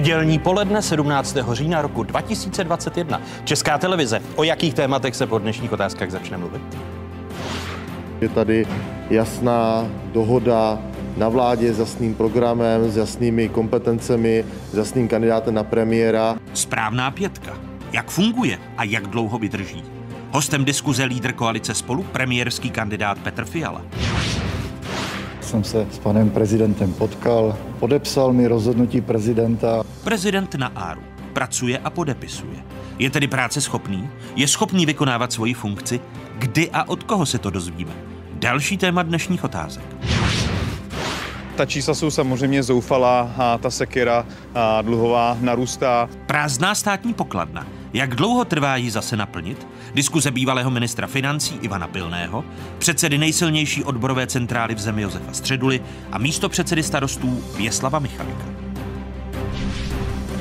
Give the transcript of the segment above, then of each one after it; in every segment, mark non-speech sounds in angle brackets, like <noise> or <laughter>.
Nedělní poledne 17. října roku 2021. Česká televize. O jakých tématech se po dnešních otázkách začne mluvit? Je tady jasná dohoda na vládě s jasným programem, s jasnými kompetencemi, s jasným kandidátem na premiéra. Správná pětka. Jak funguje a jak dlouho vydrží? Hostem diskuze lídr koalice spolu premiérský kandidát Petr Fiala. Jsem se s panem prezidentem potkal, podepsal mi rozhodnutí prezidenta. Prezident na áru. Pracuje a podepisuje. Je tedy práce schopný? Je schopný vykonávat svoji funkci? Kdy a od koho se to dozvíme? Další téma dnešních otázek. Ta čísla jsou samozřejmě zoufalá a ta sekera a dluhová narůstá. Prázdná státní pokladna. Jak dlouho trvá ji zase naplnit? Diskuze bývalého ministra financí Ivana Pilného, předsedy nejsilnější odborové centrály v zemi Josefa Středuly a místo předsedy starostů Věslava Michalika.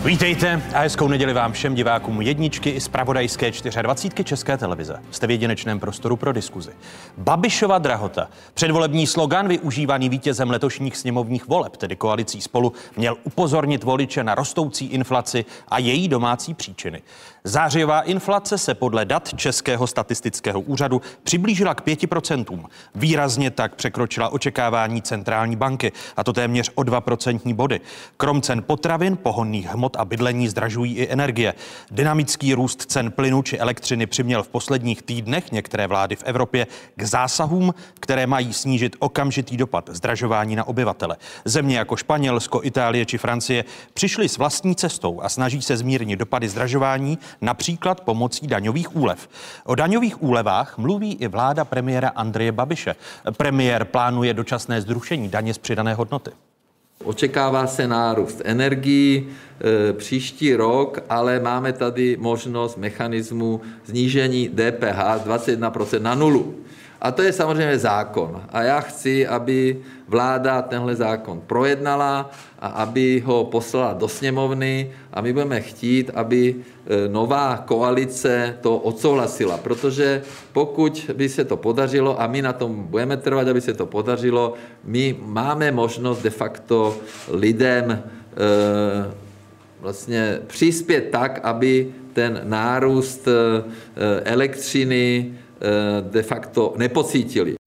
Vítejte a hezkou neděli vám všem divákům jedničky i z pravodajské 24 České televize. Jste v jedinečném prostoru pro diskuzi. Babišova drahota. Předvolební slogan využívaný vítězem letošních sněmovních voleb, tedy koalicí spolu, měl upozornit voliče na rostoucí inflaci a její domácí příčiny. Zářijová inflace se podle dat Českého statistického úřadu přiblížila k 5%. Výrazně tak překročila očekávání centrální banky, a to téměř o 2% body. Krom cen potravin, pohonných hmot a bydlení zdražují i energie. Dynamický růst cen plynu či elektřiny přiměl v posledních týdnech některé vlády v Evropě k zásahům, které mají snížit okamžitý dopad zdražování na obyvatele. Země jako Španělsko, Itálie či Francie přišly s vlastní cestou a snaží se zmírnit dopady zdražování například pomocí daňových úlev. O daňových úlevách mluví i vláda premiéra Andreje Babiše. Premiér plánuje dočasné zrušení daně z přidané hodnoty. Očekává se nárůst energií e, příští rok, ale máme tady možnost mechanismu znížení DPH z 21% na nulu. A to je samozřejmě zákon. A já chci, aby vláda tenhle zákon projednala a aby ho poslala do sněmovny a my budeme chtít, aby e, nová koalice to odsouhlasila, protože pokud by se to podařilo a my na tom budeme trvat, aby se to podařilo, my máme možnost de facto lidem e, vlastně přispět tak, aby ten nárůst e, elektřiny de facto nepocítili.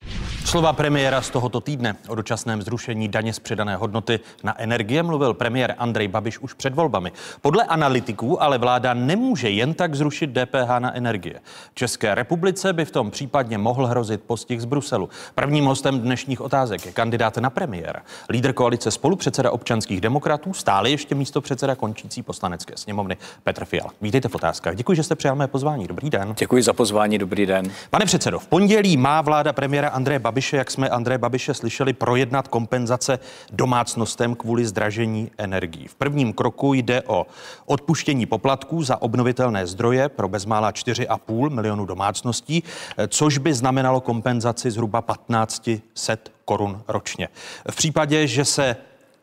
Slova premiéra z tohoto týdne o dočasném zrušení daně z přidané hodnoty na energie mluvil premiér Andrej Babiš už před volbami. Podle analytiků ale vláda nemůže jen tak zrušit DPH na energie. České republice by v tom případně mohl hrozit postih z Bruselu. Prvním hostem dnešních otázek je kandidát na premiéra, lídr koalice spolupředseda občanských demokratů, stále ještě místo předseda končící poslanecké sněmovny Petr Fiala. Vítejte v otázkách. Děkuji, že jste přijal mé pozvání. Dobrý den. Děkuji za pozvání, dobrý den. Pane předsedo, v pondělí má vláda premiéra Andreje Babiše Babiše, jak jsme Andreje Babiše slyšeli, projednat kompenzace domácnostem kvůli zdražení energií. V prvním kroku jde o odpuštění poplatků za obnovitelné zdroje pro bezmála 4,5 milionu domácností, což by znamenalo kompenzaci zhruba 1500 korun ročně. V případě, že se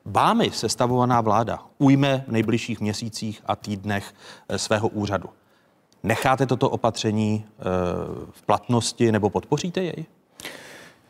vámi sestavovaná vláda ujme v nejbližších měsících a týdnech eh, svého úřadu, necháte toto opatření eh, v platnosti nebo podpoříte jej?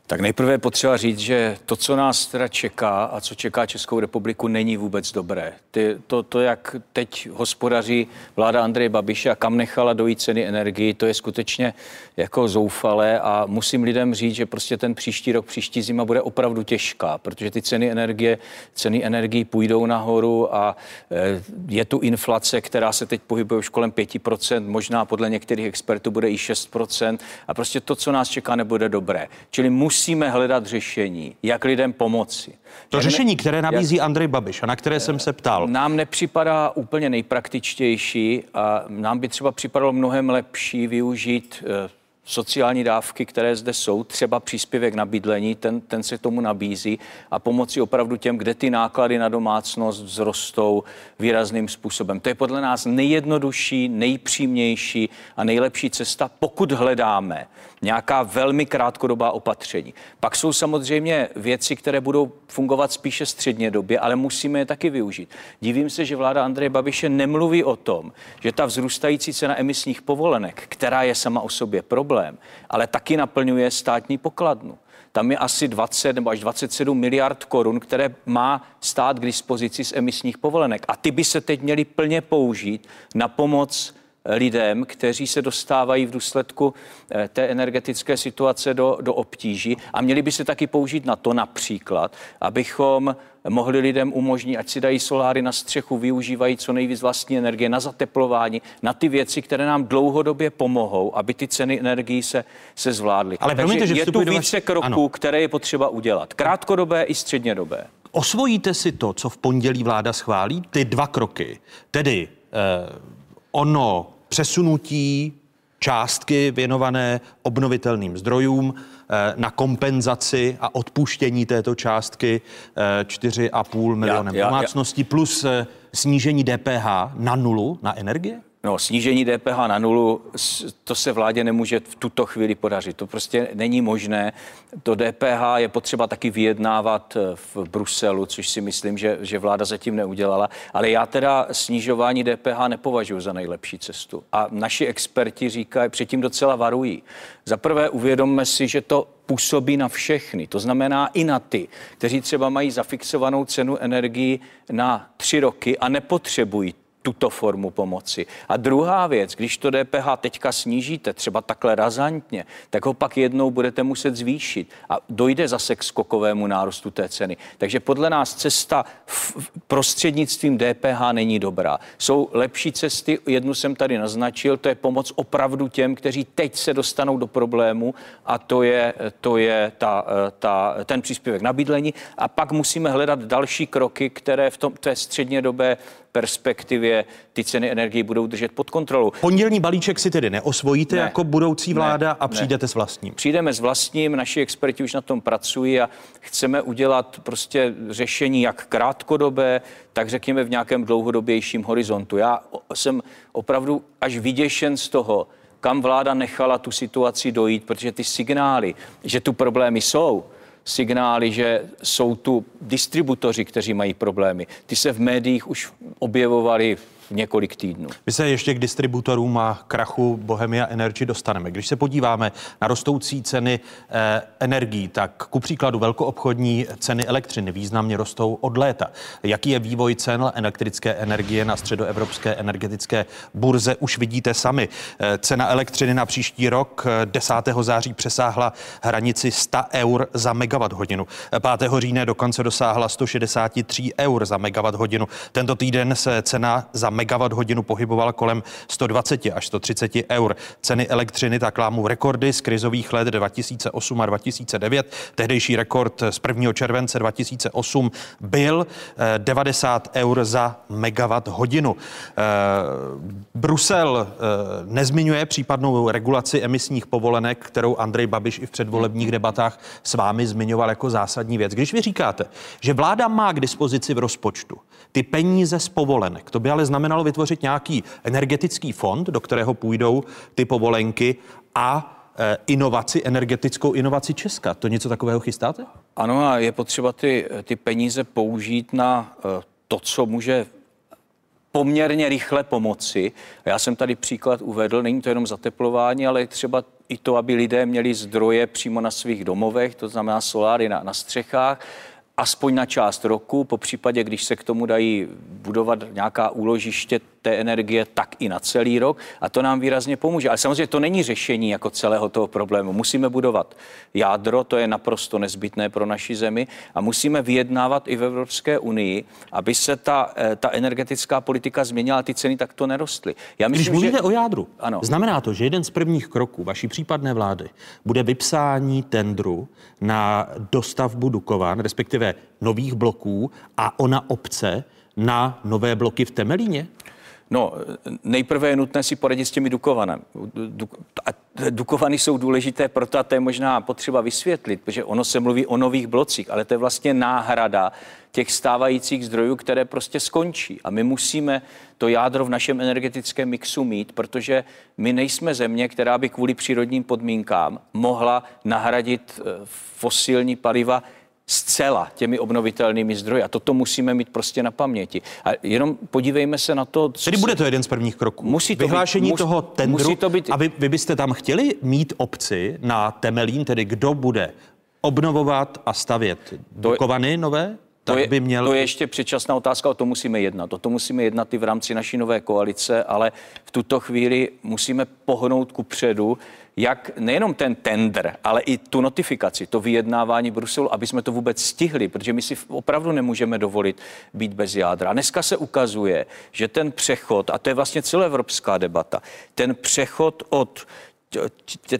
Tak nejprve je potřeba říct, že to, co nás teda čeká a co čeká Českou republiku, není vůbec dobré. Ty, to, to, jak teď hospodaří vláda Andreje Babiše a kam nechala dojít ceny energii, to je skutečně jako zoufalé a musím lidem říct, že prostě ten příští rok, příští zima bude opravdu těžká, protože ty ceny energie, ceny energii půjdou nahoru a e, je tu inflace, která se teď pohybuje už kolem 5%, možná podle některých expertů bude i 6% a prostě to, co nás čeká, nebude dobré. Čili musí musíme hledat řešení, jak lidem pomoci. To jak řešení, které nabízí jak, Andrej Babiš a na které jsem se ptal. Nám nepřipadá úplně nejpraktičtější a nám by třeba připadalo mnohem lepší využít eh, sociální dávky, které zde jsou, třeba příspěvek na bydlení, ten, ten se tomu nabízí a pomoci opravdu těm, kde ty náklady na domácnost vzrostou výrazným způsobem. To je podle nás nejjednodušší, nejpřímější a nejlepší cesta, pokud hledáme nějaká velmi krátkodobá opatření. Pak jsou samozřejmě věci, které budou fungovat spíše středně době, ale musíme je taky využít. Divím se, že vláda Andreje Babiše nemluví o tom, že ta vzrůstající cena emisních povolenek, která je sama o sobě problém, ale taky naplňuje státní pokladnu. Tam je asi 20 nebo až 27 miliard korun, které má stát k dispozici z emisních povolenek. A ty by se teď měly plně použít na pomoc lidem, kteří se dostávají v důsledku eh, té energetické situace do, do obtíží a měli by se taky použít na to například, abychom mohli lidem umožnit, ať si dají soláry na střechu, využívají co nejvíc vlastní energie na zateplování, na ty věci, které nám dlouhodobě pomohou, aby ty ceny energií se, se zvládly. Ale Takže promiňte, že je tu více vaš- kroků, Ano. které je potřeba udělat. Krátkodobé i střednědobé. Osvojíte si to, co v pondělí vláda schválí, ty dva kroky, tedy eh, ono přesunutí částky věnované obnovitelným zdrojům eh, na kompenzaci a odpuštění této částky eh, 4,5 milionem já- domácností plus eh, snížení DPH na nulu na energie? No, snížení DPH na nulu, to se vládě nemůže v tuto chvíli podařit. To prostě není možné. To DPH je potřeba taky vyjednávat eh, v Bruselu, což si myslím, že, že vláda zatím neudělala. Ale já teda snižování DPH nepovažuji za nejlepší cestu. A naši experti říkají, předtím docela varují. Za prvé uvědomme si, že to působí na všechny. To znamená i na ty, kteří třeba mají zafixovanou cenu energii na tři roky a nepotřebují tuto formu pomoci. A druhá věc, když to DPH teďka snížíte, třeba takhle razantně, tak ho pak jednou budete muset zvýšit a dojde zase k skokovému nárůstu té ceny. Takže podle nás cesta v prostřednictvím DPH není dobrá. Jsou lepší cesty, jednu jsem tady naznačil, to je pomoc opravdu těm, kteří teď se dostanou do problému a to je, to je ta, ta, ten příspěvek na bydlení. A pak musíme hledat další kroky, které v tom, té střednědobé perspektivě ty ceny energii budou držet pod kontrolou. Pondělní balíček si tedy neosvojíte Ne. jako budoucí vláda Ne. a Ne. přijdete s vlastním. Přijdeme s vlastním, naši experti už na tom pracují a chceme udělat prostě řešení jak krátkodobé, tak řekněme v nějakém dlouhodobějším horizontu. Já jsem opravdu až vyděšen z toho, kam vláda nechala tu situaci dojít, protože ty signály, že tu problémy jsou, signály, že jsou tu distributoři, kteří mají problémy, ty se v médiích už objevovaly několik týdnů. My se ještě k distributorům a krachu Bohemia Energy dostaneme. Když se podíváme na rostoucí ceny eh, energií, tak ku příkladu velkoobchodní ceny elektřiny významně rostou od léta. Jaký je vývoj cen elektrické energie na středoevropské energetické burze, už vidíte sami. Eh, cena elektřiny na příští rok eh, 10. září přesáhla hranici 100 eur za megawatt hodinu. 5. října dokonce dosáhla 163 eur za megawatt hodinu. Tento týden se cena za megawatt hodinu pohybovala kolem 120 až 130 eur. Ceny elektřiny tak lámou rekordy z krizových let 2008 a 2009. Tehdejší rekord z 1. července 2008 byl eh, 90 eur za megawatt hodinu. Eh, Brusel eh, nezmiňuje případnou regulaci emisních povolenek, kterou Andrej Babiš i v předvolebních debatách s vámi zmiňoval jako zásadní věc. Když vy říkáte, že vláda má k dispozici v rozpočtu ty peníze z povolenek, to by ale znamenalo vytvořit nějaký energetický fond, do kterého půjdou ty povolenky a eh, inovaci, energetickou inovaci Česka. To něco takového chystáte? Ano, a je potřeba ty, ty peníze použít na eh, to, co může poměrně rychle pomoci. Já jsem tady příklad uvedl, není to jenom zateplování, ale třeba i to, aby lidé měli zdroje přímo na svých domovech, to znamená soláry na, na střechách, aspoň na část roku, po případě, když se k tomu dají budovat nějaká úložiště té energie, tak i na celý rok a to nám výrazně pomůže. Ale samozřejmě to není řešení jako celého toho problému. Musíme budovat jádro, to je naprosto nezbytné pro naši zemi a musíme vyjednávat i v Evropské unii, aby se ta, eh, ta energetická politika změnila a ty ceny takto nerostly. Já Když myslím, mluvíte že... o jádru, Ano. znamená to, že jeden z prvních kroků vaší případné vlády bude vypsání tendru na dostavbu Dukovan, respektive nových bloků a ona obce na nové bloky v Temelíně? No, nejprve je nutné si poradit s těmi Dukovanem. Dukovany jsou důležité, proto a to je možná potřeba vysvětlit, protože ono se mluví o nových blocích, ale to je vlastně náhrada těch stávajících zdrojů, které prostě skončí. A my musíme to jádro v našem energetickém mixu mít, protože my nejsme země, která by kvůli přírodním podmínkám mohla nahradit eh, fosilní paliva zcela těmi obnovitelnými zdroji. A toto musíme mít prostě na paměti. A jenom podívejme se na to. Co Tedy bude to jeden z prvních kroků. Musí to Vyhlášení být, toho tendru. Musí to být... A vy, vy byste tam chtěli mít obci na Temelín, tedy kdo bude obnovovat a stavět Dukovany nové? To je, by měl... to je ještě předčasná otázka, o tom musíme jednat. O tom musíme jednat i v rámci naší nové koalice, ale v tuto chvíli musíme pohnout ku předu, jak nejenom ten tender, ale i tu notifikaci, to vyjednávání Bruselu, aby jsme to vůbec stihli, protože my si opravdu nemůžeme dovolit být bez jádra. A dneska se ukazuje, že ten přechod, a to je vlastně celoevropská debata, ten přechod od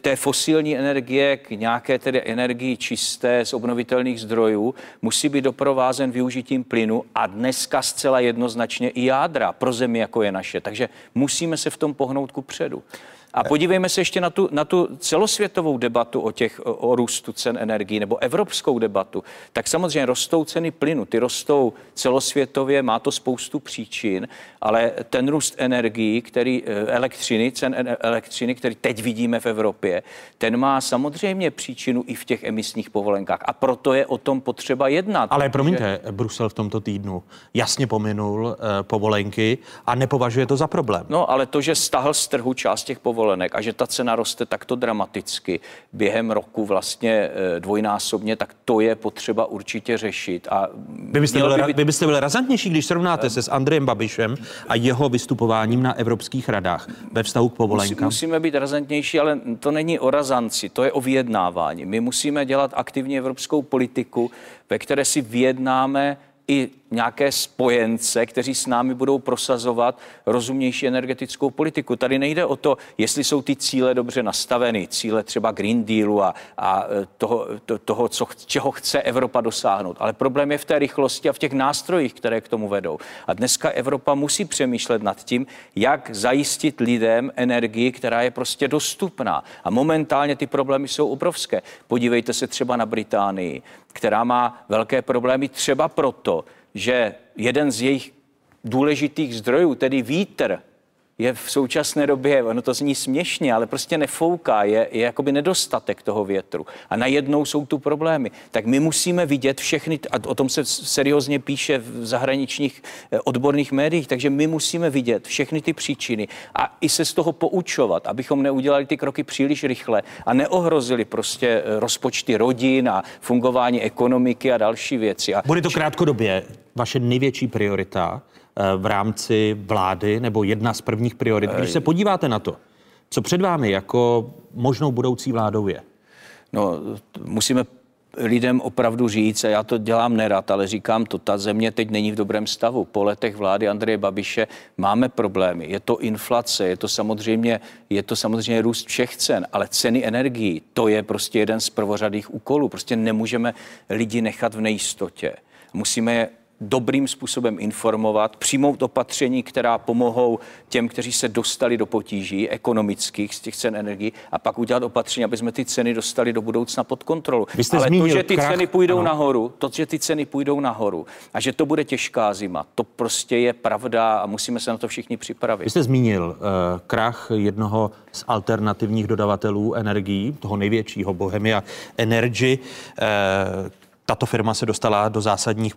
té fosilní energie k nějaké tedy energii čisté z obnovitelných zdrojů musí být doprovázen využitím plynu a dneska zcela jednoznačně i jádra pro zemi, jako je naše. Takže musíme se v tom pohnout ku předu. A podívejme se ještě na tu, na tu celosvětovou debatu o, těch, o růstu cen energií nebo evropskou debatu. Tak samozřejmě rostou ceny plynu, ty rostou celosvětově, má to spoustu příčin, ale ten růst energií, který, eh, elektřiny, cen elektřiny, který teď vidíme v Evropě, ten má samozřejmě příčinu i v těch emisních povolenkách. A proto je o tom potřeba jednat. Ale promiňte, že... Brusel v tomto týdnu jasně pominul uh, povolenky a nepovažuje to za problém. No, ale to, že stahl z trhu část těch povolenek, povolenek a že ta cena roste takto dramaticky během roku vlastně eh, dvojnásobně, tak to je potřeba určitě řešit. A vy byste, byl, by... vy byste byl razantnější, když srovnáte se s Andrejem Babišem a jeho vystupováním na evropských radách ve vztahu k povolenkám? Musíme být razantnější, ale to není o razanci, to je o vyjednávání. My musíme dělat aktivně evropskou politiku, ve které si vyjednáme i nějaké spojence, kteří s námi budou prosazovat rozumnější energetickou politiku. Tady nejde o to, jestli jsou ty cíle dobře nastaveny, cíle třeba Green Dealu a, a e, toho, to, toho co, čeho chce Evropa dosáhnout. Ale problém je v té rychlosti a v těch nástrojích, které k tomu vedou. A dneska Evropa musí přemýšlet nad tím, jak zajistit lidem energii, která je prostě dostupná. A momentálně ty problémy jsou obrovské. Podívejte se třeba na Británii, která má velké problémy třeba proto, že jeden z jejich důležitých zdrojů, tedy vítr, je v současné době, ono to zní směšně, ale prostě nefouká, je, je jakoby nedostatek toho větru. A najednou jsou tu problémy. Tak my musíme vidět všechny, a o tom se seriózně píše v zahraničních eh, odborných médiích, takže my musíme vidět všechny ty příčiny a i se z toho poučovat, abychom neudělali ty kroky příliš rychle a neohrozili prostě eh, rozpočty rodin a fungování ekonomiky a další věci. A Bude to krátkodobě vaše největší priorita v rámci vlády nebo jedna z prvních priorit. Když se podíváte na to, co před vámi jako možnou budoucí vládou je? No, musíme lidem opravdu říct, a já to dělám nerad, ale říkám to, ta země teď není v dobrém stavu. Po letech vlády Andreje Babiše máme problémy. Je to inflace, je to samozřejmě, je to samozřejmě růst všech cen, ale ceny energií, to je prostě jeden z prvořadých úkolů. Prostě nemůžeme lidi nechat v nejistotě. Musíme je dobrým způsobem informovat, přijmout opatření, která pomohou těm, kteří se dostali do potíží ekonomických z těch cen energií a pak udělat opatření, aby jsme ty ceny dostali do budoucna pod kontrolu. Vy jste Ale to, že ty krach, ceny půjdou ano. nahoru, to, že ty ceny půjdou nahoru a že to bude těžká zima, to prostě je pravda a musíme se na to všichni připravit. Vy jste zmínil uh, krach jednoho z alternativních dodavatelů energií, toho největšího Bohemia Energy, uh, tato firma se dostala do zásadních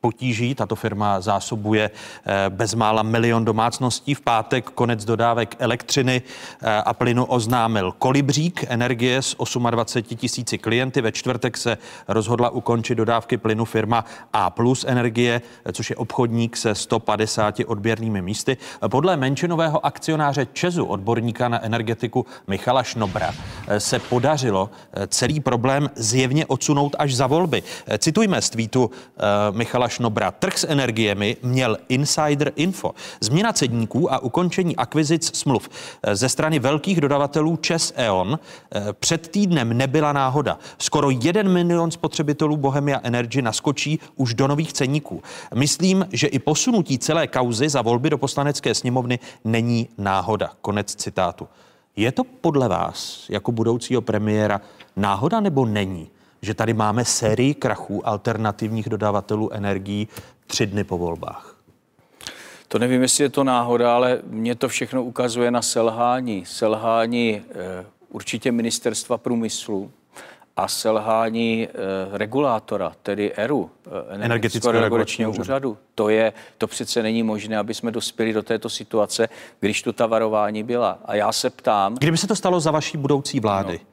potíží. Tato firma zásobuje eh, bezmála milion domácností. V pátek konec dodávek elektřiny eh, a plynu oznámil Kolibřík energie s 28 tisíci klienty. Ve čtvrtek se rozhodla ukončit dodávky plynu firma A plus energie, eh, což je obchodník se 150 odběrnými místy. Podle menšinového akcionáře Česu, odborníka na energetiku Michala Šnobra, se podařilo celý problém zjevně odsunout až za volby. Citujme z tweetu Michala Šnobra. Trh s energiemi měl insider info. Změna cedníků a ukončení akvizic smluv eh, ze strany velkých dodavatelů Čes E.ON eh, před týdnem nebyla náhoda. Skoro jeden milion spotřebitelů Bohemia Energy naskočí už do nových ceníků. Myslím, že i posunutí celé kauzy za volby do poslanecké sněmovny není náhoda. Konec citátu. Je to podle vás, jako budoucího premiéra, náhoda nebo není? Že tady máme sérii krachů alternativních dodavatelů energií tři dny po volbách? To nevím, jestli je to náhoda, ale mě to všechno ukazuje na selhání. Selhání eh, určitě ministerstva průmyslu a selhání e, regulátora, tedy ERU, e, energetického regulačního úřadu. To, je, to přece není možné, aby jsme dospěli do této situace, když tu ta varování byla. A já se ptám... Kdyby se to stalo za vaší budoucí vlády, no.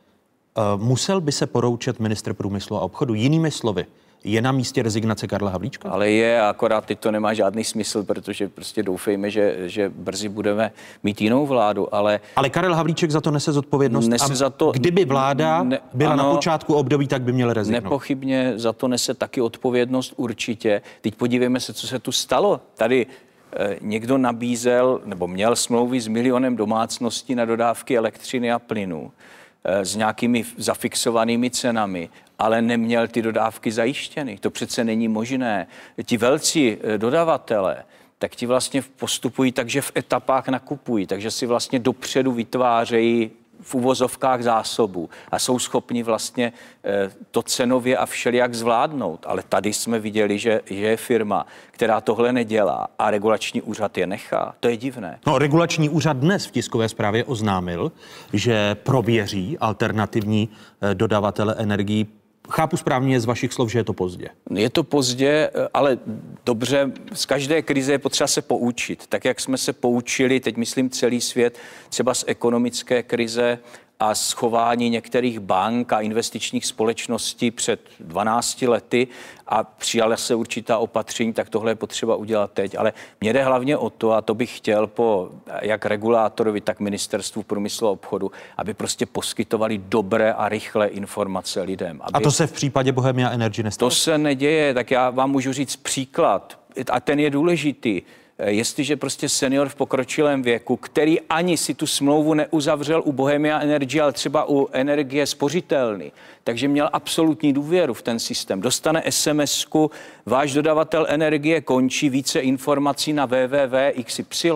Musel by se poroučet ministr průmyslu a obchodu jinými slovy? Je na místě rezignace Karla Havlíčka? Ale je, akorát teď to nemá žádný smysl, protože prostě doufejme, že, že brzy budeme mít jinou vládu, ale... Ale Karel Havlíček za to nese zodpovědnost. Nese za to... Kdyby vláda ne, byla ano, na počátku období, tak by měl rezignovat. Nepochybně za to nese taky odpovědnost určitě. Teď podívejme se, co se tu stalo. Tady eh, někdo nabízel nebo měl smlouvy s milionem domácností na dodávky elektřiny a plynu eh, s nějakými zafixovanými cenami ale neměl ty dodávky zajištěny. To přece není možné. Ti velcí eh, dodavatele, tak ti vlastně postupují tak, že v etapách nakupují, takže si vlastně dopředu vytvářejí v uvozovkách zásobu a jsou schopni vlastně eh, to cenově a všelijak zvládnout. Ale tady jsme viděli, že, že je firma, která tohle nedělá a regulační úřad je nechá. To je divné. No, regulační úřad dnes v tiskové zprávě oznámil, že prověří alternativní eh, dodavatele energií Chápu správně z vašich slov, že je to pozdě. Je to pozdě, ale dobře, z každé krize je potřeba se poučit. Tak, jak jsme se poučili, teď myslím celý svět, třeba z ekonomické krize, a schování některých bank a investičních společností před 12 lety a přijala se určitá opatření, tak tohle je potřeba udělat teď. Ale mě jde hlavně o to, a to bych chtěl po jak regulátorovi, tak ministerstvu průmyslu a obchodu, aby prostě poskytovali dobré a rychlé informace lidem. Aby... A to se v případě Bohemia Energy nestalo? To se neděje, tak já vám můžu říct příklad, a ten je důležitý. Eh, jestliže prostě senior v pokročilém věku, který ani si tu smlouvu neuzavřel u Bohemia Energy, ale třeba u energie spořitelný, takže měl absolutní důvěru v ten systém. Dostane sms váš dodavatel energie končí, více informací na www.xy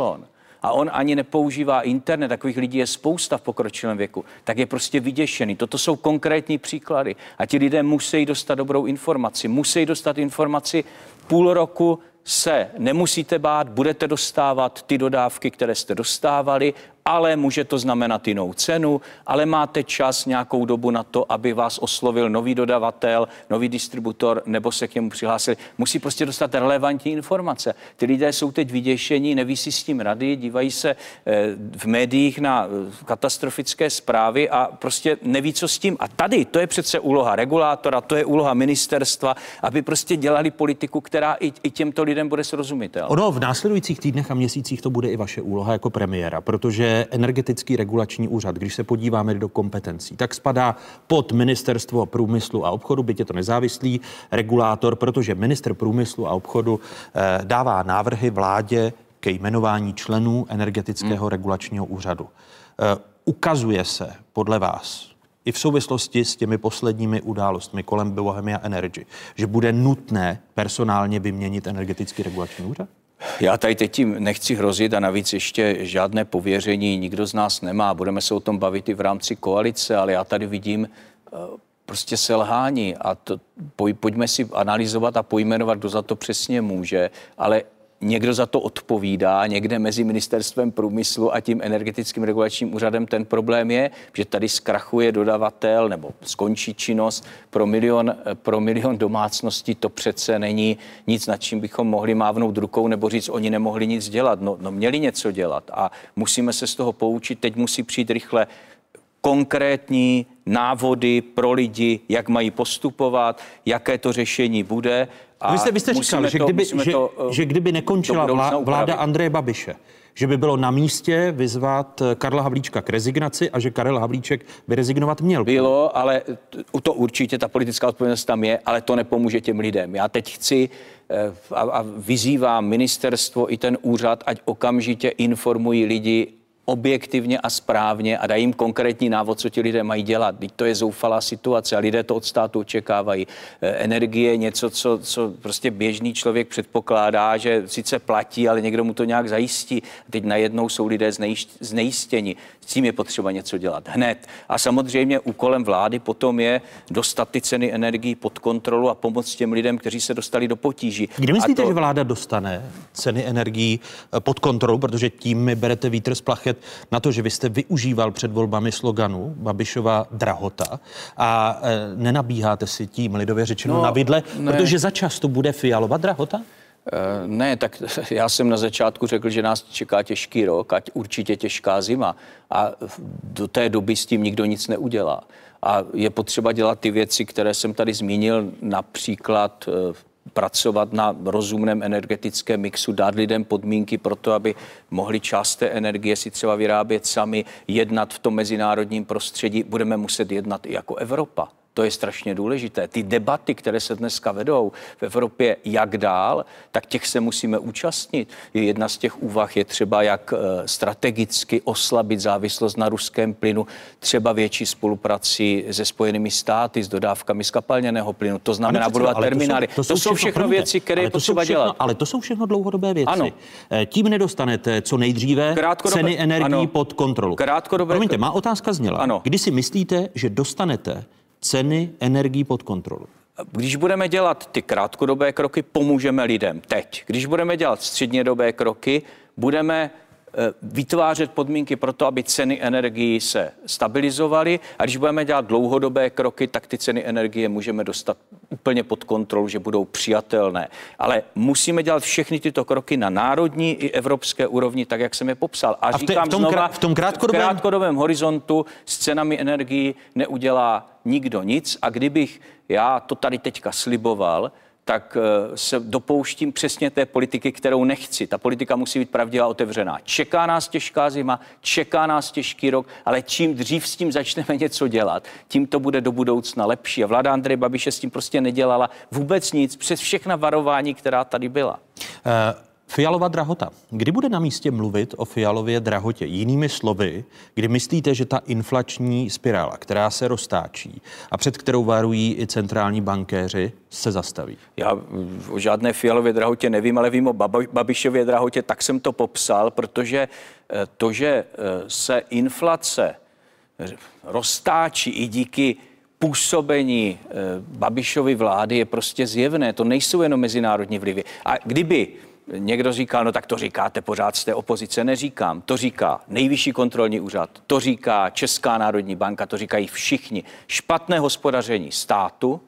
a on ani nepoužívá internet, takových lidí je spousta v pokročilém věku, tak je prostě vyděšený. Toto jsou konkrétní příklady. A ti lidé musí dostat dobrou informaci. Musí dostat informaci půl roku se nemusíte bát, budete dostávat ty dodávky, které jste dostávali ale může to znamenat jinou cenu, ale máte čas nějakou dobu na to, aby vás oslovil nový dodavatel, nový distributor nebo se k němu přihlásili. Musí prostě dostat relevantní informace. Ty lidé jsou teď vyděšení, neví si s tím rady, dívají se eh, v médiích na eh, katastrofické zprávy a prostě neví, co s tím. A tady to je přece úloha regulátora, to je úloha ministerstva, aby prostě dělali politiku, která i, i těmto lidem bude srozumitelná. Ono v následujících týdnech a měsících to bude i vaše úloha jako premiéra, protože energetický regulační úřad, když se podíváme do kompetencí, tak spadá pod ministerstvo průmyslu a obchodu, byť je to nezávislý regulátor, protože minister průmyslu a obchodu eh, dává návrhy vládě ke jmenování členů energetického hmm. regulačního úřadu. Eh, ukazuje se podle vás, i v souvislosti s těmi posledními událostmi kolem Bohemia Energy, že bude nutné personálně vyměnit energetický regulační úřad? Já tady teď tím nechci hrozit a navíc ještě žádné pověření nikdo z nás nemá. Budeme se o tom bavit i v rámci koalice, ale já tady vidím eh, prostě selhání a to, pojďme si analyzovat a pojmenovat, kdo za to přesně může, ale někdo za to odpovídá, někde mezi ministerstvem průmyslu a tím energetickým regulačním úřadem ten problém je, že tady zkrachuje dodavatel nebo skončí činnost pro milion, pro milion domácností. To přece není nic, nad čím bychom mohli mávnout rukou nebo říct, oni nemohli nic dělat. No, no měli něco dělat a musíme se z toho poučit. Teď musí přijít rychle konkrétní návody pro lidi, jak mají postupovat, jaké to řešení bude a vy jste, vy jste říkal, že, to, kdyby, že, to, uh, že kdyby nekončila vlá, vláda Andreje Babiše, že by bylo na místě vyzvat eh, Karla Havlíčka k rezignaci a že Karel Havlíček by rezignovat měl. Bylo, ale to určitě ta politická odpovědnost tam je, ale to nepomůže těm lidem. Já teď chci eh, a, a vyzývám ministerstvo i ten úřad, ať okamžitě informují lidi objektivně a správně a dají jim konkrétní návod, co ti lidé mají dělat. Teď to je zoufalá situace a lidé to od státu očekávají. E, energie je něco, co, co prostě běžný člověk předpokládá, že sice platí, ale někdo mu to nějak zajistí. Teď najednou jsou lidé znejistěni. S tím je potřeba něco dělat hned. A samozřejmě úkolem vlády potom je dostat ty ceny energií pod kontrolu a pomoct těm lidem, kteří se dostali do potíží. Kdy myslíte, to... že vláda dostane ceny energií e, pod kontrolu, protože tím mi berete vítr z plachet na to, že vy jste využíval před volbami sloganu Babišova drahota a e, nenabíháte si tím lidově řečeno No, na vidle, ne. protože za často bude Fialova drahota? Eh, Ne, tak <laughs> já jsem na začátku řekl, že nás čeká těžký rok, ať určitě těžká zima. A do té doby s tím nikdo nic neudělá. A je potřeba dělat ty věci, které jsem tady zmínil, například eh, pracovat na rozumném energetickém mixu, dát lidem podmínky pro to, aby mohli část té energie si třeba vyrábět sami, jednat v tom mezinárodním prostředí. Budeme muset jednat i jako Evropa. To je strašně důležité. Ty debaty, které se dneska vedou v Evropě, jak dál, tak těch se musíme účastnit. Je jedna z těch úvah je třeba, jak eh, strategicky oslabit závislost na ruském plynu, třeba větší spoluprací se Spojenými státy, s dodávkami skapalněného plynu. To znamená budovat terminály. To jsou, to jsou všechno promiňte, věci, které je to jsou potřeba všechno, dělat. Ale to jsou všechno dlouhodobé věci. Ano. Eh, Tím nedostanete co nejdříve Krátkodobé- ceny energií ano. pod kontrolu. Krátkodobé- Promiňte, má otázka zněla. Ano. Kdy si myslíte, že dostanete ceny energií pod kontrolu? Když budeme dělat ty krátkodobé kroky, pomůžeme lidem teď. Když budeme dělat střednědobé kroky, budeme vytvářet podmínky pro to, aby ceny energií se stabilizovaly. A když budeme dělat dlouhodobé kroky, tak ty ceny energie můžeme dostat úplně pod kontrolu, že budou přijatelné. Ale musíme dělat všechny tyto kroky na národní i evropské úrovni, tak jak jsem je popsal. A, A v říkám v tom znova, v tom krátkodobém- v krátkodobém horizontu s cenami energií neudělá nikdo nic. A kdybych já to tady teďka sliboval, tak eh, se dopouštím přesně té politiky, kterou nechci. Ta politika musí být pravdivá otevřená. Čeká nás těžká zima, čeká nás těžký rok, ale čím dřív s tím začneme něco dělat, tím to bude do budoucna lepší. A vláda Andreje Babiše s tím prostě nedělala vůbec nic přes všechna varování, která tady byla. Eh, Fialová drahota. Kdy bude na místě mluvit o Fialově drahotě? Jinými slovy, kdy myslíte, že ta inflační spirála, která se roztáčí a před kterou varují i centrální bankéři, se zastaví? Já mm, o žádné fialově drahotě nevím, ale vím o Babišově drahotě, tak jsem to popsal, protože eh, to, že eh, se inflace roztáčí i díky působení eh, Babišovy vlády je prostě zjevné. To nejsou jenom mezinárodní vlivy. A kdyby někdo říkal, no tak to říkáte pořád z té opozice, neříkám. To říká nejvyšší kontrolní úřad, to říká Česká národní banka, to říkají všichni. Špatné hospodaření státu,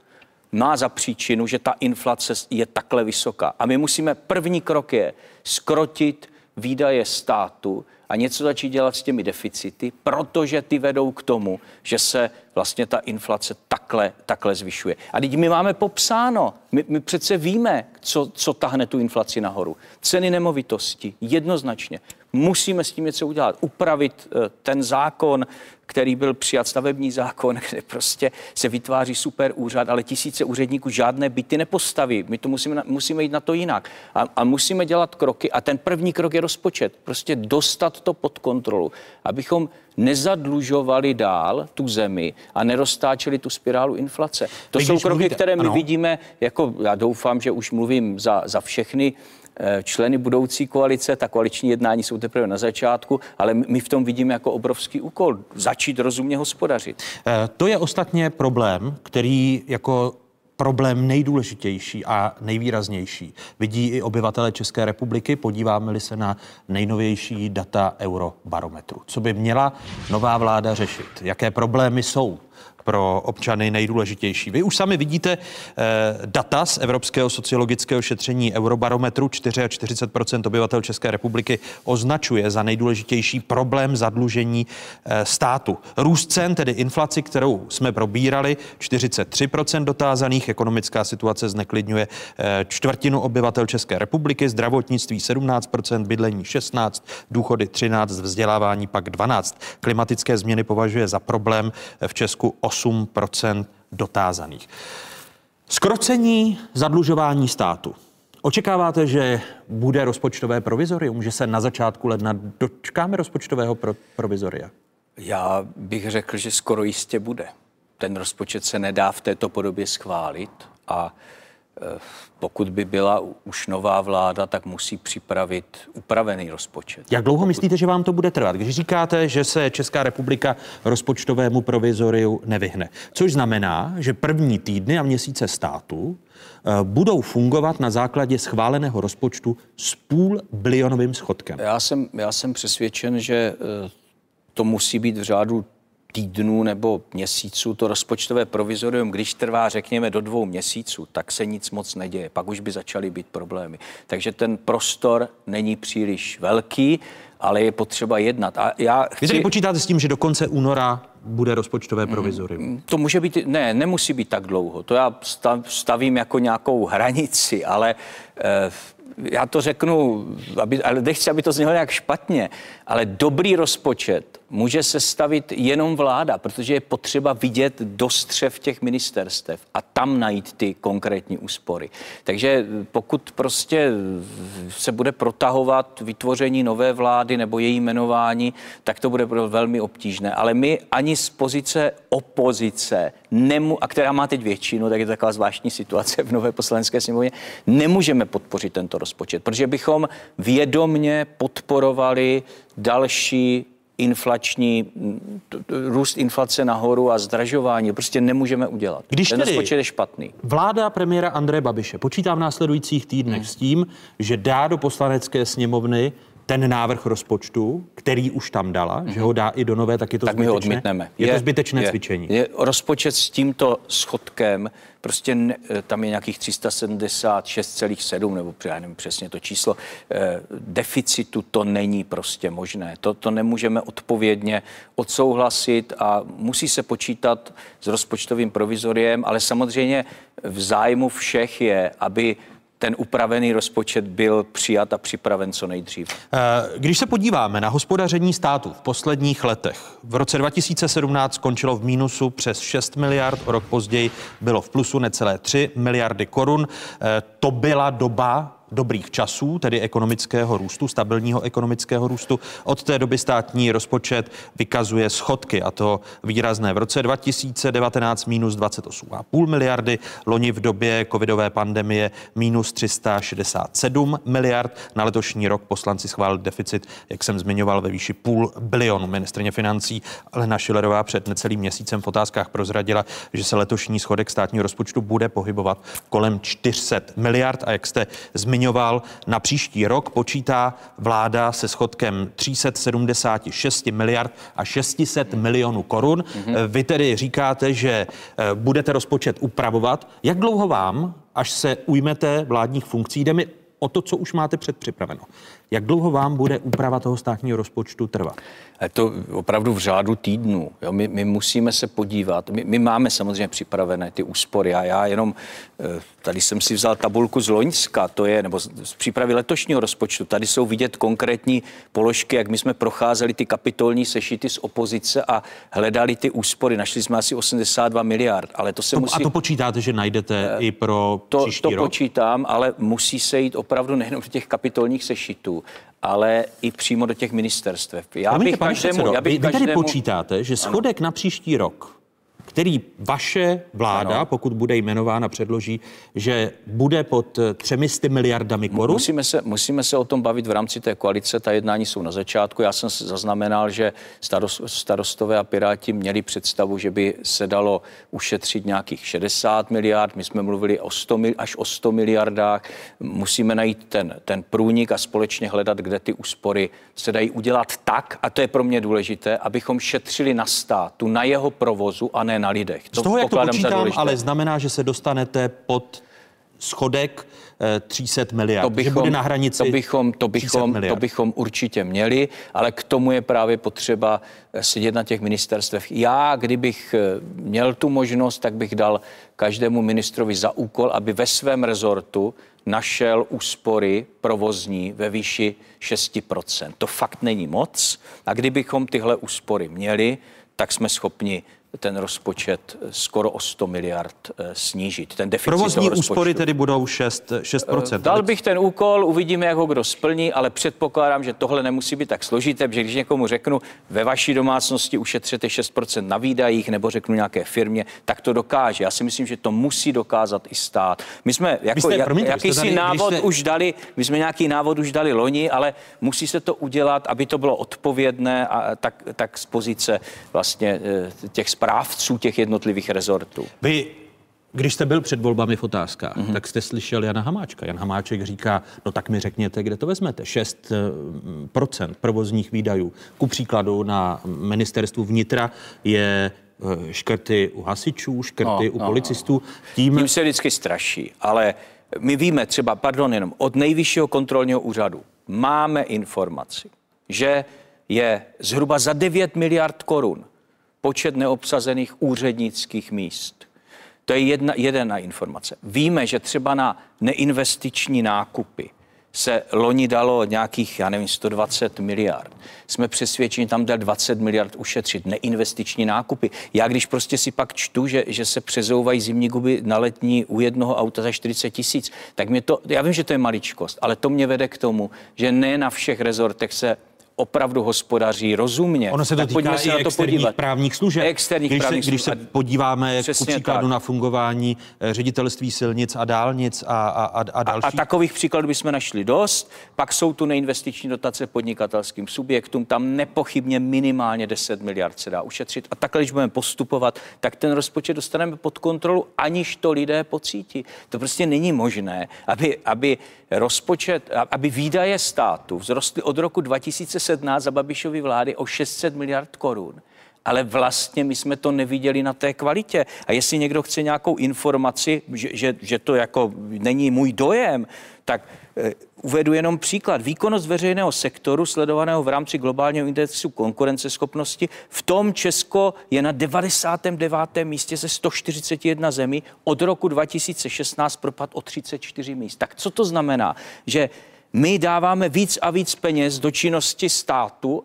má za příčinu, že ta inflace je takhle vysoká. A my musíme, první krok je skrotit výdaje státu a něco začít dělat s těmi deficity, protože ty vedou k tomu, že se vlastně ta inflace takhle, takhle zvyšuje. A teď my máme popsáno, my, my přece víme, co, co tahne tu inflaci nahoru. Ceny nemovitosti, jednoznačně. Musíme s tím něco udělat, upravit eh, ten zákon, který byl přijat, stavební zákon, <laughs> kde prostě se vytváří super úřad, ale tisíce úředníků žádné byty nepostaví. My to musíme, musíme jít na to jinak. A, a musíme dělat kroky. A ten první krok je rozpočet. Prostě dostat to pod kontrolu, abychom nezadlužovali dál tu zemi a neroztáčeli tu spirálu inflace. To Vy jsou kroky, mluvíte- které my ano. vidíme, jako já doufám, že už mluvím za, za všechny eh, členy budoucí koalice, ta koaliční jednání jsou teprve na začátku, ale my v tom vidíme jako obrovský úkol začít rozumně hospodařit. Eh, To je ostatně problém, který jako problém nejdůležitější a nejvýraznější vidí i obyvatele České republiky. Podíváme-li se na nejnovější data Eurobarometru. Co by měla nová vláda řešit? Jaké problémy jsou? Pro občany nejdůležitější. Vy už sami vidíte eh, data z Evropského sociologického šetření Eurobarometru. 44% obyvatel České republiky označuje za nejdůležitější problém zadlužení eh, státu. Růst cen, tedy inflaci, kterou jsme probírali, 43% dotázaných. Ekonomická situace zneklidňuje eh, čtvrtinu obyvatel České republiky, zdravotnictví 17%, bydlení 16%, důchody 13%, vzdělávání pak 12%. Klimatické změny považuje za problém eh, v Česku 8% dotázaných. Skrocení zadlužování státu. Očekáváte, že bude rozpočtové provizorium, že se na začátku ledna dočkáme rozpočtového pro- provizoria? Já bych řekl, že skoro jistě bude. Ten rozpočet se nedá v této podobě schválit a pokud by byla už nová vláda, tak musí připravit upravený rozpočet. Jak dlouho myslíte, že vám to bude trvat? Když říkáte, že se Česká republika rozpočtovému provizoriu nevyhne, což znamená, že první týdny a měsíce státu eh, budou fungovat na základě schváleného rozpočtu s půl bilionovým schodkem. Já jsem, já jsem přesvědčen, že eh, to musí být v řádu týdnů nebo měsíců. To rozpočtové provizorium, když trvá, řekněme, do dvou měsíců, tak se nic moc neděje. Pak už by začaly být problémy. Takže ten prostor není příliš velký, ale je potřeba jednat. A já chci... Vy tedy počítáte s tím, že do konce února bude rozpočtové provizorium? Mm, to může být, ne, nemusí být tak dlouho. To já stavím jako nějakou hranici, ale eh, já to řeknu, aby, ale nechci, aby to znělo nějak špatně, ale dobrý rozpočet může se stavit jenom vláda, protože je potřeba vidět do střev těch ministerstev a tam najít ty konkrétní úspory. Takže pokud prostě se bude protahovat vytvoření nové vlády nebo její jmenování, tak to bude velmi obtížné. Ale my ani z pozice opozice, nemu, a která má teď většinu, tak je to taková zvláštní situace v nové poslanecké sněmovně, nemůžeme podpořit tento rozpočet, protože bychom vědomně podporovali další inflační, růst inflace nahoru a zdražování. Prostě nemůžeme udělat. Když Ten rozpočet je špatný. Vláda premiéra Andreje Babiše počítá v následujících týdnech hmm. s tím, že dá do poslanecké sněmovny ten návrh rozpočtu, který už tam dala, mm-hmm. že ho dá i do nové, tak je to tak zbytečné. my ho odmítneme. Je, je to zbytečné je, cvičení. Je rozpočet s tímto schodkem, prostě ne, tam je nějakých 376,7 nebo já nevím přesně to číslo, eh, deficitu to není prostě možné. To, to nemůžeme odpovědně odsouhlasit a musí se počítat s rozpočtovým provizoriem, ale samozřejmě v zájmu všech je, aby ten upravený rozpočet byl přijat a připraven co nejdřív. Eh, když se podíváme na hospodaření státu v posledních letech, v roce 2017 skončilo v mínusu přes 6 miliard, o rok později bylo v plusu necelé 3 miliardy korun. Eh, to byla doba dobrých časů, tedy ekonomického růstu, stabilního ekonomického růstu. Od té doby státní rozpočet vykazuje schodky a to výrazné. V roce 2019 minus 28,5 miliardy, loni v době covidové pandemie minus 367 miliard. Na letošní rok poslanci schválili deficit, jak jsem zmiňoval, ve výši půl bilionu. Ministrně financí Lena Šilerová před necelým měsícem v otázkách prozradila, že se letošní schodek státního rozpočtu bude pohybovat kolem 400 miliard a jak jste zmiňoval, zmiňoval, na příští rok počítá vláda se schodkem 376 miliard a 600 milionů korun. Mm-hmm. Vy tedy říkáte, že eh, budete rozpočet upravovat. Jak dlouho vám, až se ujmete vládních funkcí, jde mi o to, co už máte předpřipraveno. Jak dlouho vám bude úprava toho státního rozpočtu trvat? Je to opravdu v řádu týdnů. Jo? My, my musíme se podívat. My, my máme samozřejmě připravené ty úspory a já jenom, eh, tady jsem si vzal tabulku z Loňska, to je, nebo z přípravy letošního rozpočtu. Tady jsou vidět konkrétní položky, jak my jsme procházeli ty kapitolní sešity z opozice a hledali ty úspory. Našli jsme asi 82 miliard, ale to se to, musí... A to počítáte, že najdete uh, i pro to, příští to rok? počítám, ale musí se jít opravdu nejenom do těch kapitolních sešitů, ale i přímo do těch ministerstev. Já Promiňte, bych každému, předsedo, já bych vy, vy každému... tady počítáte, že schodek ano. na příští rok který vaše vláda, ano. pokud bude jmenována, předloží, že bude pod 300 miliardami korun? Musíme se, musíme se o tom bavit v rámci té koalice. Ta jednání jsou na začátku. Já jsem zaznamenal, že starostové a piráti měli představu, že by se dalo ušetřit nějakých 60 miliard. My jsme mluvili o 100, až o 100 miliardách. Musíme najít ten, ten průnik a společně hledat, kde ty úspory se dají udělat tak, a to je pro mě důležité, abychom šetřili na státu, na jeho provozu a ne na lidech. To Z toho, jak to počítám, ale znamená, že se dostanete pod schodek 300 eh, miliard, to bychom, že bude na hranici to bychom, to bychom, to bychom určitě měli, ale k tomu je právě potřeba eh, sedět na těch ministerstvech. Já, kdybych eh, měl tu možnost, tak bych dal každému ministrovi za úkol, aby ve svém rezortu našel úspory provozní ve výši 6%. To fakt není moc. A kdybychom tyhle úspory měli, tak jsme schopni ten rozpočet skoro o 100 miliard eh, snížit. Ten deficit Provozní úspory tedy budou 6, 6%. Dal bych ten úkol, uvidíme, jak ho kdo splní, ale předpokládám, že tohle nemusí být tak složité, protože když někomu řeknu, ve vaší domácnosti ušetřete 6% na výdajích, nebo řeknu nějaké firmě, tak to dokáže. Já si myslím, že to musí dokázat i stát. My jsme jako, jste, jak, promiňte, jakýsi tady, návod jste... už dali, my jsme nějaký návod už dali loni, ale musí se to udělat, aby to bylo odpovědné a tak, tak z pozice vlastně eh, těch správců těch jednotlivých rezortů. Vy když jste byl před volbami v otázkách, mm-hmm. tak jste slyšel Jana Hamáčka. Jan Hamáček říká, no tak mi řekněte, kde to vezmete. 6% provozních výdajů. Ku příkladu na ministerstvu vnitra je eh, škrty u hasičů, škrty no, u no, policistů. Tím... Tím se vždycky straší, ale my víme třeba, pardon, jenom od nejvyššího kontrolního úřadu máme informaci, že je zhruba za 9 miliard korun počet neobsazených úřednických míst. To je jedna, jedna informace. Víme, že třeba na neinvestiční nákupy se loni dalo nějakých, já nevím, 120 miliard. Jsme přesvědčeni, tam dal 20 miliard ušetřit, neinvestiční nákupy. Já když prostě si pak čtu, že, že se přezouvají zimní guby na letní u jednoho auta za 40 tisíc, tak mě to, já vím, že to je maličkost, ale to mě vede k tomu, že ne na všech rezortech se opravdu hospodaří rozumně. Ono se to týká se i na to podívat. právních služeb. Externích když právních se, když se podíváme ku příkladu tak. na fungování eh, ředitelství silnic a dálnic a, a, a, a další. A, a takových příkladů bychom našli dost. Pak jsou tu neinvestiční dotace podnikatelským subjektům. Tam nepochybně minimálně 10 miliard se dá ušetřit. A takhle, když budeme postupovat, tak ten rozpočet dostaneme pod kontrolu, aniž to lidé pocítí. To prostě není možné, aby, aby rozpočet, aby výdaje státu vzrostly od roku 2017 za Babišovy vlády o 600 miliard korun. Ale vlastně my jsme to neviděli na té kvalitě. A jestli někdo chce nějakou informaci, že, že, že to jako není můj dojem, tak eh, uvedu jenom příklad. Výkonnost veřejného sektoru sledovaného v rámci globálního indexu konkurenceschopnosti. V tom Česko je na 99. místě ze 141 zemí. Od roku 2016 propad o 34 míst. Tak co to znamená? Že my dáváme víc a víc peněz do činnosti státu,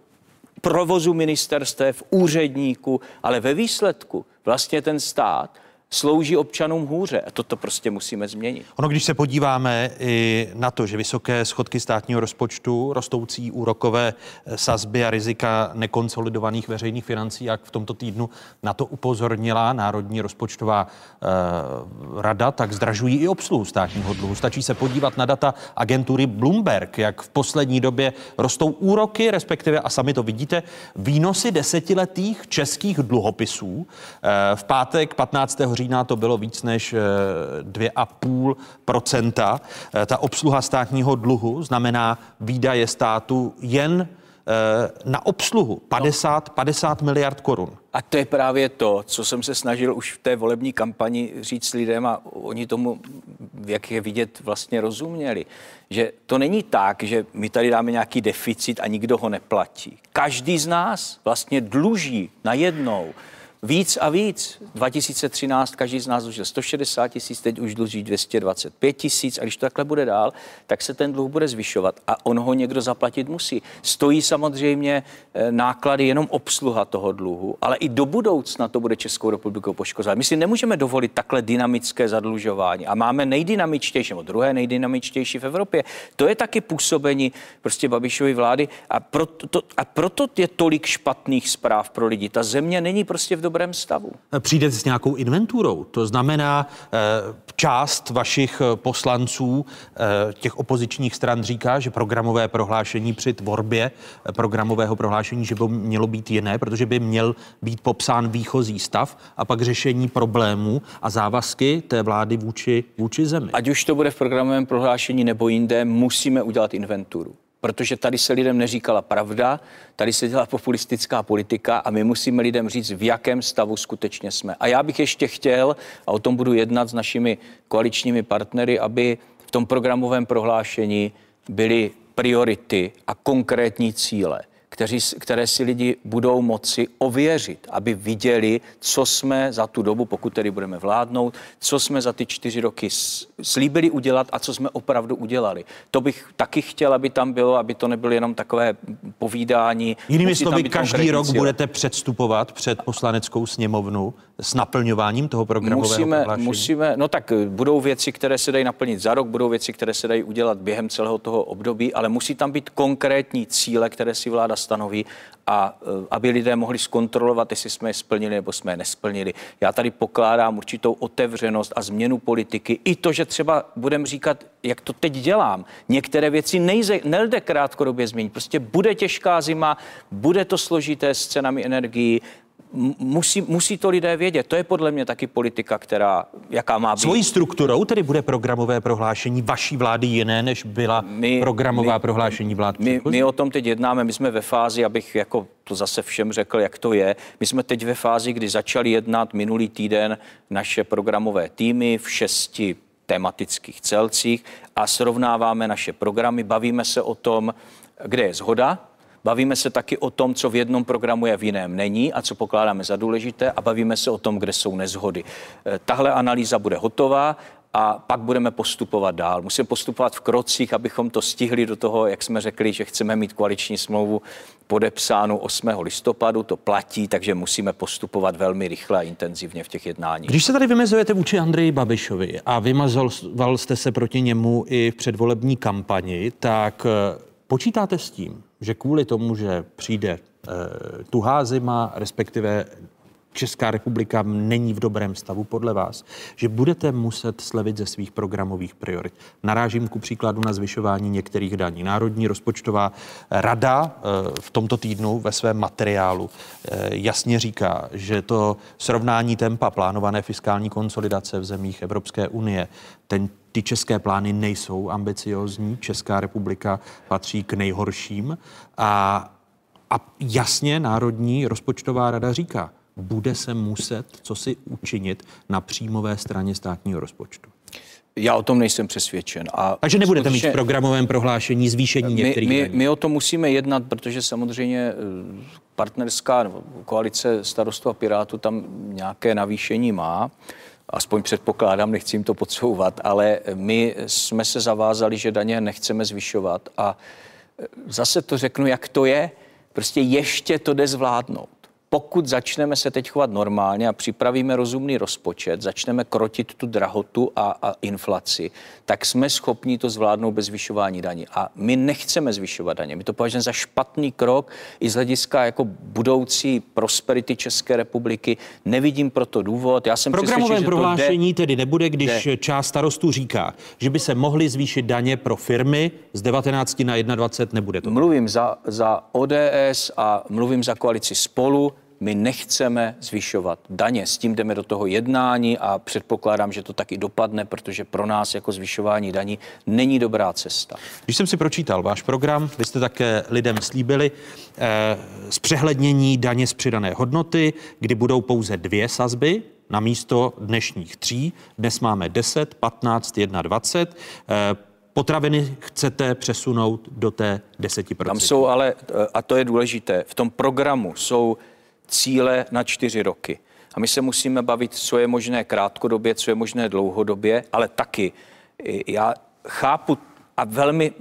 provozu ministerstev, úředníků, ale ve výsledku vlastně ten stát slouží občanům hůře. A toto prostě musíme změnit. Ono, když se podíváme i na to, že vysoké schodky státního rozpočtu, rostoucí úrokové eh, sazby a rizika nekonsolidovaných veřejných financí, jak v tomto týdnu na to upozornila Národní rozpočtová eh, rada, tak zdražují i obsluhu státního dluhu. Stačí se podívat na data agentury Bloomberg, jak v poslední době rostou úroky, respektive, a sami to vidíte, výnosy desetiletých českých dluhopisů. Eh, v pátek 15 října to bylo víc než 2,5 eh, eh, Ta obsluha státního dluhu znamená výdaje státu jen eh, na obsluhu 50, 50 miliard korun. A to je právě to, co jsem se snažil už v té volební kampani říct lidem a oni tomu, jak je vidět, vlastně rozuměli. Že to není tak, že my tady dáme nějaký deficit a nikdo ho neplatí. Každý z nás vlastně dluží najednou víc a víc. 2013 každý z nás dlužil 160 tisíc, teď už dluží 225 tisíc a když to takhle bude dál, tak se ten dluh bude zvyšovat a on ho někdo zaplatit musí. Stojí samozřejmě eh, náklady jenom obsluha toho dluhu, ale i do budoucna to bude Českou republikou poškozovat. My si nemůžeme dovolit takhle dynamické zadlužování a máme nejdynamičtější, nebo druhé nejdynamičtější v Evropě. To je taky působení prostě Babišovy vlády a proto, to, a proto je tolik špatných zpráv pro lidi. Ta země není prostě v dobrém stavu. Přijde s nějakou inventurou. To znamená, eh, část vašich eh, poslanců eh, těch opozičních stran říká, že programové prohlášení při tvorbě programového prohlášení, že by mělo být jiné, protože by měl být popsán výchozí stav a pak řešení problémů a závazky té vlády vůči, vůči zemi. Ať už to bude v programovém prohlášení nebo jinde, musíme udělat inventuru protože tady se lidem neříkala pravda, tady se dělá populistická politika a my musíme lidem říct, v jakém stavu skutečně jsme. A já bych ještě chtěl, a o tom budu jednat s našimi koaličními partnery, aby v tom programovém prohlášení byly priority a konkrétní cíle kteří, které si lidi budou moci ověřit, aby viděli, co jsme za tu dobu, pokud tedy budeme vládnout, co jsme za ty čtyři roky slíbili udělat a co jsme opravdu udělali. To bych taky chtěl, aby tam bylo, aby to nebylo jenom takové povídání. Jinými slovy, každý rok cíle. budete předstupovat před poslaneckou sněmovnu s naplňováním toho programového musíme, prohlášení? Musíme, no tak budou věci, které se dají naplnit za rok, budou věci, které se dají udělat během celého toho období, ale musí tam být konkrétní cíle, které si vláda stanoví a e, aby lidé mohli zkontrolovat, jestli jsme je splnili nebo jsme je nesplnili. Já tady pokládám určitou otevřenost a změnu politiky. I to, že třeba budeme říkat, jak to teď dělám. Některé věci nejde, nejde krátkodobě změnit. Prostě bude těžká zima, bude to složité s cenami energií, musí, musí to lidé vědět. To je podle mě taky politika, která, jaká má být. Svojí strukturou tedy bude programové prohlášení vaší vlády jiné, než byla my, programová my, prohlášení vlád my, my o tom teď jednáme, my jsme ve fázi, abych jako to zase všem řekl, jak to je. My jsme teď ve fázi, kdy začali jednat minulý týden naše programové týmy v šesti tematických celcích a srovnáváme naše programy, bavíme se o tom, kde je zhoda, Bavíme se taky o tom, co v jednom programu je, v jiném není a co pokládáme za důležité a bavíme se o tom, kde jsou nezhody. Eh, tahle analýza bude hotová a pak budeme postupovat dál. Musíme postupovat v krocích, abychom to stihli do toho, jak jsme řekli, že chceme mít koaliční smlouvu podepsánu 8. listopadu, to platí, takže musíme postupovat velmi rychle a intenzivně v těch jednáních. Když se tady vymezujete vůči Andreji Babišovi a vymazoval jste se proti němu i v předvolební kampani, tak eh, počítáte s tím, že kvůli tomu, že přijde e, tuhá zima, respektive Česká republika není v dobrém stavu podle vás, že budete muset slevit ze svých programových priorit. Narážím ku příkladu na zvyšování některých daní. Národní rozpočtová rada eh, v tomto týdnu ve svém materiálu eh, jasně říká, že to srovnání tempa plánované fiskální konsolidace v zemích Evropské unie, ten ty české plány nejsou ambiciozní. Česká republika patří k nejhorším. A, a jasně Národní rozpočtová rada říká, bude se muset co si učinit na příjmové straně státního rozpočtu. Já o tom nejsem přesvědčen. A Takže nebudete mít v programovém prohlášení zvýšení my, některých my, my o tom musíme jednat, protože samozřejmě eh, partnerská koalice starostů a pirátů tam nějaké navýšení má aspoň předpokládám, nechci jim to podsouvat, ale my jsme se zavázali, že daně nechceme zvyšovat a zase to řeknu, jak to je, prostě ještě to jde zvládnout pokud začneme se teď chovat normálně a připravíme rozumný rozpočet, začneme krotit tu drahotu a, a inflaci, tak jsme schopni to zvládnout bez zvyšování daní. A my nechceme zvyšovat daně. My to považujeme za špatný krok i z hlediska jako budoucí prosperity České republiky. Nevidím proto důvod. Já jsem Programovém prohlášení jde, tedy nebude, když jde. část starostů říká, že by se mohly zvýšit daně pro firmy z 19 na 21, nebude to. Mluvím za, za ODS a mluvím za koalici spolu my nechceme zvyšovat daně. S tím jdeme do toho jednání a předpokládám, že to taky dopadne, protože pro nás jako zvyšování daní není dobrá cesta. Když jsem si pročítal váš program, vy jste také lidem slíbili eh, zpřehlednění daně z přidané hodnoty, kdy budou pouze dvě sazby, na místo dnešních tří. Dnes máme 10, 15, 21. Eh, potraviny chcete přesunout do té 10%. Tam jsou ale, eh, a to je důležité, v tom programu jsou cíle na čtyři roky. A my se musíme bavit, co je možné krátkodobě, co je možné dlouhodobě, ale taky já chápu a velmi,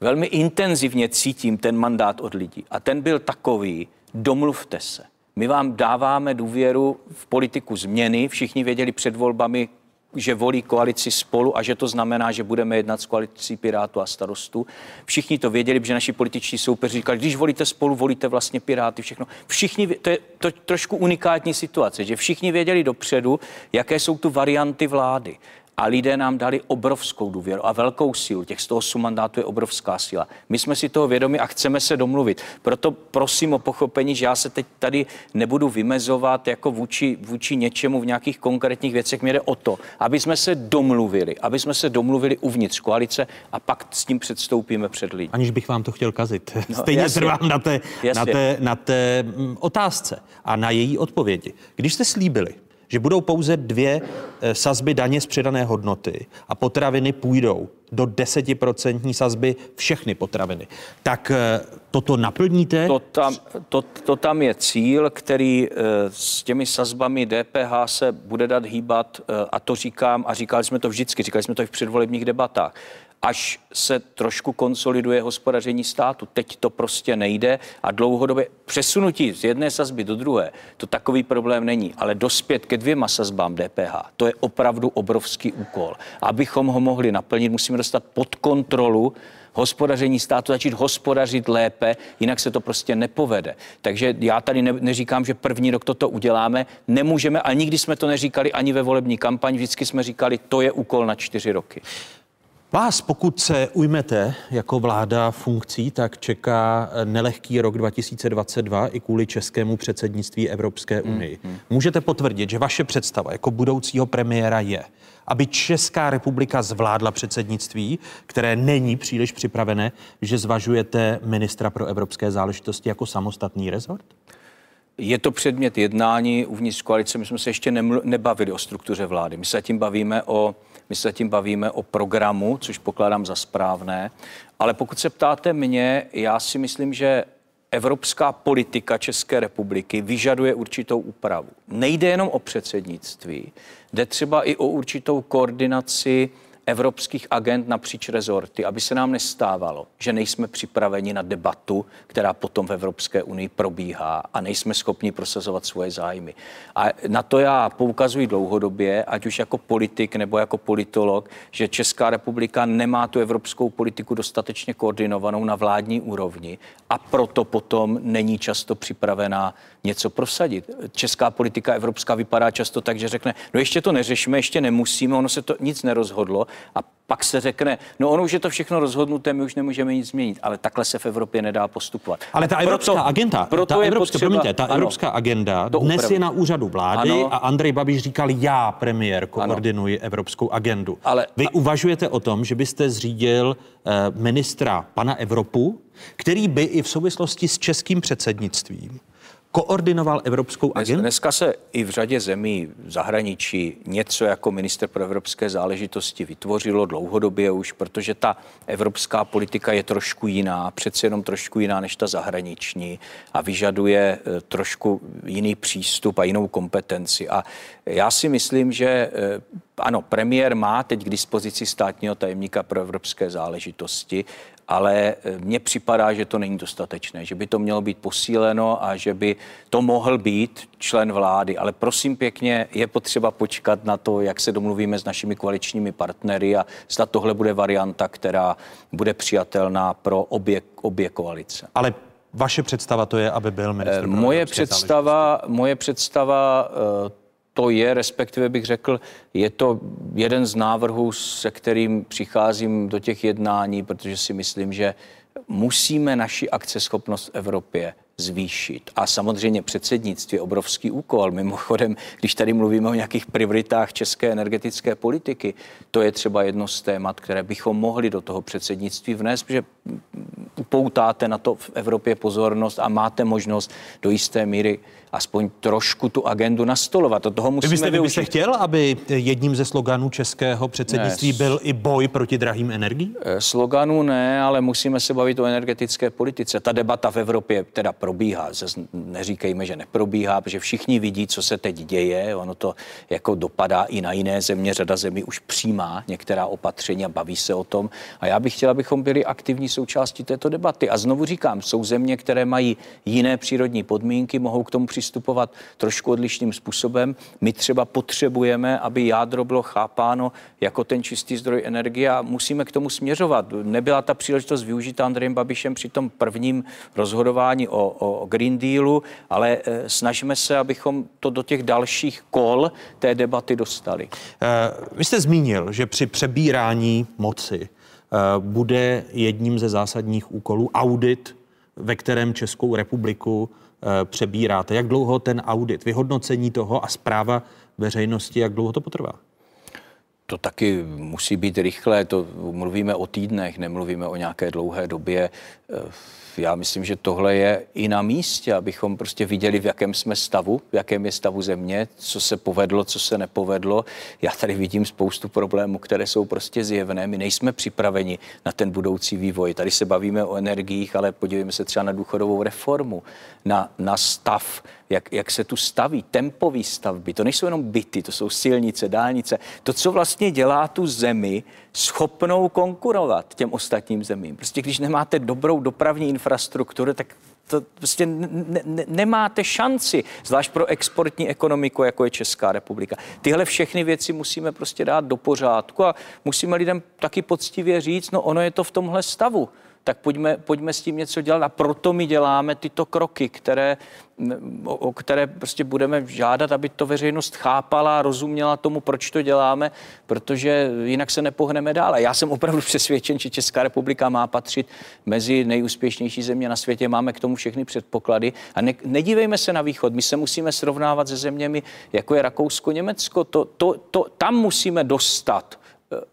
velmi intenzivně cítím ten mandát od lidí. A ten byl takový, domluvte se. My vám dáváme důvěru v politiku změny. Všichni věděli před volbami, že volí koalici spolu a že to znamená, že budeme jednat s koalicí Pirátů a starostů. Všichni to věděli, že naši političtí soupeři říkali, když volíte spolu, volíte vlastně Piráty, všechno. Všichni, to je to trošku unikátní situace, že všichni věděli dopředu, jaké jsou tu varianty vlády a lidé nám dali obrovskou důvěru a velkou sílu. Těch 108 mandátů je obrovská síla. My jsme si toho vědomi a chceme se domluvit. Proto prosím o pochopení, že já se teď tady nebudu vymezovat jako vůči, vůči něčemu v nějakých konkrétních věcech. Mě jde o to, aby jsme se domluvili, aby jsme se domluvili uvnitř koalice a pak s tím předstoupíme před lidi. Aniž bych vám to chtěl kazit. No, <laughs> Stejně jasně, trvám na té, na, té, na té mm, otázce a na její odpovědi. Když jste slíbili, že budou pouze dvě eh, sazby daně z přidané hodnoty a potraviny půjdou do desetiprocentní sazby všechny potraviny. Tak eh, toto naplníte? To tam, to, to tam je cíl, který s těmi sazbami DPH se bude dát hýbat a to říkám a říkali jsme to vždycky, říkali jsme to i v předvolebních debatách až se trošku konsoliduje hospodaření státu. Teď to prostě nejde a dlouhodobě přesunutí z jedné sazby do druhé, to takový problém není, ale dospět ke dvěma sazbám DPH, to je opravdu obrovský úkol. Abychom ho mohli naplnit, musíme dostat pod kontrolu hospodaření státu, začít hospodařit lépe, jinak se to prostě nepovede. Takže já tady ne, neříkám, že první rok toto uděláme, nemůžeme, a nikdy jsme to neříkali ani ve volební kampani, vždycky jsme říkali, to je úkol na čtyři roky. Vás, pokud se ujmete jako vláda funkcí, tak čeká nelehký rok 2022 i kvůli českému předsednictví Evropské hmm, unii. Hmm, hmm. Můžete potvrdit, že vaše představa jako budoucího premiéra je, aby Česká republika zvládla předsednictví, které není příliš připravené, že zvažujete ministra pro evropské záležitosti jako samostatný rezort? Je to předmět jednání uvnitř koalice. My jsme se ještě nebavili o struktuře vlády. My se tím bavíme o my se tím bavíme o programu, což pokládám za správné. Ale pokud se ptáte mě, já si myslím, že evropská politika České republiky vyžaduje určitou úpravu. Nejde jenom o předsednictví, jde třeba i o určitou koordinaci evropských agent napříč rezorty, aby se nám nestávalo, že nejsme připraveni na debatu, která potom v Evropské unii probíhá a nejsme schopni prosazovat svoje zájmy. A na to já poukazuji dlouhodobě, ať už jako politik nebo jako politolog, že Česká republika nemá tu evropskou politiku dostatečně koordinovanou na vládní úrovni a proto potom není často připravená něco prosadit. Česká politika evropská vypadá často tak, že řekne, no ještě to neřešíme, ještě nemusíme, ono se to nic nerozhodlo a pak se řekne, no ono už je to všechno rozhodnuté, my už nemůžeme nic změnit, ale takhle se v Evropě nedá postupovat. Ale ta evropská proto, agenda, proto ta, evropská, potřeba, promiňte, ta ano, evropská agenda dnes upravit. je na úřadu vlády ano. a Andrej Babiš říkal, já premiér koordinuji ano. evropskou agendu. Ale, Vy a... uvažujete o tom, že byste zřídil uh, ministra pana Evropu, který by i v souvislosti s českým předsednictvím koordinoval evropskou agendu? Dneska se i v řadě zemí v zahraničí něco jako minister pro evropské záležitosti vytvořilo dlouhodobě už, protože ta evropská politika je trošku jiná, přece jenom trošku jiná než ta zahraniční a vyžaduje eh, trošku jiný přístup a jinou kompetenci. A já si myslím, že eh, ano, premiér má teď k dispozici státního tajemníka pro evropské záležitosti ale eh, mně připadá, že to není dostatečné, že by to mělo být posíleno a že by to mohl být člen vlády. Ale prosím pěkně, je potřeba počkat na to, jak se domluvíme s našimi koaličními partnery a zda tohle bude varianta, která bude přijatelná pro obě, obě koalice. Ale vaše představa to je, aby byl ministr. Moje představa, moje představa to je, respektive bych řekl, je to jeden z návrhů, se kterým přicházím do těch jednání, protože si myslím, že musíme naši akceschopnost v Evropě zvýšit. A samozřejmě předsednictví je obrovský úkol. Mimochodem, když tady mluvíme o nějakých prioritách české energetické politiky, to je třeba jedno z témat, které bychom mohli do toho předsednictví vnést, protože upoutáte na to v Evropě pozornost a máte možnost do jisté míry aspoň trošku tu agendu nastolovat. To toho musíme vy byste, vy byste chtěl, aby jedním ze sloganů českého předsednictví ne, byl i boj proti drahým energiím? Eh, sloganů ne, ale musíme se bavit o energetické politice. Ta debata v Evropě teda probíhá. Zase neříkejme, že neprobíhá, protože všichni vidí, co se teď děje. Ono to jako dopadá i na jiné země. Řada zemí už přijímá některá opatření a baví se o tom. A já bych chtěl, abychom byli aktivní součástí této debaty. A znovu říkám, jsou země, které mají jiné přírodní podmínky, mohou k tomu přistupovat trošku odlišným způsobem. My třeba potřebujeme, aby jádro bylo chápáno jako ten čistý zdroj energie a musíme k tomu směřovat. Nebyla ta příležitost využita Andrejem Babišem při tom prvním rozhodování o, o Green Dealu, ale e, snažíme se, abychom to do těch dalších kol té debaty dostali. E, vy jste zmínil, že při přebírání moci e, bude jedním ze zásadních úkolů audit, ve kterém Českou republiku Eh, přebíráte. Jak dlouho ten audit, vyhodnocení toho a zpráva veřejnosti, jak dlouho to potrvá? to taky musí být rychle, to mluvíme o týdnech, nemluvíme o nějaké dlouhé době. Já myslím, že tohle je i na místě, abychom prostě viděli, v jakém jsme stavu, v jakém je stavu země, co se povedlo, co se nepovedlo. Já tady vidím spoustu problémů, které jsou prostě zjevné. My nejsme připraveni na ten budoucí vývoj. Tady se bavíme o energiích, ale podívejme se třeba na důchodovou reformu, na, na stav, jak, jak se tu staví, tempový stavby. To nejsou jenom byty, to jsou silnice, dálnice. To, co vlastně dělá tu zemi schopnou konkurovat těm ostatním zemím. Prostě když nemáte dobrou dopravní infrastrukturu, tak to prostě ne, ne, nemáte šanci, zvlášť pro exportní ekonomiku, jako je Česká republika. Tyhle všechny věci musíme prostě dát do pořádku a musíme lidem taky poctivě říct, no ono je to v tomhle stavu tak pojďme, pojďme s tím něco dělat. A proto my děláme tyto kroky, které, o, které prostě budeme žádat, aby to veřejnost chápala, rozuměla tomu, proč to děláme, protože jinak se nepohneme dále. Já jsem opravdu <laughs> přesvědčen, že Česká republika má patřit mezi nejúspěšnější země na světě, máme k tomu všechny předpoklady. A ne, nedívejme se na východ, my se musíme srovnávat se zeměmi, jako je Rakousko, Německo, to, to, to, tam musíme dostat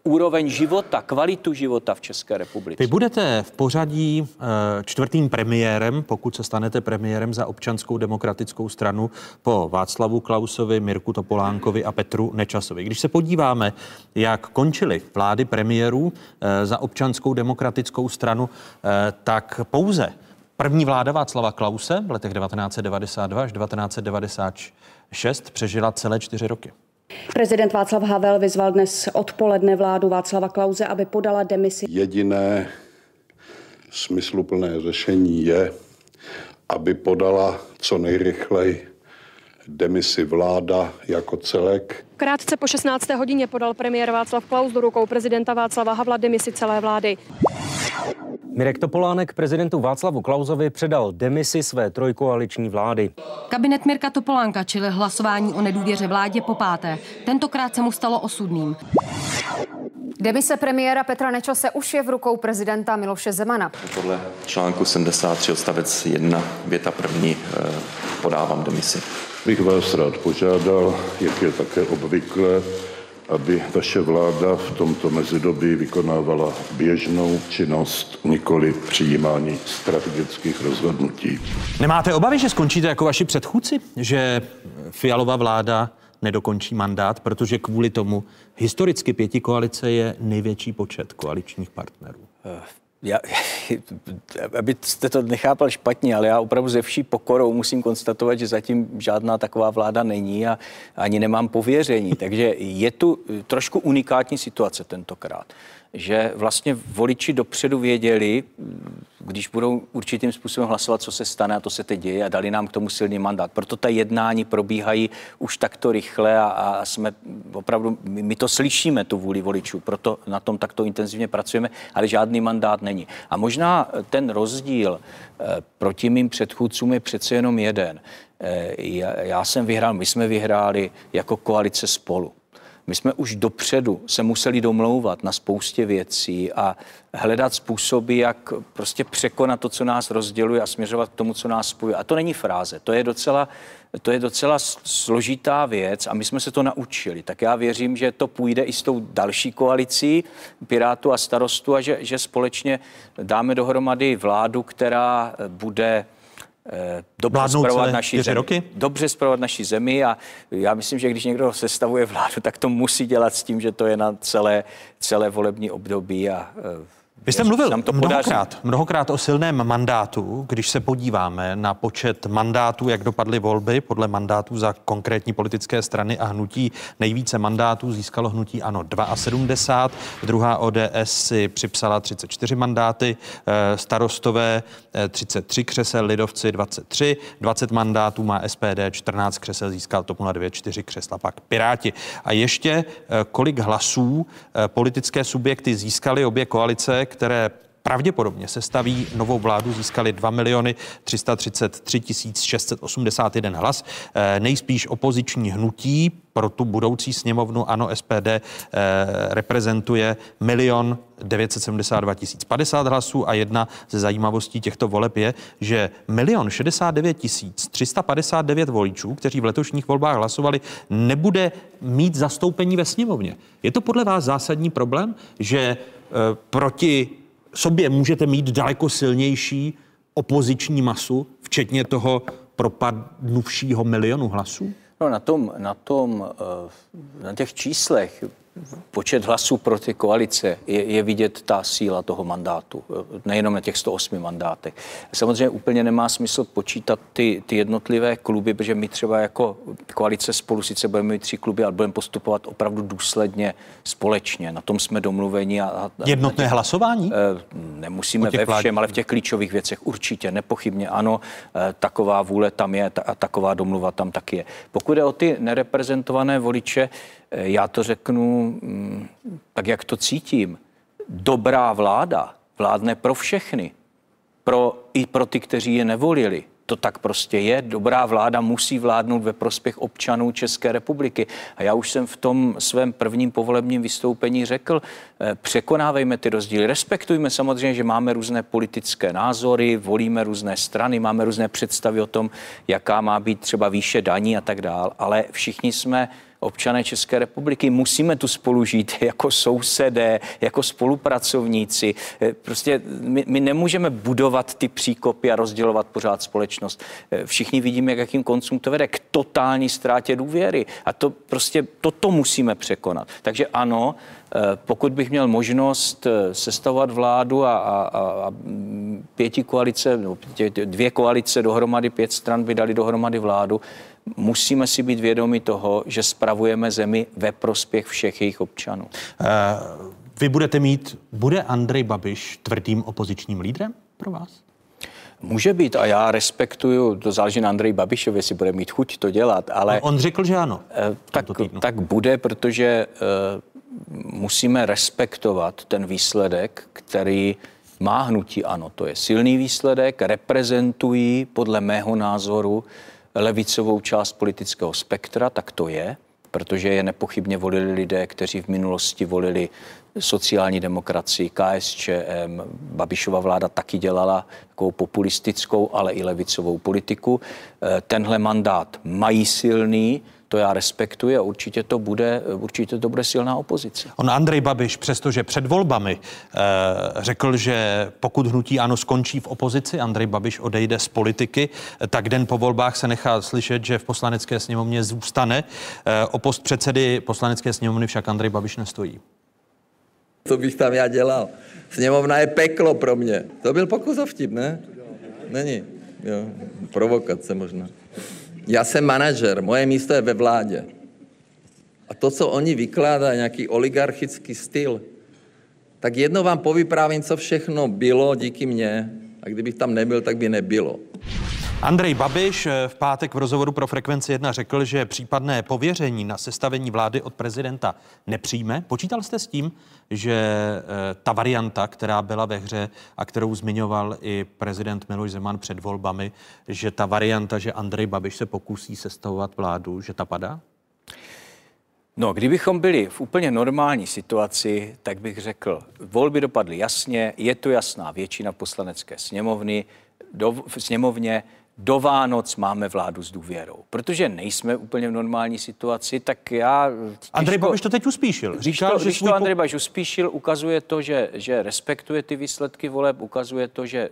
úroveň života, kvalitu života v České republice. Vy budete v pořadí eh, čtvrtým premiérem, pokud se stanete premiérem za občanskou demokratickou stranu po Václavu Klausovi, Mirku Topolánkovi a Petru Nečasovi. Když se podíváme, jak končily vlády premiérů eh, za občanskou demokratickou stranu, tak pouze První vláda Václava Klause v letech 1992 až 1996 přežila celé čtyři roky. Prezident Václav Havel vyzval dnes odpoledne vládu Václava Klauze, aby podala demisi. Jediné smysluplné řešení je, aby podala co nejrychleji demisi vláda jako celek. Krátce po 16. hodině podal premiér Václav Klaus do rukou prezidenta Václava Havla demisi celé vlády. Mirek Topolánek prezidentu Václavu Klauzovi předal demisi své trojkoaliční vlády. Kabinet Mirka Topolánka čili hlasování o nedůvěře vládě po páté. Tentokrát se mu stalo osudným. Demise premiéra Petra Nečase už je v rukou prezidenta Miloše Zemana. Podle článku 73 odstavec 1 věta první eh, podávám demisi. Bych vás rád požádal, jak je také obvykle, aby vaše vláda v tomto mezidobí vykonávala běžnou činnost, nikoli přijímání strategických rozhodnutí. Nemáte obavy, že skončíte jako vaši předchůdci? Že Fialová vláda nedokončí mandát, protože kvůli tomu historicky pěti koalice je největší počet koaličních partnerů. Eh, já, <laughs> abyste to nechápal špatně, ale já opravdu ze vší pokorou musím konstatovat, že zatím žádná taková vláda není a ani nemám pověření. <laughs> Takže je tu trošku unikátní situace tentokrát že vlastně voliči dopředu věděli, když budou určitým způsobem hlasovat, co se stane a to se teď děje a dali nám k tomu silný mandát. Proto ta jednání probíhají už takto rychle a, a jsme opravdu, my, my to slyšíme, tu vůli voličů, proto na tom takto intenzivně pracujeme, ale žádný mandát není. A možná ten rozdíl eh, proti mým předchůdcům je přece jenom jeden. Eh, já, já jsem vyhrál, my jsme vyhráli jako koalice spolu. My jsme už dopředu se museli domlouvat na spoustě věcí a hledat způsoby, jak prostě překonat to, co nás rozděluje a směřovat k tomu, co nás spojuje. A to není fráze, to je docela, to je docela složitá věc a my jsme se to naučili. Tak já věřím, že to půjde i s tou další koalicí Pirátu a starostu a že, že společně dáme dohromady vládu, která bude Eh, dobře zpravovat naší zemi. Roky? Dobře zpravovat naší zemi a já myslím, že když někdo sestavuje vládu, tak to musí dělat s tím, že to je na celé, celé volební období a eh, vy jste mluvil to mnohokrát, mnohokrát o silném mandátu, když se podíváme na počet mandátů, jak dopadly volby podle mandátů za konkrétní politické strany a hnutí. Nejvíce mandátů získalo hnutí ANO 72, druhá ODS si připsala 34 mandáty, eh, starostové 33 eh, křesel, lidovci 23, 20 mandátů má SPD, 14 křesel získal TOP 09, 4 křesla pak Piráti. A ještě eh, kolik hlasů politické subjekty získaly obě koalice, které pravděpodobně se staví novou vládu, získali 2 miliony 333 681 hlas. Eh, nejspíš opoziční hnutí pro tu budoucí sněmovnu ANO SPD eh, reprezentuje milion 972 tisíc 50 hlasů a jedna ze zajímavostí těchto voleb je, že milion 69 tisíc 359 voličů, kteří v letošních volbách hlasovali, nebude mít zastoupení ve sněmovně. Je to podle vás zásadní problém, že proti sobě můžete mít daleko silnější opoziční masu, včetně toho propadnuvšího milionu hlasů? No na tom, na tom, eh, na těch číslech počet hlasů pro ty koalice je, je vidět ta síla toho mandátu, nejenom na těch 108 mandátech. Samozřejmě úplně nemá smysl počítat ty, ty jednotlivé kluby, protože my třeba jako koalice spolu sice budeme mít tři kluby, ale budeme postupovat opravdu důsledně společně. Na tom jsme domluveni. A, a Jednotné těch, hlasování? Eh, nemusíme ve všem, ale v těch klíčových věcech určitě, nepochybně ano, eh, taková vůle tam je a taková domluva tam taky je. Pokud je o ty nereprezentované voliče, Eh, já to řeknu mm, tak, jak to cítím. Dobrá vláda vládne pro všechny. Pro, I pro ty, kteří je nevolili to tak prostě je. Dobrá vláda musí vládnout ve prospěch občanů České republiky. A já už jsem v tom svém prvním povolebním vystoupení řekl, eh, překonávejme ty rozdíly. Respektujme samozřejmě, že máme různé politické názory, volíme různé strany, máme různé představy o tom, jaká má být třeba výše daní a tak dál, ale všichni jsme občané České republiky. Musíme tu spolu žít <laughs> jako sousedé, jako spolupracovníci. Eh, prostě my, my nemůžeme budovat ty příkopy a rozdělovat pořád společnost. Eh, všichni vidíme, jak jakým koncům to vede k totální ztrátě důvěry. A to prostě toto musíme překonat. Takže ano, eh, pokud bych měl možnost sestavovat vládu a, a, a pěti koalice, dvě koalice dohromady, pět stran by dali dohromady vládu, musíme si být vědomi toho, že spravujeme zemi ve prospěch všech jejich občanů. Uh, vy budete mít, bude Andrej Babiš tvrdým opozičním lídrem pro vás? Může být a já respektuju, to záleží na Andrej Babišovi, jestli bude mít chuť to dělat, ale... No, on řekl, že ano. Uh, tak, tak bude, protože uh, musíme respektovat ten výsledek, který má hnutí ano. To je silný výsledek, reprezentují podle mého názoru levicovou část politického spektra, tak to je, protože je nepochybně volili lidé, kteří v minulosti volili sociální demokracii, KSČM, Babišova vláda taky dělala takovou populistickou, ale i levicovou politiku. Eh, tenhle mandát mají silný, to já respektuji a určitě to bude, určitě to bude silná opozice. On Andrej Babiš, přestože před volbami eh, řekl, že pokud hnutí ano skončí v opozici, Andrej Babiš odejde z politiky, tak den po volbách se nechá slyšet, že v poslanecké sněmovně zůstane. Eh, o post předsedy poslanecké sněmovny však Andrej Babiš nestojí. Co bych tam já dělal? Sněmovna je peklo pro mě. To byl pokus o vtip, ne? Není. Jo, provokace možná. Já jsem manažer, moje místo je ve vládě. A to, co oni vykládají, nějaký oligarchický styl, tak jedno vám povyprávím, co všechno bylo díky mně. A kdybych tam nebyl, tak by nebylo. Andrej Babiš v pátek v rozhovoru pro Frekvenci 1 řekl, že případné pověření na sestavení vlády od prezidenta nepřijme. Počítal jste s tím, že eh, ta varianta, která byla ve hře a kterou zmiňoval i prezident Miloš Zeman před volbami, že ta varianta, že Andrej Babiš se pokusí sestavovat vládu, že ta padá? No, kdybychom byli v úplně normální situaci, tak bych řekl, volby dopadly jasně, je to jasná většina poslanecké sněmovny, do, v sněmovně do Vánoc máme vládu s důvěrou. Protože nejsme úplně v normální situaci, tak já... Těžko... Andrej Babiš to teď uspíšil. Říkal, když to, že když svůj... to Andrej Babiš uspíšil, ukazuje to, že, že respektuje ty výsledky voleb, ukazuje to, že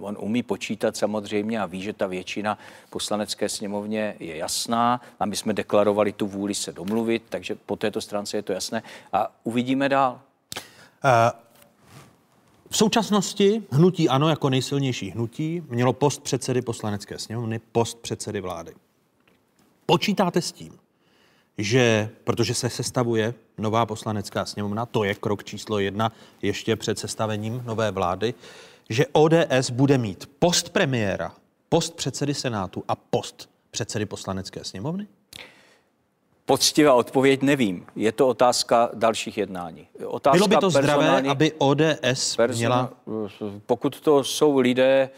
on umí počítat samozřejmě a ví, že ta většina poslanecké sněmovně je jasná a my jsme deklarovali tu vůli se domluvit, takže po této stránce je to jasné a uvidíme dál. Uh... V současnosti hnutí ANO jako nejsilnější hnutí mělo post předsedy poslanecké sněmovny, post předsedy vlády. Počítáte s tím, že protože se sestavuje nová poslanecká sněmovna, to je krok číslo jedna ještě před sestavením nové vlády, že ODS bude mít post premiéra, post předsedy Senátu a post předsedy poslanecké sněmovny? Poctivá odpověď nevím. Je to otázka dalších jednání. Otázka Bylo by to zdravé, aby ODS měla... Pokud to jsou lidé,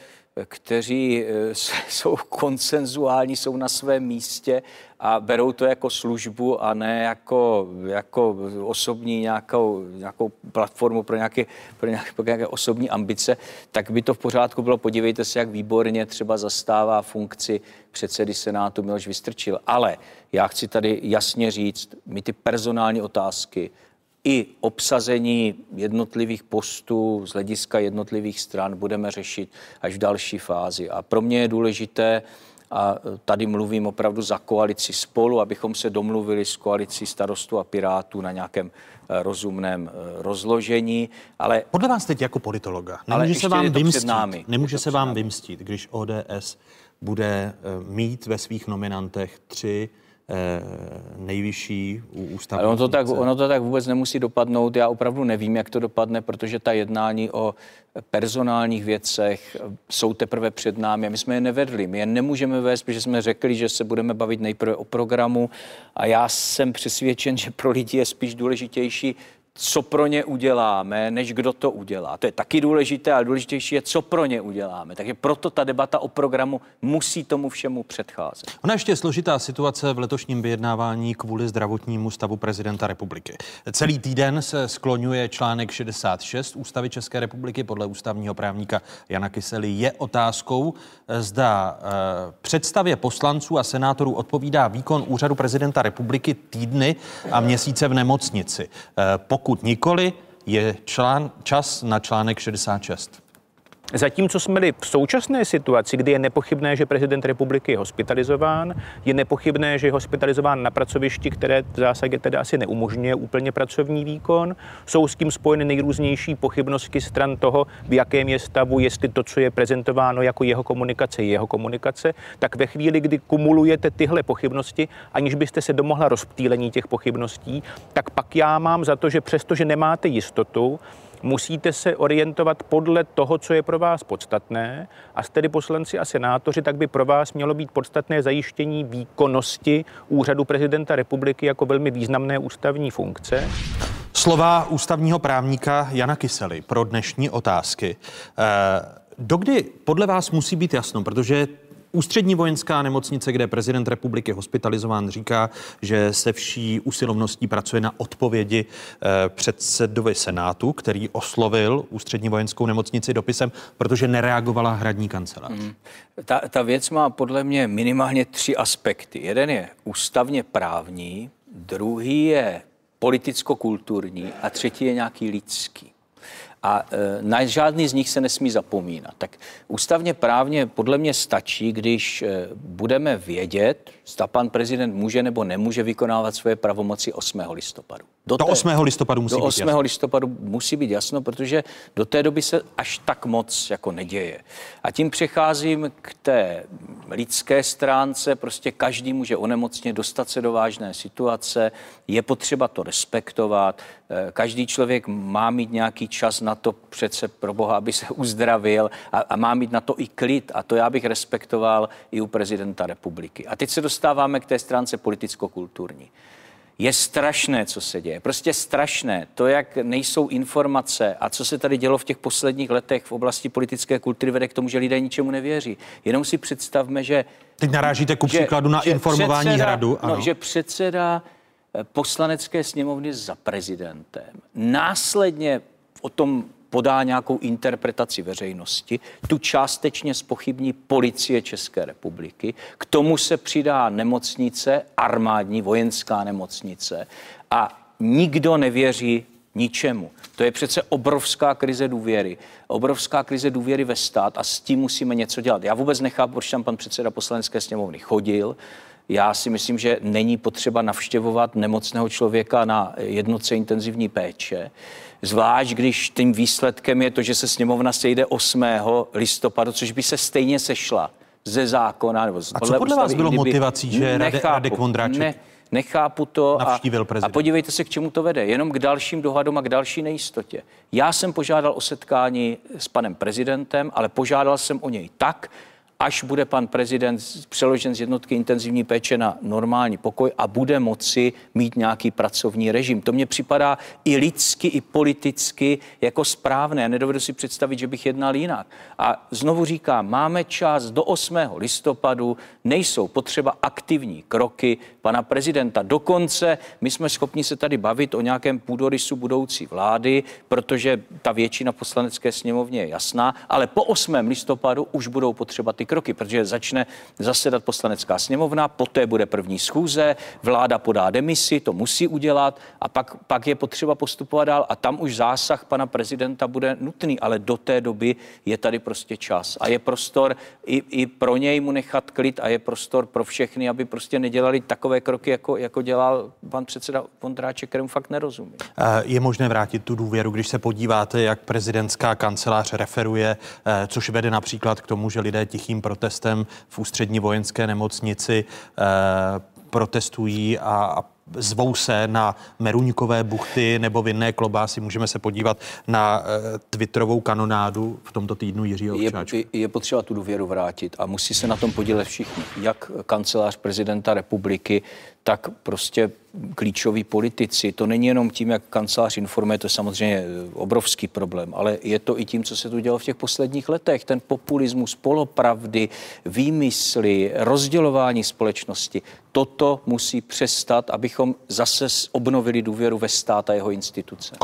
kteří eh, <laughs> jsou konsenzuální, jsou na svém místě a berou to jako službu a ne jako, jako osobní nějakou, nějakou platformu pro nějaké, pro, nějaké, pro nějaké osobní ambice, tak by to v pořádku bylo. Podívejte se, jak výborně třeba zastává funkci předsedy Senátu Miloš Vystrčil. Ale já chci tady jasně říct, my ty personální otázky i obsazení jednotlivých postů z hlediska jednotlivých stran budeme řešit až v další fázi. A pro mě je důležité, a tady mluvím opravdu za koalici spolu, abychom se domluvili s koalicí starostů a pirátů na nějakém eh, rozumném eh, rozložení, ale... Podle vás teď jako politologa, nemůže se vám vymstít, námi. nemůže se vám vymstít, když ODS bude mít ve svých nominantech tři nejvyšší ú- ústavní Ale ono to, tak, ono to tak vůbec nemusí dopadnout. Já opravdu nevím, jak to dopadne, protože ta jednání o personálních věcech jsou teprve před námi my jsme je nevedli. My je nemůžeme vést, protože jsme řekli, že se budeme bavit nejprve o programu a já jsem přesvědčen, že pro lidi je spíš důležitější co pro ně uděláme, než kdo to udělá. To je taky důležité, ale důležitější je, co pro ně uděláme. Takže proto ta debata o programu musí tomu všemu předcházet. Ona ještě je složitá situace v letošním vyjednávání kvůli zdravotnímu stavu prezidenta republiky. Celý týden se skloňuje článek 66 Ústavy České republiky. Podle ústavního právníka Jana Kysely je otázkou, zda eh, představě poslanců a senátorů odpovídá výkon úřadu prezidenta republiky týdny a měsíce v nemocnici. Eh, Pokud nikoli, je člán, čas na článek 66. Zatímco jsme-li v současné situaci, kdy je nepochybné, že prezident republiky je hospitalizován, je nepochybné, že je hospitalizován na pracovišti, které v zásadě tedy asi neumožňuje úplně pracovní výkon, jsou s tím spojeny nejrůznější pochybnosti stran toho, v jakém je stavu, jestli to, co je prezentováno jako jeho komunikace, je jeho komunikace, tak ve chvíli, kdy kumulujete tyhle pochybnosti, aniž byste se domohla rozptýlení těch pochybností, tak pak já mám za to, že přesto, že nemáte jistotu, musíte se orientovat podle toho, co je pro vás podstatné. A tedy poslanci a senátoři, tak by pro vás mělo být podstatné zajištění výkonnosti úřadu prezidenta republiky jako velmi významné ústavní funkce. Slova ústavního právníka Jana Kysely pro dnešní otázky. Eh, Dokdy podle vás musí být jasno, protože Ústřední vojenská nemocnice, kde prezident republiky hospitalizován, říká, že se vší usilovností pracuje na odpovědi eh, předsedovi Senátu, který oslovil Ústřední vojenskou nemocnici dopisem, protože nereagovala hradní kancelář. Hmm. Ta, ta věc má podle mě minimálně tři aspekty. Jeden je ústavně právní, druhý je politicko-kulturní a třetí je nějaký lidský. A e, na žádný z nich se nesmí zapomínat. Tak ústavně právně podle mě stačí, když e, budeme vědět, zda pan prezident může nebo nemůže vykonávat svoje pravomoci 8. listopadu. Do 8. listopadu musí do být 8. jasno. listopadu musí být jasno, protože do té doby se až tak moc jako neděje. A tím přecházím k té lidské stránce. Prostě každý může onemocnit, dostat se do vážné situace. Je potřeba to respektovat. Eh, Každý člověk má mít nějaký čas na to přece pro Boha, aby se uzdravil a, a má mít na to i klid. A to já bych respektoval i u prezidenta republiky. A teď se dostáváme k té stránce politicko-kulturní. Je strašné, co se děje. Prostě strašné. To, jak nejsou informace a co se tady dělo v těch posledních letech v oblasti politické kultury, vede k tomu, že lidé ničemu nevěří. Jenom si představme, že... Teď narážíte ku příkladu na informování předseda, hradu, ano. No, že předseda eh, poslanecké sněmovny za prezidentem následně o tom podá nějakou interpretaci veřejnosti, tu částečně spochybní policie České republiky, k tomu se přidá nemocnice, armádní, vojenská nemocnice a nikdo nevěří ničemu. To je přece obrovská krize důvěry. Obrovská krize důvěry ve stát a s tím musíme něco dělat. Já vůbec nechápu, proč tam pan předseda poslanecké sněmovny chodil. Já si myslím, že není potřeba navštěvovat nemocného člověka na jednotce intenzivní péče. Zvlášť, když tím výsledkem je to, že se sněmovna sejde 8. listopadu, což by se stejně sešla ze zákona. Nebo z- A co podle vás bylo motivací, že Nechápu. Radek Vondráček Ne, nechápu to. A, a podívejte se, k čemu to vede. Jenom k dalším dohadům a k další nejistotě. Já jsem požádal o setkání s panem prezidentem, ale požádal jsem o něj tak, až bude pan prezident přeložen z jednotky intenzivní péče na normální pokoj a bude moci mít nějaký pracovní režim. To mně připadá i lidsky, i politicky jako správné. Nedovedu si představit, že bych jednal jinak. A znovu říkám, máme čas do 8. listopadu, nejsou potřeba aktivní kroky pana prezidenta. Dokonce my jsme schopni se tady bavit o nějakém půdorysu budoucí vlády, protože ta většina poslanecké sněmovně je jasná, ale po 8. listopadu už budou potřeba ty kroky, protože začne zasedat poslanecká sněmovna, poté bude první schůze, vláda podá demisi, to musí udělat a pak, pak je potřeba postupovat dál a tam už zásah pana prezidenta bude nutný, ale do té doby je tady prostě čas a je prostor i, i pro něj mu nechat klid a je prostor pro všechny, aby prostě nedělali takové kroky, jako, jako dělal pan předseda Vondráček, kterému fakt nerozumí. Je možné vrátit tu důvěru, když se podíváte, jak prezidentská kancelář referuje, eh, což vede například k tomu, že lidé tichým protestem v ústřední vojenské nemocnici eh, protestují a, a zvou se na Meruňkové buchty nebo vinné klobásy. Můžeme se podívat na uh, Twitterovou kanonádu v tomto týdnu Jiřího. Je, je potřeba tu důvěru vrátit a musí se na tom podílet všichni, jak kancelář prezidenta republiky, tak prostě klíčoví politici. To není jenom tím, jak kancelář informuje, to je samozřejmě obrovský problém, ale je to i tím, co se tu dělo v těch posledních letech. Ten populismus, polopravdy, výmysly, rozdělování společnosti. Toto musí přestat, abychom zase obnovili důvěru ve stát a jeho instituce.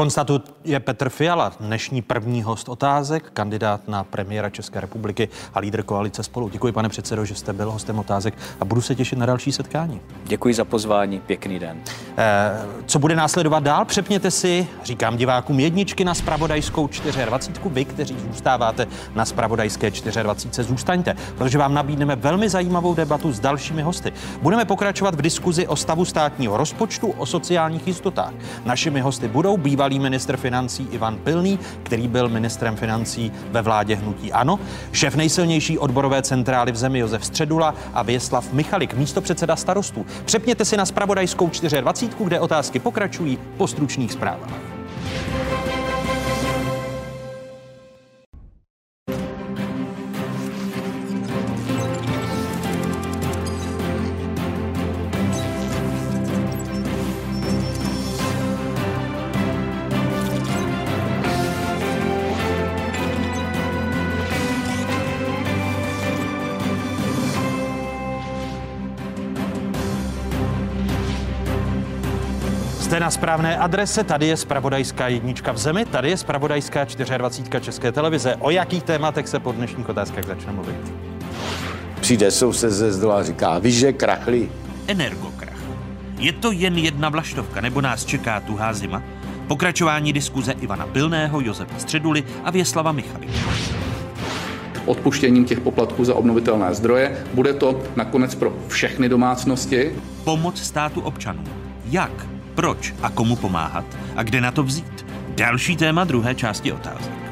je Petr Fiala, dnešní první host otázek, kandidát na premiéra České republiky a lídr koalice spolu. Děkuji, pane předsedo, že jste byl hostem otázek a budu se těšit na další setkání. Děkuji za pozvání, pěkný den. Eh, co bude následovat dál? Přepněte si, říkám divákům, jedničky na spravodajskou 24. Vy, kteří zůstáváte na spravodajské 24. zůstaňte, protože vám nabídneme velmi zajímavou debatu s dalšími hosty. Budeme pokračovat v diskuzi o stavu státního rozpočtu, o sociálních jistotách. Našimi hosty budou bývalý ministr financí Ivan Pilný, který byl ministrem financí ve vládě Hnutí Ano, šéf nejsilnější odborové centrály v zemi Josef Středula a Věslav Michalik, místo předseda starostů. Přepněte si na spravodajskou 24, kde otázky pokračují po stručných zprávách. Správné adrese, tady je spravodajská jednička v zemi, tady je spravodajská 24 České televize. O jakých tématech se po dnešních otázkách začne mluvit? Přijde soused ze zdola a říká, víš, že krachli. Energokrach. Je to jen jedna vlaštovka, nebo nás čeká tuhá zima? Pokračování diskuze Ivana Pilného, Josefa Středuly a Věslava Michalika odpuštěním těch poplatků za obnovitelné zdroje. Bude to nakonec pro všechny domácnosti. Pomoc státu občanům. Jak? Proč a komu pomáhat a kde na to vzít. Další téma druhé části otázek.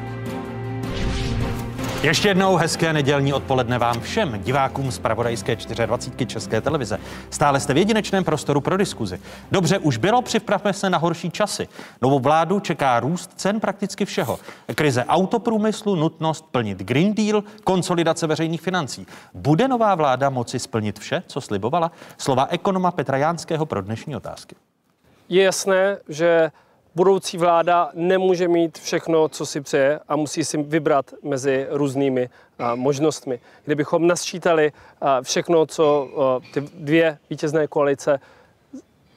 Ještě jednou hezké nedělní odpoledne vám všem, divákům z Pravodajské 24 České televize. Stále jste v jedinečném prostoru pro diskuzi. Dobře už bylo, připravme se na horší časy. Novou vládu čeká růst cen prakticky všeho. Krize autoprůmyslu, nutnost plnit Green Deal, konsolidace veřejných financí. Bude nová vláda moci splnit vše, co slibovala? Slova ekonoma Petra Jánského pro dnešní otázky. Je jasné, že budoucí vláda nemůže mít všechno, co si přeje a musí si vybrat mezi různými možnostmi. Kdybychom nasčítali všechno, co ty dvě vítězné koalice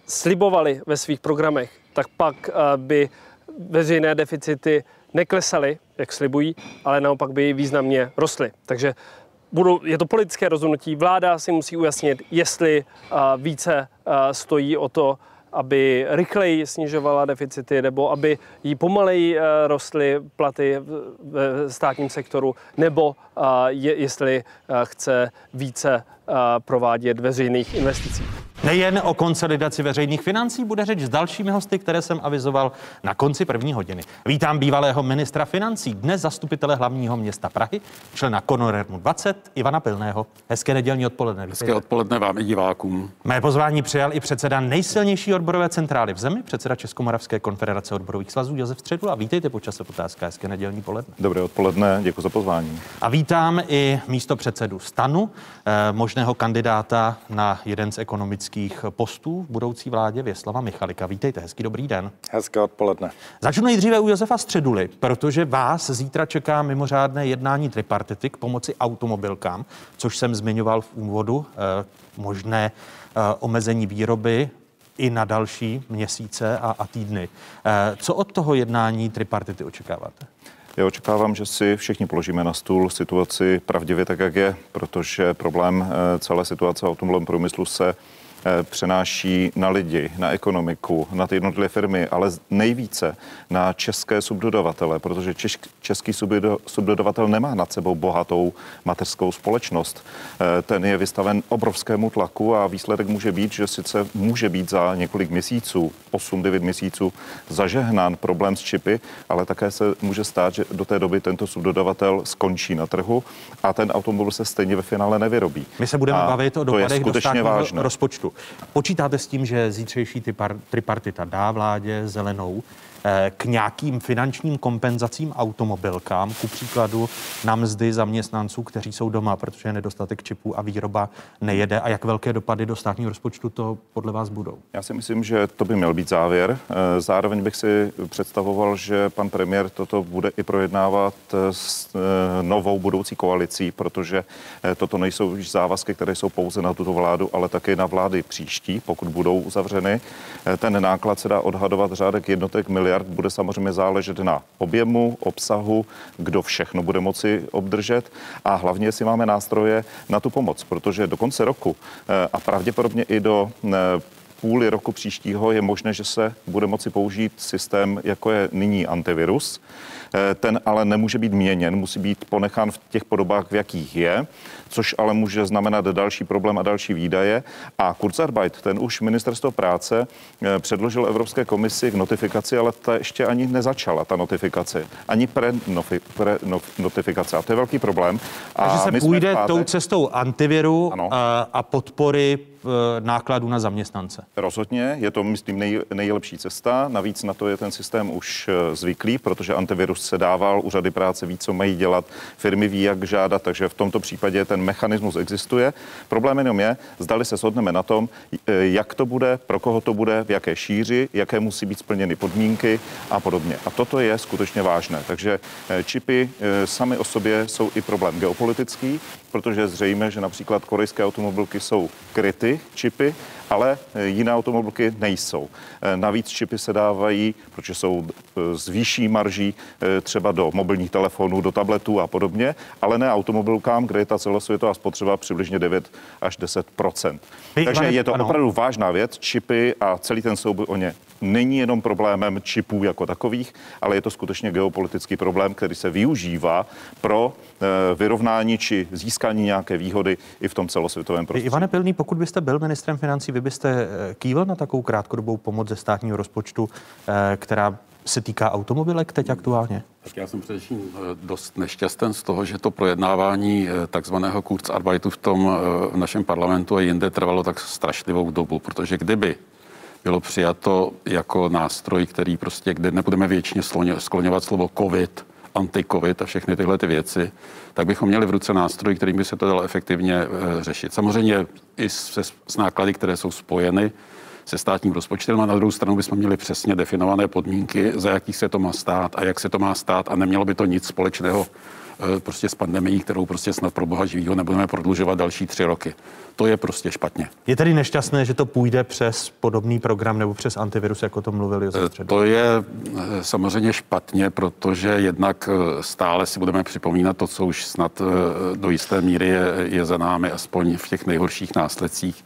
slibovali ve svých programech, tak pak by veřejné deficity neklesaly, jak slibují, ale naopak by významně rostly. Takže budou, je to politické rozhodnutí. Vláda si musí ujasnit, jestli více stojí o to, aby rychleji snižovala deficity nebo aby jí pomaleji eh, rostly platy ve státním sektoru, nebo je, jestli eh, chce více provádět veřejných investicí. Nejen o konsolidaci veřejných financí bude řeč s dalšími hosty, které jsem avizoval na konci první hodiny. Vítám bývalého ministra financí, dnes zastupitele hlavního města Prahy, člena Konorermu 20, Ivana Pilného. Hezké nedělní odpoledne. Hezké odpoledne vám i divákům. Mé pozvání přijal i předseda nejsilnější odborové centrály v zemi, předseda Českomoravské konfederace odborových svazů Josef Středu. A vítejte po čase otázka. Hezké nedělní poledne. Dobré odpoledne, děkuji za pozvání. A vítám i místo předsedu Stanu, eh, možného kandidáta na jeden z ekonomických postů v budoucí vládě Věslava Michalika. Vítejte, hezký dobrý den. Hezké odpoledne. Začnu nejdříve u Josefa Středuly, protože vás zítra čeká mimořádné jednání tripartity k pomoci automobilkám, což jsem zmiňoval v úvodu, eh, možné eh, omezení výroby i na další měsíce a, a týdny. Eh, co od toho jednání tripartity očekáváte? Já očekávám, že si všichni položíme na stůl situaci pravdivě tak, jak je, protože problém celé situace v automobilovém průmyslu se přenáší na lidi, na ekonomiku, na ty jednotlivé firmy, ale nejvíce na české subdodavatele, protože český subdodavatel nemá nad sebou bohatou mateřskou společnost. Eh, ten je vystaven obrovskému tlaku a výsledek může být, že sice může být za několik měsíců, 8-9 měsíců, zažehnán problém s čipy, ale také se může stát, že do té doby tento subdodavatel skončí na trhu a ten automobil se stejně ve finále nevyrobí. My se budeme a bavit o dopadech do státního vážné. rozpočtu. Počítáte s tím, že zítřejší tripartita dá vládě zelenou k nějakým finančním kompenzacím automobilkám, ku příkladu na mzdy zaměstnanců, kteří jsou doma, protože je nedostatek čipů a výroba nejede a jak velké dopady do státního rozpočtu to podle vás budou? Já si myslím, že to by měl být závěr. Eh, zároveň bych si představoval, že pan premiér toto bude i projednávat s eh, novou budoucí koalicí, protože toto nejsou už závazky, které jsou pouze na tuto vládu, ale také na vlády příští, pokud budou uzavřeny. Ten náklad se dá odhadovat řádek jednotek miliard miliard bude samozřejmě záležet na objemu, obsahu, kdo všechno bude moci obdržet a hlavně, jestli máme nástroje na tu pomoc, protože do konce roku eh, a pravděpodobně i do eh, půli roku příštího je možné, že se bude moci použít systém, jako je nyní antivirus. Eh, ten ale nemůže být měněn, musí být ponechán v těch podobách, v jakých je, což ale může znamenat další problém a další výdaje. A Kurzarbeit, ten už ministerstvo práce eh, předložil Evropské komisi k notifikaci, ale ta ještě ani nezačala, ta notifikace. Ani pre-notifikace. Pre, a to je velký problém. A Takže se půjde pátek... tou cestou antiviru a, a podpory nákladů na zaměstnance. Rozhodně, je to, myslím, nej, nejlepší cesta. Navíc na to je ten systém už eh, zvyklý, protože antivirus se dával, úřady práce ví, co mají dělat, firmy ví, jak žádat, takže v tomto případě ten mechanismus existuje. Problém jenom je, zdali se shodneme na tom, eh, jak to bude, pro koho to bude, v jaké šíři, jaké musí být splněny podmínky a podobně. A toto je skutečně vážné. Takže eh, čipy sami o sobě jsou i problém geopolitický, protože zřejmé, že například korejské automobilky jsou kryty čipy, ale eh, jiné automobilky nejsou. Eh, navíc čipy se dávají, protože jsou z eh, výšší marží třeba do mobilních telefonů, do tabletů a podobně, ale ne automobilkám, kde je ta celosvětová spotřeba přibližně 9 až 10% Takže je to opravdu vážná věc. Čipy a celý ten souboj o ně není jenom problémem čipů jako takových, ale je to skutečně geopolitický problém, který se využívá pro vyrovnání či získání nějaké výhody i v tom celosvětovém prostředí. Ivane Pilný, pokud byste byl ministrem financí, vy byste eh, kývil na takovou krátkodobou pomoc ze státního rozpočtu, eh, která se týká automobilek teď aktuálně? Tak já jsem především eh, dost nešťasten z toho, že to projednávání takzvaného Kurzarbeitu v tom v našem parlamentu a jinde trvalo tak strašlivou dobu, protože kdyby bylo přijato jako nástroj, který prostě, kde nebudeme většině skloňovat slovo COVID, anti-covid a všechny tyhle ty věci, tak bychom měli v ruce nástroj, kterým by se to dalo efektivně e, řešit. Samozřejmě i se, s náklady, které jsou spojeny se státním rozpočtem a na druhou stranu bychom měli přesně definované podmínky, za jakých se to má stát a jak se to má stát a nemělo by to nic společného prostě s pandemií, kterou prostě snad pro boha živýho nebudeme prodlužovat další tři roky. To je prostě špatně. Je tedy nešťastné, že to půjde přes podobný program nebo přes antivirus, jako to mluvil Josef eh, To je eh, samozřejmě špatně, protože jednak eh, stále si budeme připomínat to, co už snad do jisté míry je, je za námi, aspoň v těch nejhorších následcích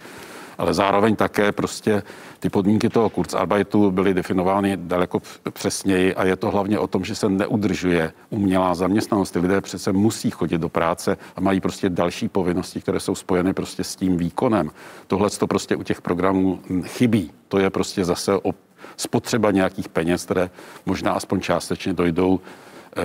ale zároveň také prostě ty podmínky toho Kurzarbeitu byly definovány daleko přesněji a je to hlavně o tom, že se neudržuje umělá zaměstnanost. Ty lidé přece musí chodit do práce a mají prostě další povinnosti, které jsou spojeny prostě s tím výkonem. Tohle to prostě u těch programů chybí. To je prostě zase o spotřeba nějakých peněz, které možná aspoň částečně dojdou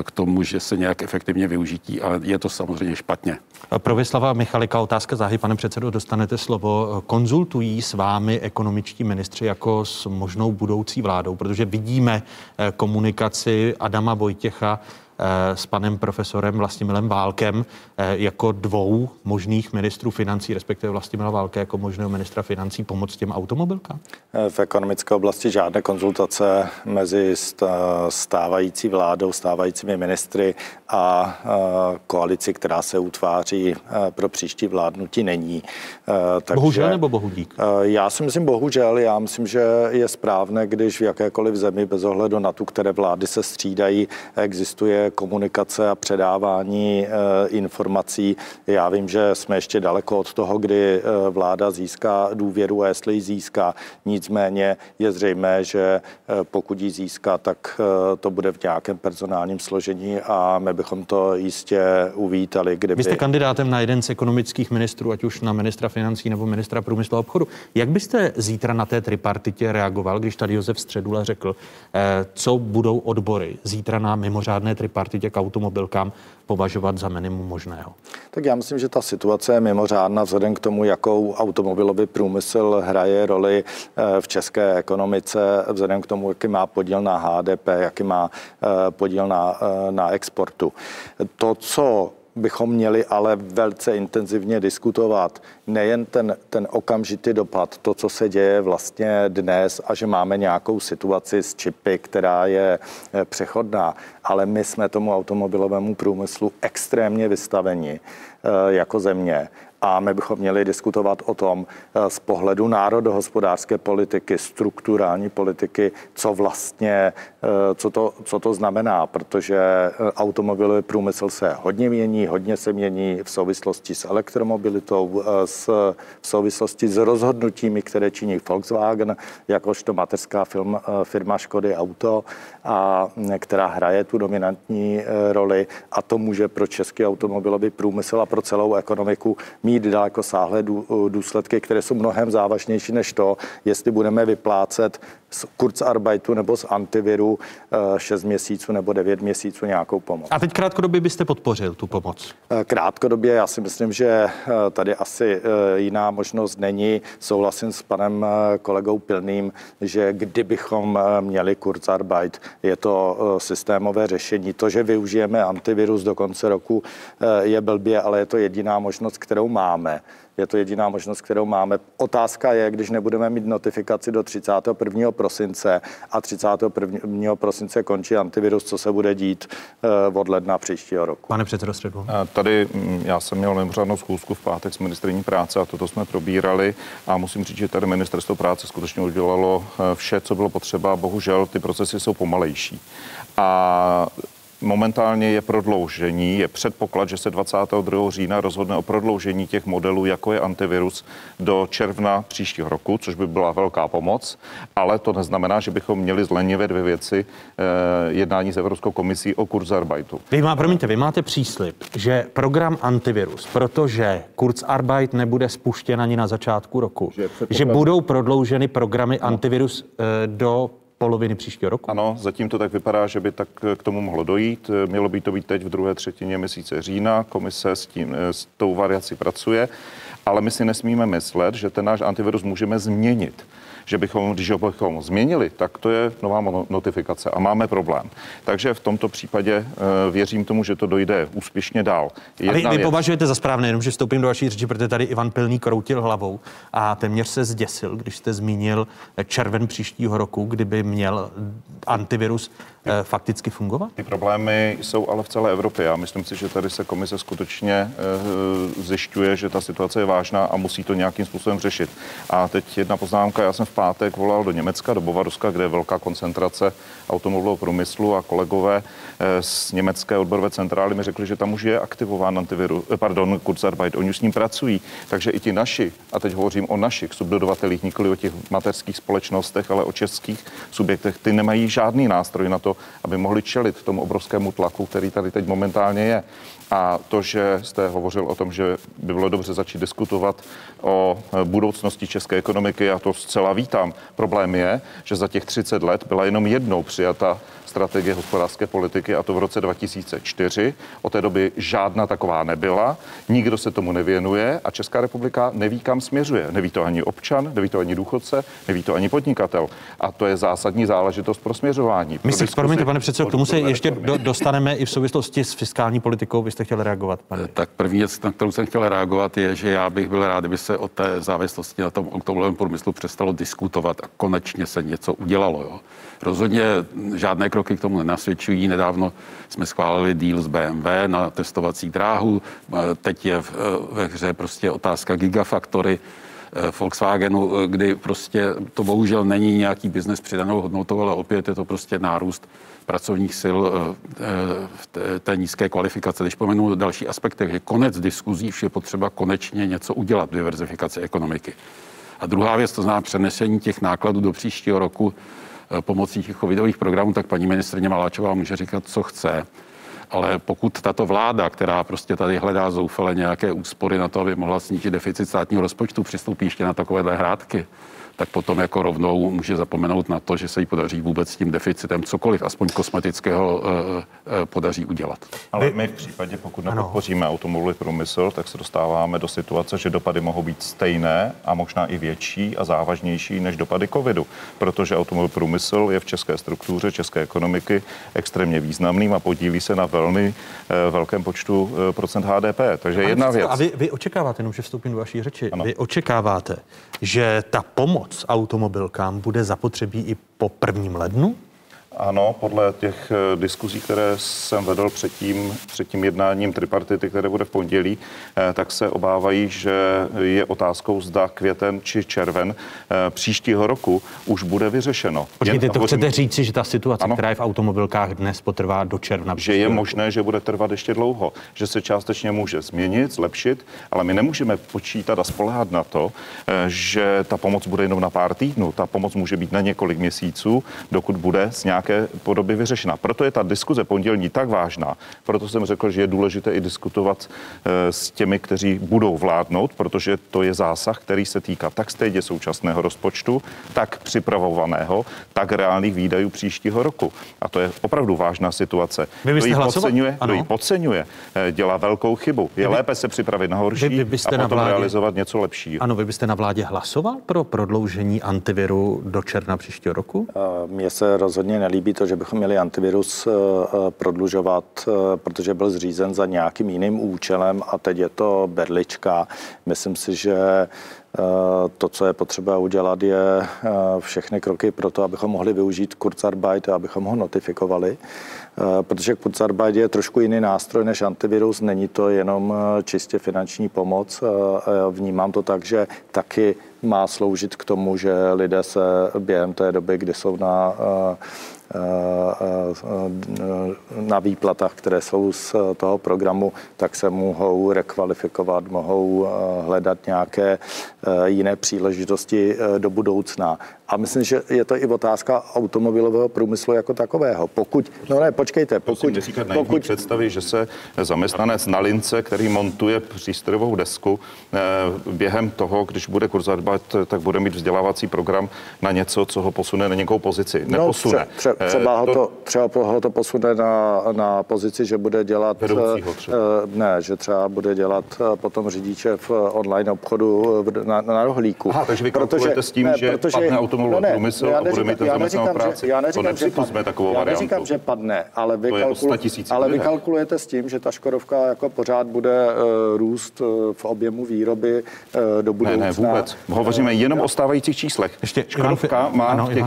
k tomu, že se nějak efektivně využití, ale je to samozřejmě špatně. Pro Vyslava Michalika otázka záhy, pane předsedo, dostanete slovo. Konzultují s vámi ekonomičtí ministři jako s možnou budoucí vládou, protože vidíme eh, komunikaci Adama Vojtěcha Eh, s panem profesorem Vlastimilem Válkem eh, jako dvou možných ministrů financí, respektive Vlastimila Válke jako možného ministra financí pomoct těm automobilkám? Eh, v ekonomické oblasti žádné konzultace mezi stávající vládou, stávajícími ministry a koalici, která se utváří pro příští vládnutí, není. Takže, bohužel nebo bohudík? Já si myslím bohužel. Já myslím, že je správné, když v jakékoliv zemi bez ohledu na tu, které vlády se střídají, existuje komunikace a předávání eh, informací. Já vím, že jsme ještě daleko od toho, kdy eh, vláda získá důvěru a jestli ji získá. Nicméně je zřejmé, že eh, pokud ji získá, tak to bude v nějakém personálním složení a my bychom to jistě uvítali. Kdyby... Vy jste kandidátem na jeden z ekonomických ministrů, ať už na ministra financí nebo ministra průmyslu a obchodu. Jak byste zítra na té tripartitě reagoval, když tady Josef Středula řekl, co budou odbory zítra na mimořádné tripartitě? tripartitě k automobilkám považovat za minimum možného? Tak já myslím, že ta situace je mimořádná vzhledem k tomu, jakou automobilový průmysl hraje roli eh, v české ekonomice, vzhledem k tomu, jaký má podíl na HDP, jaký má eh, podíl na, eh, na exportu. To, co bychom měli ale velice intenzivně diskutovat. Nejen ten, ten okamžitý dopad, to, co se děje vlastně dnes a že máme nějakou situaci s čipy, která je eh, přechodná, ale my jsme tomu automobilovému průmyslu extrémně vystaveni eh, jako země a my bychom měli diskutovat o tom eh, z pohledu národohospodářské politiky, strukturální politiky, co vlastně, eh, co to, co to znamená, protože eh, automobilový průmysl se hodně mění, hodně se mění v souvislosti s elektromobilitou, s, v souvislosti s rozhodnutími, které činí Volkswagen, jakožto mateřská firma, firma Škody Auto, a která hraje tu dominantní roli. A to může pro český automobilový průmysl a pro celou ekonomiku mít daleko sáhlé důsledky, které jsou mnohem závažnější než to, jestli budeme vyplácet z Kurzarbeitu nebo z antiviru 6 eh, měsíců nebo 9 měsíců nějakou pomoc. A teď krátkodobě byste podpořil tu pomoc? Eh, krátkodobě já si myslím, že eh, tady asi jiná možnost není. Souhlasím s panem kolegou Pilným, že kdybychom měli Kurzarbeit, je to systémové řešení. To, že využijeme antivirus do konce roku, je blbě, ale je to jediná možnost, kterou máme. Je to jediná možnost, kterou máme. Otázka je, když nebudeme mít notifikaci do 31. prosince a 31. prosince končí antivirus, co se bude dít eh, od ledna příštího roku. Pane předsedo Středu. Tady mm, já jsem měl mimořádnou schůzku v pátek s ministrní práce a toto jsme probírali a musím říct, že tady ministerstvo práce skutečně udělalo eh, vše, co bylo potřeba. Bohužel ty procesy jsou pomalejší. A Momentálně je prodloužení, je předpoklad, že se 22. října rozhodne o prodloužení těch modelů, jako je antivirus, do června příštího roku, což by byla velká pomoc, ale to neznamená, že bychom měli zlenivě dvě věci eh, jednání s Evropskou komisí o Kurzarbeitu. Vy má, promiňte, vy máte příslip, že program antivirus, protože Kurzarbeit nebude spuštěn ani na začátku roku, že, že budou prodlouženy programy antivirus eh, do poloviny příštího roku? Ano, zatím to tak vypadá, že by tak k tomu mohlo dojít. Mělo by to být teď v druhé třetině měsíce října. Komise s, tím, s tou variací pracuje, ale my si nesmíme myslet, že ten náš antivirus můžeme změnit že bychom, když ho bychom změnili, tak to je nová notifikace a máme problém. Takže v tomto případě uh, věřím tomu, že to dojde úspěšně dál. Jedna vy, vy považujete za správné, jenom že vstoupím do vaší řeči, protože tady Ivan Pilný kroutil hlavou a téměř se zděsil, když jste zmínil červen příštího roku, kdyby měl antivirus eh, fakticky fungovat? Ty problémy jsou ale v celé Evropě. Já myslím si, že tady se komise skutečně eh, zjišťuje, že ta situace je vážná a musí to nějakým způsobem řešit. A teď jedna poznámka. Já jsem v pátek volal do Německa, do Bovaruska, kde je velká koncentrace automobilového průmyslu a kolegové z německé odborové centrály mi řekli, že tam už je aktivován antiviru, pardon, Kurzarbeit. Oni už s ním pracují. Takže i ti naši, a teď hovořím o našich subdodavatelích, nikoli o těch mateřských společnostech, ale o českých subjektech, ty nemají žádný nástroj na to, aby mohli čelit tomu obrovskému tlaku, který tady teď momentálně je. A to, že jste hovořil o tom, že by bylo dobře začít diskutovat o budoucnosti české ekonomiky, já to zcela vítám. Problém je, že za těch 30 let byla jenom jednou přijata strategie hospodářské politiky a to v roce 2004. Od té doby žádná taková nebyla, nikdo se tomu nevěnuje a Česká republika neví, kam směřuje. Neví to ani občan, neví to ani důchodce, neví to ani podnikatel. A to je zásadní záležitost pro směřování. My si, promiňte, pane předsedo, k tomu se ještě do, dostaneme i v souvislosti s fiskální politikou. Vy jste chtěli reagovat, pane. Tak první věc, na kterou jsem chtěl reagovat, je, že já bych byl rád, kdyby se o té závislosti na tom automobilovém průmyslu přestalo diskutovat a konečně se něco udělalo. Jo. Rozhodně žádné kroky k tomu nenasvědčují. Nedávno jsme schválili díl s BMW na testovací dráhu. Teď je ve hře prostě otázka gigafaktory. Eh, Volkswagenu, eh, kdy prostě to bohužel není nějaký biznes přidanou hodnotou, ale opět je to prostě nárůst pracovních sil eh, v té, nízké kvalifikace. Když pomenu další aspekty, že konec diskuzí, je potřeba konečně něco udělat v diverzifikaci ekonomiky. A druhá věc, to znamená přenesení těch nákladů do příštího roku pomocí těch covidových programů, tak paní ministrině Maláčová může říkat, co chce. Ale pokud tato vláda, která prostě tady hledá zoufale nějaké úspory na to, aby mohla snížit deficit státního rozpočtu, přistoupí ještě na takovéhle hrádky, tak potom jako rovnou může zapomenout na to, že se jí podaří vůbec s tím deficitem cokoliv, aspoň kosmetického, eh, eh, podaří udělat. Ale my v případě, pokud nepodpoříme automobilový průmysl, tak se dostáváme do situace, že dopady mohou být stejné a možná i větší a závažnější než dopady covidu, protože automobilový průmysl je v české struktuře české ekonomiky extrémně významným a podílí se na velmi eh, velkém počtu procent HDP. Takže jedna věc. A vy, vy očekáváte, jenom že vstoupím do vaší řeči, ano. vy očekáváte, že ta pomoc pomoc automobilkám bude zapotřebí i po prvním lednu? Ano, podle těch eh, diskuzí, které jsem vedl předtím, před tím jednáním tripartity, které bude v pondělí, eh, tak se obávají, že je otázkou, zda květen či červen eh, příštího roku už bude vyřešeno. Počkejte, to chcete říci, že ta situace, ano. která je v automobilkách dnes, potrvá do června? Že je možné, že bude trvat ještě dlouho, že se částečně může změnit, zlepšit, ale my nemůžeme počítat a spolehat na to, že ta pomoc bude jenom na pár týdnů. Ta pomoc může být na několik měsíců, dokud bude s nějak nějaké podobě vyřešena. Proto je ta diskuze pondělní tak vážná. Proto jsem řekl, že je důležité i diskutovat eh, s těmi, kteří budou vládnout, protože to je zásah, který se týká tak stejně současného rozpočtu, tak připravovaného, tak reálných výdajů příštího roku. A to je opravdu vážná situace. Vy byste kdo ji podceňuje, kdo ji podceňuje, eh, dělá velkou chybu. Je vy, lépe se připravit na horší vy, vy a potom na vládě, realizovat něco lepšího. Ano, vy byste na vládě hlasoval pro prodloužení antiviru do června příštího roku? Mně se rozhodně nelíbí líbí to, že bychom měli antivirus eh, eh, prodlužovat, eh, protože byl zřízen za nějakým jiným účelem a teď je to berlička. Myslím si, že to, co je potřeba udělat, je všechny kroky pro to, abychom mohli využít Kurzarbeit a abychom ho notifikovali. Protože Kurzarbeit je trošku jiný nástroj než antivirus, není to jenom čistě finanční pomoc. Vnímám to tak, že taky má sloužit k tomu, že lidé se během té doby, kdy jsou na na výplatách, které jsou z toho programu, tak se mohou rekvalifikovat, mohou hledat nějaké jiné příležitosti do budoucna. A myslím, že je to i otázka automobilového průmyslu jako takového. Pokud, no ne, počkejte, pokud... Neříkat pokud představy, že se zaměstnanec na lince, který montuje přístrojovou desku, eh, během toho, když bude kurzarbeit, tak bude mít vzdělávací program na něco, co ho posune na nějakou pozici. No, Neposune. No, tře, tře, třeba, to, ho to, třeba ho to posune na, na pozici, že bude dělat... Třeba. Eh, ne, že třeba bude dělat eh, potom řidiče v online obchodu na, na rohlíku. Aha, takže vy protože, s tím, ne, že protože, padne automobilový No ne, průmysl já a bude neříkám- mít ten já zaměstnanou neříkám, že- práci. já to neříkám, že nepřipustme padne. takovou Já variantu. neříkám, že padne, ale vy, To je o kalkulu- 100 000 ale vy kalkulujete s tím, že ta Škodovka jako pořád bude uh, růst uh, v objemu výroby uh, do Ne, budoucna. ne, vůbec. Hovoříme jenom o stávajících číslech. Ještě Škodovka má ano, v těch,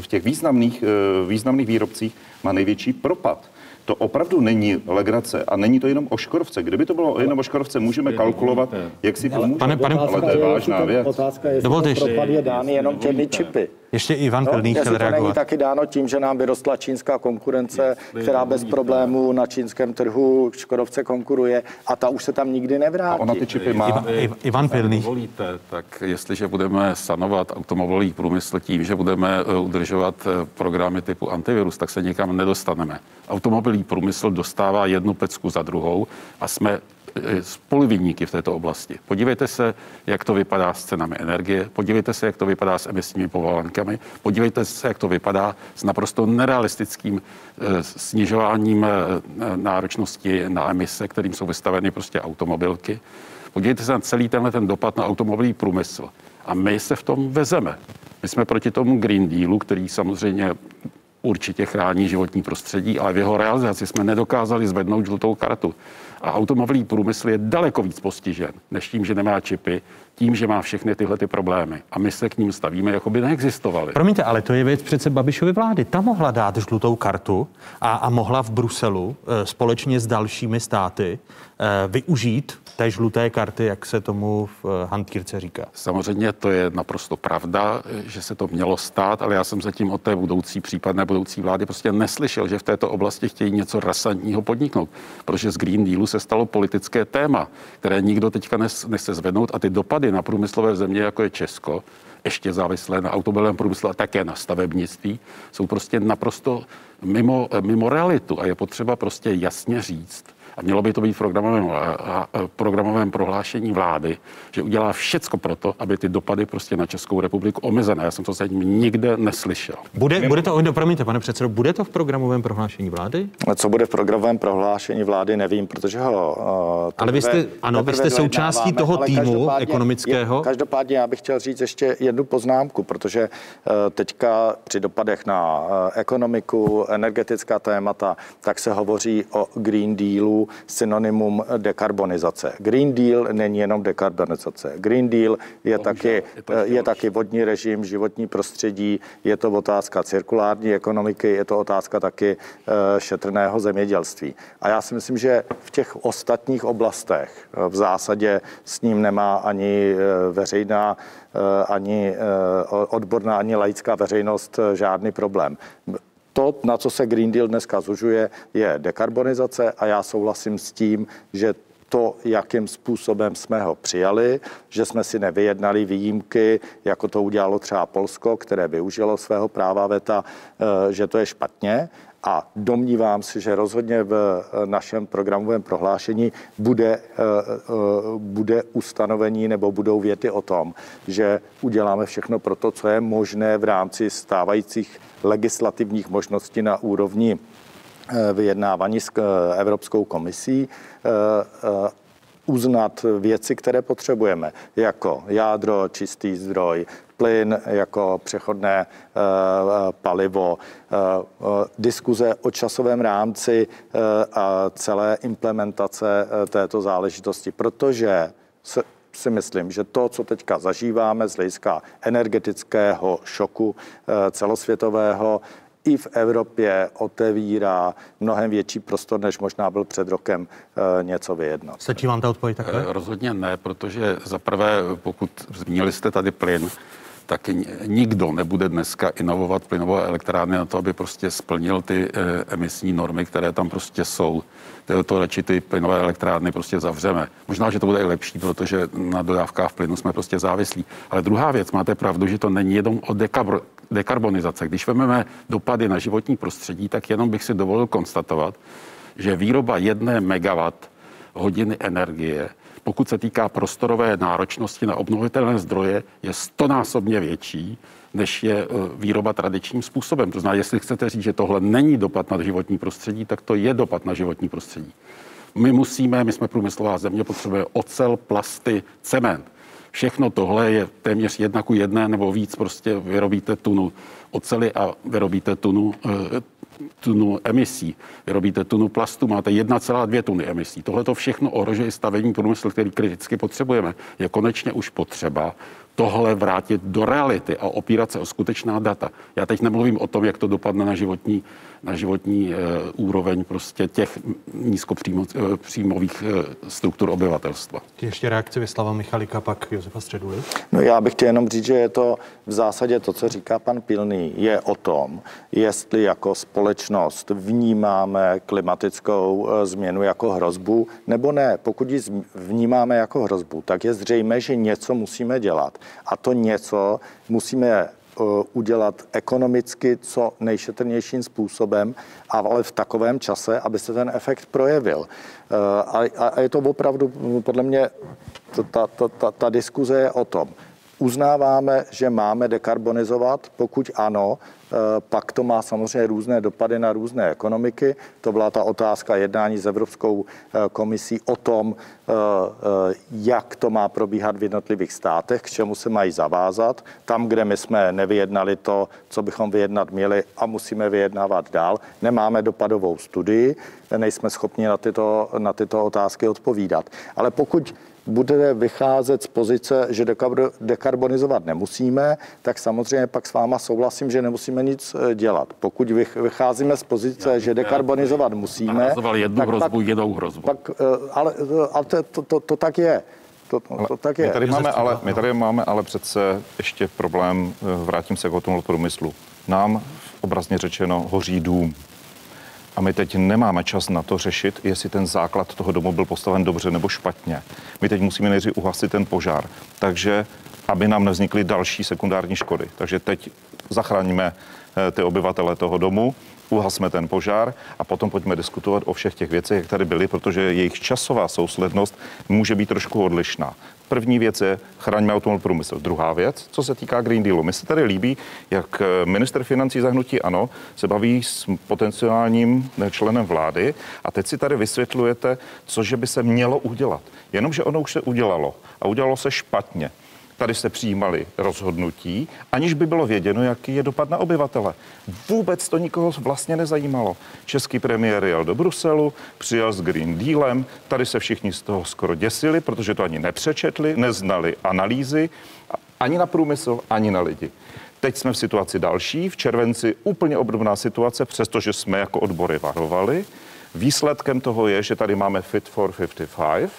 v těch významných, významných výrobcích má největší propad. To opravdu není legrace a není to jenom o Škodovce. Kdyby to bylo jenom o Škodovce, můžeme kalkulovat, jak si pomůže. Pane- pane- ale to je vážná věc. Otázka je, jestli propad je dán jenom těmi čipy. Ještě Ivan Pilný chtěl jestli to není reagovat. taky dáno tím, že nám vyrostla čínská konkurence, která bez problémů na čínském trhu Škodovce konkuruje a ta už se tam nikdy nevrátí. Ivan, Ivan Pilný. Dovolíte, tak jestliže budeme sanovat automobilový průmysl tím, že budeme eh, udržovat eh, programy typu antivirus, tak se nikam nedostaneme. Automobilový průmysl dostává jednu pecku za druhou a jsme spoluvinníky v této oblasti. Podívejte se, jak to vypadá s cenami energie, podívejte se, jak to vypadá s emisními povolenkami, podívejte se, jak to vypadá s naprosto nerealistickým eh, snižováním eh, náročnosti na emise, kterým jsou vystaveny prostě automobilky. Podívejte se na celý tenhle ten dopad na automobilový průmysl. A my se v tom vezeme. My jsme proti tomu Green Dealu, který samozřejmě určitě chrání životní prostředí, ale v jeho realizaci jsme nedokázali zvednout žlutou kartu. A automobilový průmysl je daleko víc postižen, než tím, že nemá čipy, tím, že má všechny tyhle ty problémy. A my se k ním stavíme, jako by neexistovaly. Promiňte, ale to je věc přece Babišovy vlády. Ta mohla dát žlutou kartu a, a mohla v Bruselu e, společně s dalšími státy e, využít té žluté karty, jak se tomu v e, hantýrce říká. Samozřejmě to je naprosto pravda, že se to mělo stát, ale já jsem zatím od té budoucí, případné budoucí vlády prostě neslyšel, že v této oblasti chtějí něco rasantního podniknout, protože z Green Dealu se stalo politické téma, které nikdo teďka nechce zvednout a ty dopady na průmyslové země, jako je Česko, ještě závislé na automobilovém průmyslu a také na stavebnictví, jsou prostě naprosto mimo, mimo realitu a je potřeba prostě jasně říct, a mělo by to být v programovém, a, a, programovém prohlášení vlády, že udělá všecko pro to, aby ty dopady prostě na Českou republiku omezené. Já jsem to zatím nikde neslyšel. Bude, bude to, no, promiňte, pane předsedo, bude to v programovém prohlášení vlády? Co bude v programovém prohlášení vlády, nevím, protože ho... Uh, Ale vy jste- ano, vy jste součástí toho týmu každopádně- ekonomického. Je, každopádně já bych chtěl říct ještě jednu poznámku, protože uh, teďka při dopadech na uh, ekonomiku, energetická témata, tak se hovoří o Green Dealu synonymum dekarbonizace. Green Deal není jenom dekarbonizace. Green Deal je taky, je taky vodní režim, životní prostředí, je to otázka cirkulární ekonomiky, je to otázka taky eh, šetrného zemědělství. A já si myslím, že v těch ostatních oblastech eh, v zásadě s ním nemá ani eh, veřejná, ani odborná, ani laická veřejnost žádný problém. To, na co se Green Deal dneska zužuje, je dekarbonizace a já souhlasím s tím, že to, jakým způsobem jsme ho přijali, že jsme si nevyjednali výjimky, jako to udělalo třeba Polsko, které využilo svého práva VETA, že to je špatně. A domnívám se, že rozhodně v našem programovém prohlášení bude, bude ustanovení nebo budou věty o tom, že uděláme všechno pro to, co je možné v rámci stávajících legislativních možností na úrovni vyjednávání s Evropskou komisí uznat věci, které potřebujeme, jako jádro, čistý zdroj, plyn jako přechodné palivo, diskuze o časovém rámci a celé implementace této záležitosti, protože si myslím, že to, co teďka zažíváme z hlediska energetického šoku celosvětového, i v Evropě otevírá mnohem větší prostor, než možná byl před rokem něco vyjednat. Stačí vám ta odpověď takhle? Rozhodně ne, protože za prvé, pokud zmínili jste tady plyn, tak nikdo nebude dneska inovovat plynové elektrárny na to, aby prostě splnil ty emisní normy, které tam prostě jsou. To, to radši ty plynové elektrárny prostě zavřeme. Možná, že to bude i lepší, protože na dodávkách plynu jsme prostě závislí. Ale druhá věc, máte pravdu, že to není jenom o dekabr- dekarbonizace. Když vezmeme dopady na životní prostředí, tak jenom bych si dovolil konstatovat, že výroba jedné megawatt hodiny energie pokud se týká prostorové náročnosti na obnovitelné zdroje, je stonásobně větší, než je výroba tradičním způsobem. To znamená, jestli chcete říct, že tohle není dopad na životní prostředí, tak to je dopad na životní prostředí. My musíme, my jsme průmyslová země, potřebujeme ocel, plasty, cement. Všechno tohle je téměř jedna ku jedné nebo víc. Prostě vyrobíte tunu oceli a vyrobíte tunu, eh, tunu emisí. Vyrobíte tunu plastu, máte 1,2 tuny emisí. Tohle to všechno ohrožuje stavební průmysl, který kriticky potřebujeme. Je konečně už potřeba tohle vrátit do reality a opírat se o skutečná data. Já teď nemluvím o tom, jak to dopadne na životní, na životní e, úroveň prostě těch nízkopříjmových e, struktur obyvatelstva. Ještě reakce Vyslava Michalika, pak Josefa Středuly. No já bych chtěl jenom říct, že je to v zásadě to, co říká pan Pilný, je o tom, jestli jako společnost vnímáme klimatickou změnu jako hrozbu, nebo ne. Pokud ji vnímáme jako hrozbu, tak je zřejmé, že něco musíme dělat. A to něco musíme eh, udělat ekonomicky co nejšetrnějším způsobem, ale v takovém čase, aby se ten efekt projevil. Eh, a je to opravdu, podle mě, ta, ta, ta, ta diskuze je o tom. Uznáváme, že máme dekarbonizovat? Pokud ano, eh, pak to má samozřejmě různé dopady na různé ekonomiky. To byla ta otázka jednání s Evropskou eh, komisí o tom, eh, jak to má probíhat v jednotlivých státech, k čemu se mají zavázat. Tam, kde my jsme nevyjednali to, co bychom vyjednat měli a musíme vyjednávat dál, nemáme dopadovou studii, nejsme schopni na tyto, na tyto otázky odpovídat. Ale pokud budete vycházet z pozice, že dekarbonizovat nemusíme, tak samozřejmě pak s váma souhlasím, že nemusíme nic eh, dělat. Pokud vycházíme z pozice, že dekarbonizovat musíme, jednu tak hrozbu, pak, jednou hrozbu. Pak, eh, ale, eh, ale to, to, to, to tak je. To, to, to tak je. My tady, máme ale, my tady máme ale přece ještě problém, vrátím se k tomu průmyslu. Nám obrazně řečeno hoří dům. A my teď nemáme čas na to řešit, jestli ten základ toho domu byl postaven dobře nebo špatně. My teď musíme nejdřív uhasit ten požár. Takže aby nám nevznikly další sekundární škody. Takže teď zachráníme eh, ty obyvatele toho domu, uhasme ten požár a potom pojďme diskutovat o všech těch věcech, jak tady byly, protože jejich časová souslednost může být trošku odlišná. První věc je chraňme automobil průmysl. Druhá věc, co se týká Green Dealu. Mi se tady líbí, jak eh, minister financí zahnutí ANO se baví s potenciálním eh, členem vlády a teď si tady vysvětlujete, co že by se mělo udělat. Jenomže ono už se udělalo a udělalo se špatně tady se přijímali rozhodnutí, aniž by bylo věděno, jaký je dopad na obyvatele. Vůbec to nikoho vlastně nezajímalo. Český premiér jel do Bruselu, přijel s Green Dealem, tady se všichni z toho skoro děsili, protože to ani nepřečetli, neznali analýzy, ani na průmysl, ani na lidi. Teď jsme v situaci další, v červenci úplně obdobná situace, přestože jsme jako odbory varovali. Výsledkem toho je, že tady máme Fit for 55,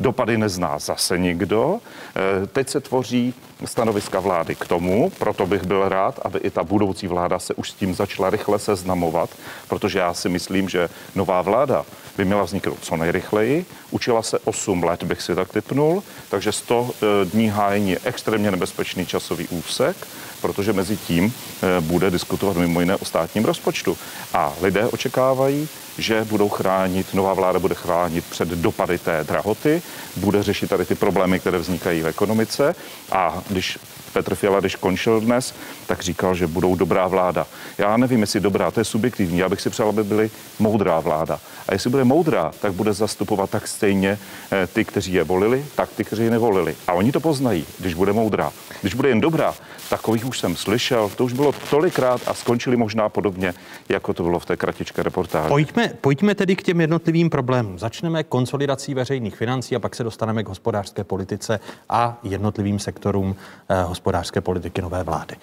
Dopady nezná zase nikdo. Eh, teď se tvoří stanoviska vlády k tomu, proto bych byl rád, aby i ta budoucí vláda se už s tím začala rychle seznamovat, protože já si myslím, že nová vláda by měla vzniknout co nejrychleji. Učila se 8 let, bych si tak typnul, takže 100 eh, dní hájení je extrémně nebezpečný časový úsek, protože mezi tím eh, bude diskutovat mimo jiné o státním rozpočtu. A lidé očekávají, že budou chránit, nová vláda bude chránit před dopady té drahoty, bude řešit tady ty problémy, které vznikají v ekonomice a když Petr Fiala, když končil dnes, tak říkal, že budou dobrá vláda. Já nevím, jestli dobrá, to je subjektivní. Já bych si přál, aby byly moudrá vláda. A jestli bude moudrá, tak bude zastupovat tak stejně eh, ty, kteří je volili, tak ty, kteří je nevolili. A oni to poznají, když bude moudrá. Když bude jen dobrá, takových už jsem slyšel, to už bylo tolikrát a skončili možná podobně, jako to bylo v té kratičké reportáži. Pojďme, pojďme tedy k těm jednotlivým problémům. Začneme konsolidací veřejných financí a pak se dostaneme k hospodářské politice a jednotlivým sektorům eh, hospodářské politiky nové vlády.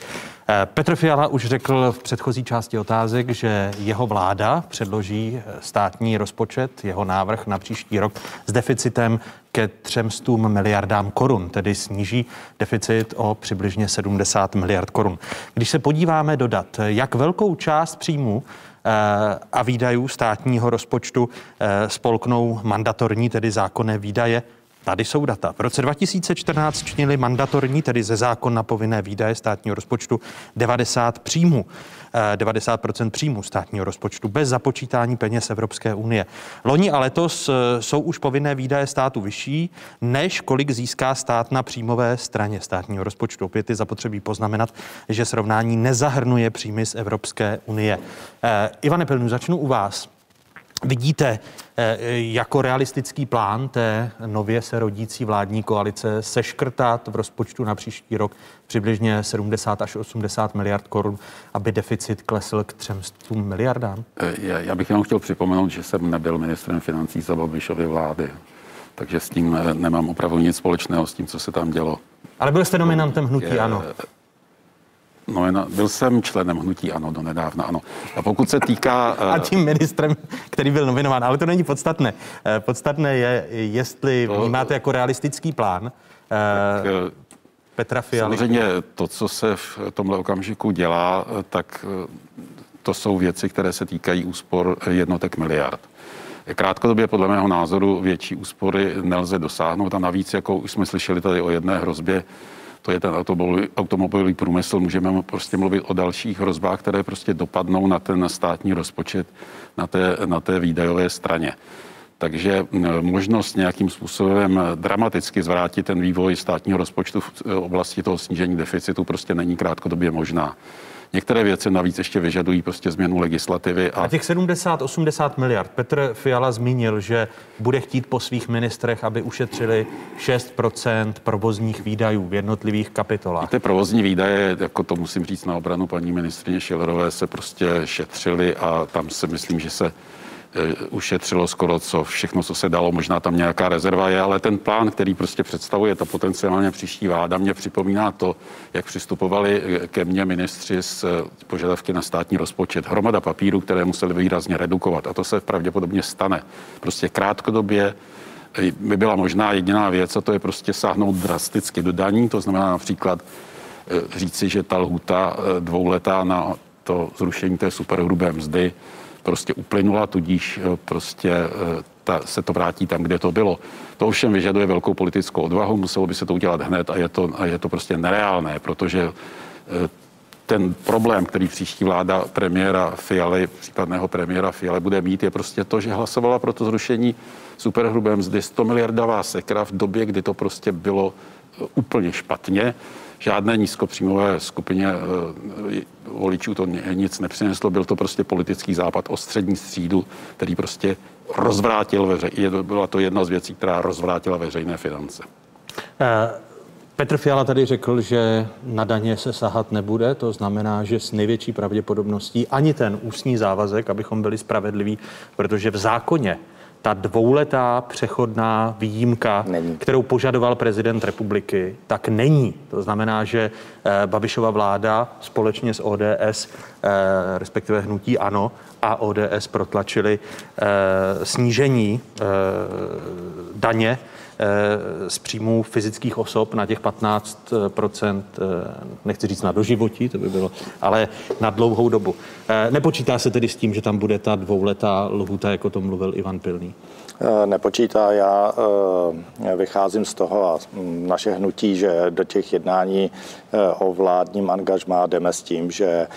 Eh, Petr Fiala už řekl v předchozí části otázek, že jeho vláda předloží eh, státní rozpočet, jeho návrh na příští rok s deficitem ke 300 miliardám korun, tedy sníží deficit o přibližně 70 miliard korun. Když se podíváme dodat, jak velkou část příjmu eh, a výdajů státního rozpočtu spolknou mandatorní, tedy zákonné výdaje, Tady jsou data. V roce 2014 činili mandatorní, tedy ze zákona povinné výdaje státního rozpočtu 90 příjmů. 90% příjmů státního rozpočtu bez započítání peněz Evropské unie. Loni a letos eh, jsou už povinné výdaje státu vyšší, než kolik získá stát na příjmové straně státního rozpočtu. Opět je zapotřebí poznamenat, že srovnání nezahrnuje příjmy z Evropské unie. Eh, Ivane Pilnu, začnu u vás. Vidíte eh, jako realistický plán té nově se rodící vládní koalice seškrtat v rozpočtu na příští rok přibližně 70 až 80 miliard korun, aby deficit klesl k 300 miliardám? Já, já bych jenom chtěl připomenout, že jsem nebyl ministrem financí za Babišovy vlády, takže s tím nemám opravdu nic společného s tím, co se tam dělo. Ale byl jste nominantem hnutí, je, ano. No, byl jsem členem hnutí ANO do nedávna, ano. A pokud se týká... A tím ministrem, který byl nominován, ale to není podstatné. Eh, podstatné je, jestli to, vnímáte jako realistický plán tak, eh, Petra Fialy. Samozřejmě to, co se v tomhle okamžiku dělá, tak eh, to jsou věci, které se týkají úspor jednotek miliard. Krátkodobě podle mého názoru větší úspory nelze dosáhnout a navíc, jako už jsme slyšeli tady o jedné hrozbě, to je ten automobilový, automobilový průmysl. Můžeme prostě mluvit o dalších hrozbách, které prostě dopadnou na ten státní rozpočet na té, na té výdajové straně. Takže možnost nějakým způsobem dramaticky zvrátit ten vývoj státního rozpočtu v oblasti toho snížení deficitu prostě není krátkodobě možná. Některé věci navíc ještě vyžadují prostě změnu legislativy. A, a těch 70-80 miliard. Petr Fiala zmínil, že bude chtít po svých ministrech, aby ušetřili 6% provozních výdajů v jednotlivých kapitolách. Ty provozní výdaje, jako to musím říct na obranu paní ministrině Šilerové, se prostě šetřily a tam si myslím, že se ušetřilo skoro co, všechno, co se dalo, možná tam nějaká rezerva je, ale ten plán, který prostě představuje ta potenciálně příští vláda, mě připomíná to, jak přistupovali eh, ke mně ministři z eh, požadavky na státní rozpočet. Hromada papíru, které museli výrazně redukovat a to se pravděpodobně stane. Prostě krátkodobě by byla možná jediná věc a to je prostě sáhnout drasticky do daní, to znamená například říci, že ta lhuta dvouletá na to zrušení té superhrubé mzdy prostě uplynula, tudíž eh, prostě eh, ta, se to vrátí tam, kde to bylo. To ovšem vyžaduje velkou politickou odvahu, muselo by se to udělat hned a je to, a je to prostě nereálné, protože eh, ten problém, který příští vláda premiéra Fialy, případného premiéra Fialy bude mít, je prostě to, že hlasovala pro to zrušení superhrubé mzdy 100 miliardová sekra v době, kdy to prostě bylo úplně špatně žádné nízkopříjmové skupině eh, voličů to nic nepřineslo. Byl to prostě politický západ o střední střídu, který prostě rozvrátil veřejné. Byla to jedna z věcí, která rozvrátila veřejné finance. Eh, Petr Fiala tady řekl, že na daně se sahat nebude, to znamená, že s největší pravděpodobností ani ten ústní závazek, abychom byli spravedliví, protože v zákoně ta dvouletá přechodná výjimka, není. kterou požadoval prezident republiky, tak není. To znamená, že eh, Babišova vláda společně s ODS, eh, respektive hnutí ANO a ODS protlačili eh, snížení daně z příjmů fyzických osob na těch 15 eh, nechci říct na doživotí, to by bylo, ale na dlouhou dobu. Eh, nepočítá se tedy s tím, že tam bude ta dvouletá lhuta, jako to mluvil Ivan Pilný? Nepočítá. Já vycházím z toho a naše hnutí, že do těch jednání o vládním angažmá jdeme s tím, že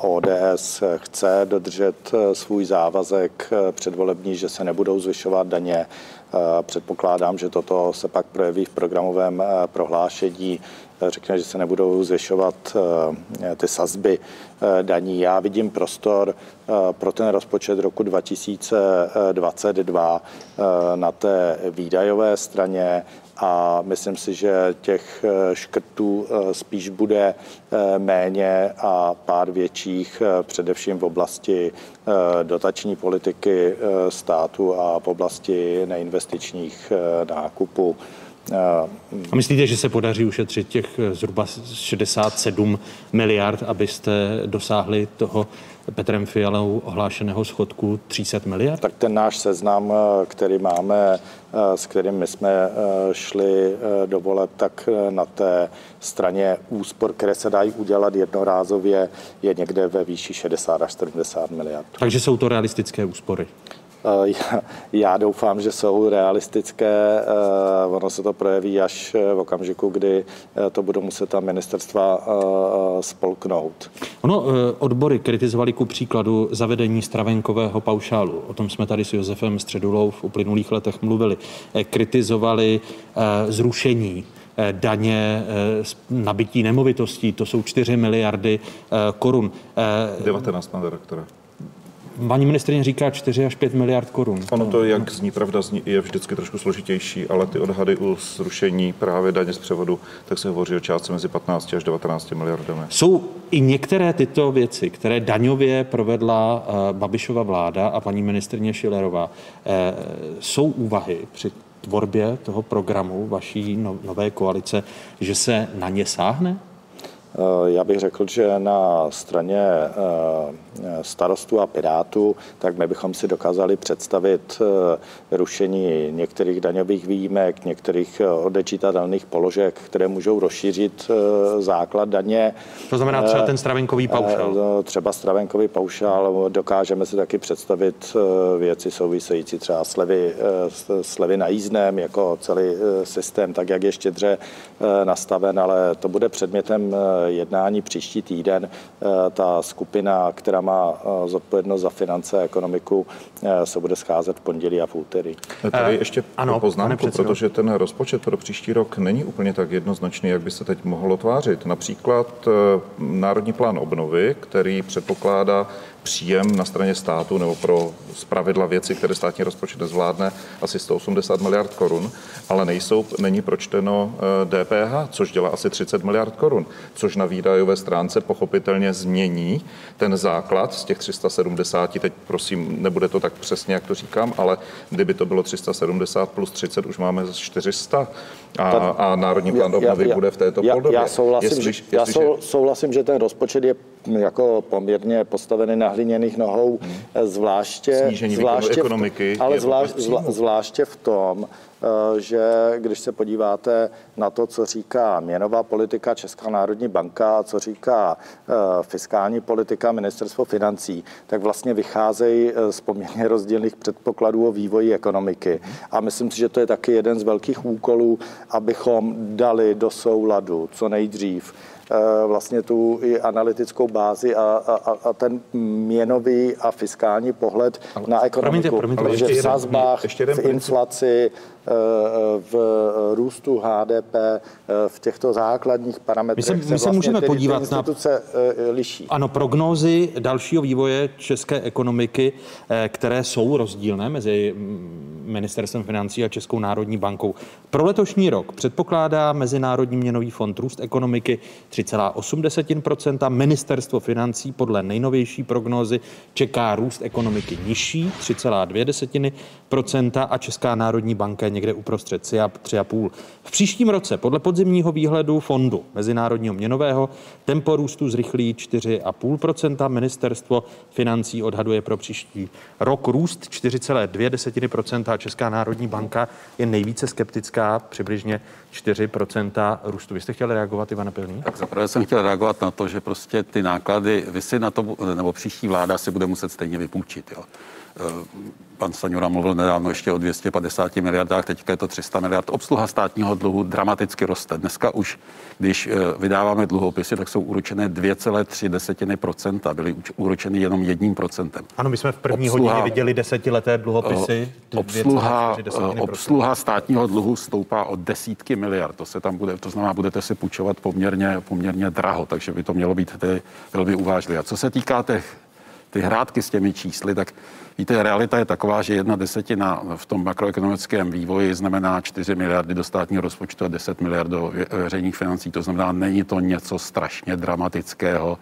ODS chce dodržet svůj závazek předvolební, že se nebudou zvyšovat daně Předpokládám, že toto se pak projeví v programovém eh, prohlášení. Eh, řekne, že se nebudou zvyšovat eh, ty sazby daní. Já vidím prostor pro ten rozpočet roku 2022 na té výdajové straně a myslím si, že těch eh, škrtů eh, spíš bude eh, méně a pár větších, především v oblasti dotační politiky státu a v oblasti neinvestičních nákupů. A myslíte, že se podaří ušetřit těch zhruba 67 miliard, abyste dosáhli toho Petrem Fialou ohlášeného schodku 300 miliard? Tak ten náš seznam, který máme, s kterým my jsme šli do voleb, tak na té straně úspor, které se dají udělat jednorázově, je někde ve výši 60 až 70 miliard. Takže jsou to realistické úspory? Eh, já doufám, že jsou realistické. Eh, ono se to projeví až v okamžiku, kdy eh, to budou muset ta ministerstva spolknout. Ono odbory kritizovali ku příkladu zavedení stravenkového paušálu. O tom jsme tady s Josefem Středulou v uplynulých letech mluvili. Kritizovali zrušení daně z nabití nemovitostí, to jsou 4 miliardy korun. 19, pane direktore paní ministrině říká 4 až 5 miliard korun. Ono to, jak zní pravda, zní, je vždycky trošku složitější, ale ty odhady u zrušení právě daně z převodu, tak se hovoří o částce mezi 15 až 19 miliardami. Jsou i některé tyto věci, které daňově provedla uh, Babišova vláda a paní ministrině Šilerová, uh, jsou úvahy při tvorbě toho programu vaší no, nové koalice, že se na ně sáhne? Eh, já bych řekl, že na straně eh, starostů a pirátů, tak my bychom si dokázali představit eh, rušení některých daňových výjimek, některých odečítatelných položek, které můžou rozšířit základ daně. To znamená třeba ten stravenkový paušál? Třeba stravenkový paušál. Dokážeme si taky představit věci související třeba slevy, slevy na jízdném, jako celý systém, tak jak je štědře nastaven, ale to bude předmětem jednání příští týden. Eh, ta skupina, která má eh, zodpovědnost za finance a ekonomiku, eh, se bude scházet v pondělí a v úterý. Tady ještě ano, poznámku, protože ten rozpočet pro příští rok není úplně tak jednoznačný, jak by se teď mohlo tvářit. Například Národní plán obnovy, který předpokládá příjem na straně státu nebo pro zpravidla věci, které státní rozpočet nezvládne, asi 180 miliard korun, ale nejsou, není pročteno DPH, eh, což dělá asi 30 miliard korun, což na výdajové stránce pochopitelně změní ten základ z těch 370, teď prosím, nebude to tak přesně, jak to říkám, ale kdyby to bylo 370 plus 30, už máme 400 a, a Národní plán obnovy bude v této podobě. Já souhlasím, jestli, že, já souhlasím, že ten rozpočet je jako poměrně postavený na hliněných nohou, hmm. zvláště, zvláště ekonomiky. V, ale zvlášť, zvlá, zvláště v tom, eh, že když se podíváte na to, co říká měnová politika Česká národní banka, co říká eh, fiskální politika Ministerstvo financí, tak vlastně vycházejí eh, z poměrně rozdílných předpokladů o vývoji ekonomiky. A myslím si, že to je taky jeden z velkých úkolů, abychom dali do souladu co nejdřív Eh, vlastně tu i analytickou bázi a, a, a ten měnový a fiskální pohled Ale na ekonomiku. Promiňte, promiňte, protože v sazbách, v inflaci, v růstu HDP, v těchto základních parametrech my se, my se vlastně můžeme podívat na eh, liší. Ano, prognózy dalšího vývoje české ekonomiky, eh, které jsou rozdílné mezi mm, ministerstvem financí a Českou národní bankou. Pro letošní rok předpokládá Mezinárodní měnový fond růst ekonomiky 3,8%, ministerstvo financí podle nejnovější prognózy čeká růst ekonomiky nižší 3,2% a Česká národní banka někde uprostřed 3,5. V příštím roce podle podzimního výhledu fondu Mezinárodního měnového tempo růstu zrychlí 4,5%. Ministerstvo financí odhaduje pro příští rok růst 4,2% a Česká národní banka je nejvíce skeptická, přibližně 4% růstu. Vy jste chtěli reagovat, Ivana Pilný? Tak zaprvé jsem chtěl reagovat na to, že prostě ty náklady, vy si na to, nebo příští vláda si bude muset stejně vypůjčit. Jo. Eh, pan Staňura mluvil nedávno ještě o 250 miliardách, teďka je to 300 miliard. Obsluha státního dluhu dramaticky roste. Dneska už, když eh, vydáváme dluhopisy, tak jsou úročené 2,3 desetiny procenta. Byly úročeny jenom jedním procentem. Ano, my jsme v první obsluha, hodině viděli desetileté dluhopisy. Eh, obsluha, obsluha státního dluhu stoupá o desítky miliard. To se tam bude, to znamená, budete si půjčovat poměrně, poměrně draho, takže by to mělo být tedy velmi uvážlivé. A co se týká těch ty hrátky s těmi čísly, tak víte, realita je taková, že jedna desetina v tom makroekonomickém vývoji znamená 4 miliardy do státního rozpočtu a 10 miliard do veřejných financí. To znamená, není to něco strašně dramatického,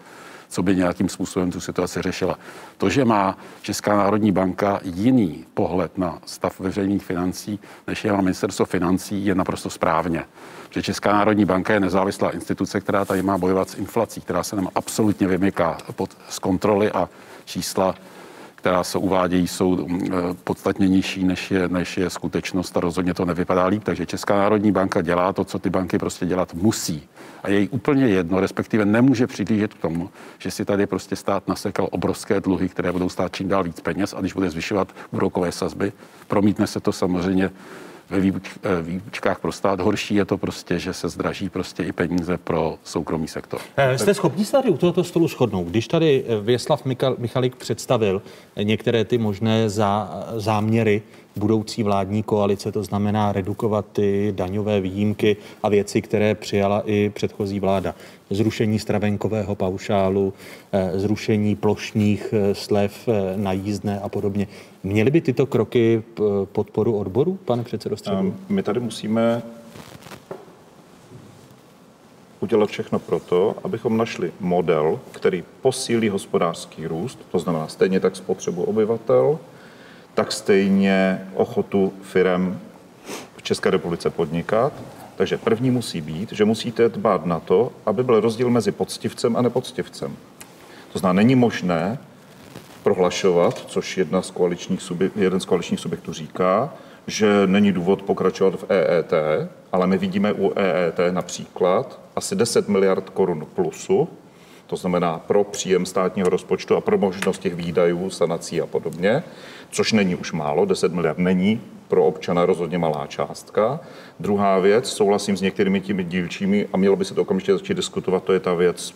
co by nějakým způsobem tu situaci řešila. To, že má Česká národní banka jiný pohled na stav veřejných financí, než je má ministerstvo financí, je naprosto správně. Že Česká národní banka je nezávislá instituce, která tady má bojovat s inflací, která se nám absolutně vymyká pod, z kontroly a čísla, která se uvádějí, jsou mm, eh, podstatně nižší, než je, než je skutečnost a rozhodně to nevypadá líp. Takže Česká národní banka dělá to, co ty banky prostě dělat musí. A je jí úplně jedno, respektive nemůže přihlížet k tomu, že si tady prostě stát nasekal obrovské dluhy, které budou stát čím dál víc peněz a když bude zvyšovat úrokové sazby, promítne se to samozřejmě ve eh, výučkách pro stát. Horší je to prostě, že se zdraží prostě i peníze pro soukromý sektor. Eh, jste schopni se tady u tohoto stolu shodnout? Když tady eh, Věslav Michal, Michalik představil některé ty možné zá, záměry budoucí vládní koalice, to znamená redukovat ty daňové výjimky a věci, které přijala i předchozí vláda. Zrušení stravenkového paušálu, zrušení plošních slev na jízdné a podobně. Měly by tyto kroky podporu odboru, pane předsedo Středu? My tady musíme udělat všechno proto, abychom našli model, který posílí hospodářský růst, to znamená stejně tak spotřebu obyvatel, tak stejně ochotu firem v České republice podnikat. Takže první musí být, že musíte dbát na to, aby byl rozdíl mezi poctivcem a nepoctivcem. To znamená, není možné prohlašovat, což jedna z koaličních subjek, jeden z koaličních subjektů říká, že není důvod pokračovat v EET, ale my vidíme u EET například asi 10 miliard korun plusu, to znamená pro příjem státního rozpočtu a pro možnost těch výdajů, sanací a podobně, což není už málo, 10 miliard není pro občana rozhodně malá částka. Druhá věc, souhlasím s některými těmi dílčími a mělo by se to okamžitě začít diskutovat, to je ta věc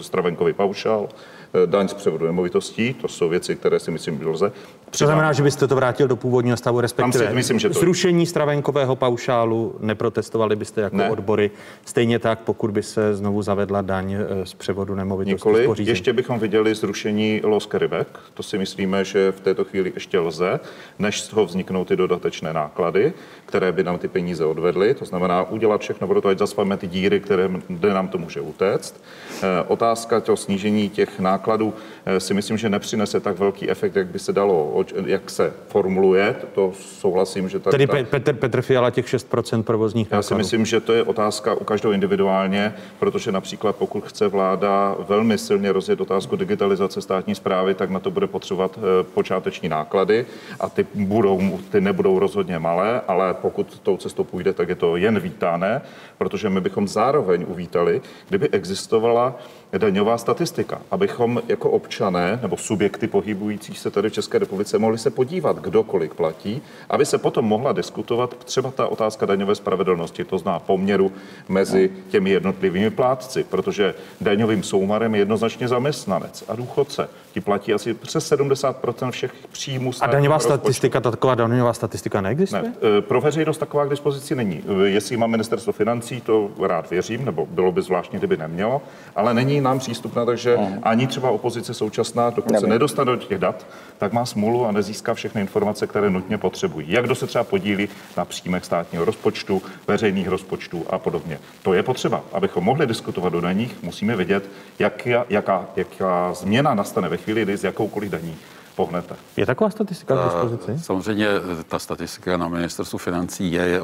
stravenkový paušál, Eh, daň z převodu nemovitostí. To jsou věci, které si myslím, že lze. To znamená, že byste to vrátil do původního stavu, respektive si, myslím, že to... zrušení stravenkového paušálu, neprotestovali byste jako ne. odbory. Stejně tak, pokud by se znovu zavedla daň eh, z převodu nemovitostí. Nikoli, ještě bychom viděli zrušení loss carryback. To si myslíme, že v této chvíli ještě lze, než z toho vzniknou ty dodatečné náklady, které by nám ty peníze odvedly. To znamená udělat všechno pro to, ať zaspame ty díry, které, kde nám to může utéct. Eh, otázka toho snížení těch nákladů nákladů eh, si myslím, že nepřinese tak velký efekt, jak by se dalo, jak se formuluje. To souhlasím, že tak, Tedy Petr, Petr Fiala těch 6% provozních nákladů. Já si myslím, že to je otázka u každého individuálně, protože například pokud chce vláda velmi silně rozjet otázku digitalizace státní zprávy, tak na to bude potřebovat eh, počáteční náklady a ty, budou, ty nebudou rozhodně malé, ale pokud tou cestou půjde, tak je to jen vítané, protože my bychom zároveň uvítali, kdyby existovala daňová statistika, abychom jako občané nebo subjekty pohybující se tady v České republice mohli se podívat, kdo kolik platí, aby se potom mohla diskutovat třeba ta otázka daňové spravedlnosti, to zná poměru mezi těmi jednotlivými plátci, protože daňovým soumarem je jednoznačně zaměstnanec a důchodce. Ti platí asi přes 70% všech příjmů. A daňová statistika, taková daňová statistika neexistuje? Ne, e, pro veřejnost taková k dispozici není. E, jestli má ministerstvo financí, to rád věřím, nebo bylo by zvláštní, kdyby nemělo, ale není nám přístupná, takže uh ani třeba opozice současná, dokud Nevím. se nedostane do těch dat, tak má smůlu a nezíská všechny informace, které nutně potřebují. Jak kdo se třeba podílí na příjmech státního rozpočtu, veřejných rozpočtů a podobně. To je potřeba. Abychom mohli diskutovat o daních, musíme vědět, jak, jaká, jaká změna nastane ve chvíli, kdy z jakoukoliv daní pohnete. Je taková statistika k dispozici? Samozřejmě ta statistika na ministerstvu financí je, je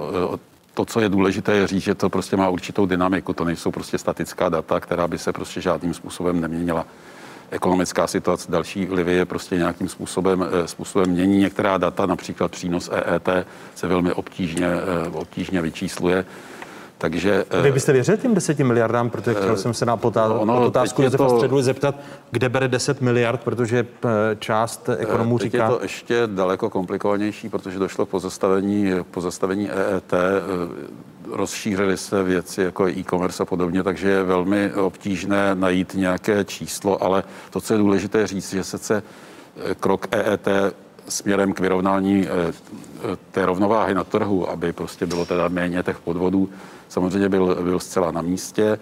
to, co je důležité, je říct, že to prostě má určitou dynamiku. To nejsou prostě statická data, která by se prostě žádným způsobem neměnila. Ekonomická situace, další vlivy je prostě nějakým způsobem, eh, způsobem mění. Některá data, například přínos EET, se velmi obtížně, eh, obtížně vyčísluje. Takže, eh, Vy byste věřil těm 10 miliardám, protože chtěl jsem se na potá- no, otázku Josefa to... Středu zeptat, kde bere 10 miliard, protože část ekonomů teď říká... je to ještě daleko komplikovanější, protože došlo k pozastavení, pozastavení EET, rozšířily se věci jako e-commerce a podobně, takže je velmi obtížné najít nějaké číslo, ale to, co je důležité říct, že se krok EET směrem k vyrovnání té rovnováhy na trhu, aby prostě bylo teda méně těch podvodů, samozřejmě byl, byl zcela na místě.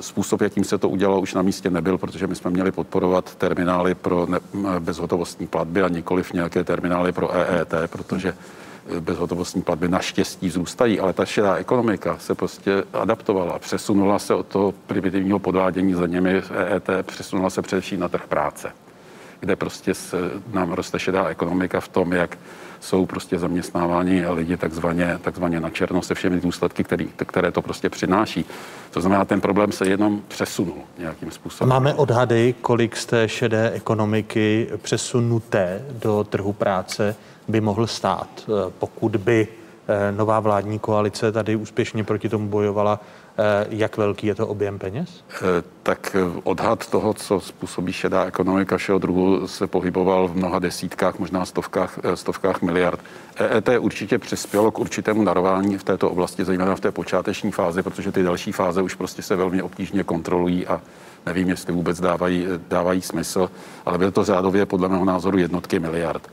Způsob, jakým se to udělalo, už na místě nebyl, protože my jsme měli podporovat terminály pro ne, bezhotovostní platby a nikoliv nějaké terminály pro EET, protože bezhotovostní platby naštěstí zůstají, ale ta šedá ekonomika se prostě adaptovala, přesunula se od toho primitivního podvádění za němi EET, přesunula se především na trh práce, kde prostě se, nám roste šedá ekonomika v tom, jak jsou prostě zaměstnáváni lidi takzvaně, takzvaně na černo se všemi důsledky, který, které to prostě přináší. To znamená, ten problém se jenom přesunul nějakým způsobem. Máme odhady, kolik z té šedé ekonomiky přesunuté do trhu práce by mohl stát, eh, pokud by eh, nová vládní koalice tady úspěšně proti tomu bojovala. Eh, jak velký je to objem peněz? Tak odhad toho, co způsobí šedá ekonomika všeho druhu, se pohyboval v mnoha desítkách, možná stovkách, stovkách miliard. EET určitě přispělo k určitému darování v této oblasti, zejména v té počáteční fázi, protože ty další fáze už prostě se velmi obtížně kontrolují a nevím, jestli vůbec dávají, dávají smysl, ale bylo to řádově podle mého názoru jednotky miliard.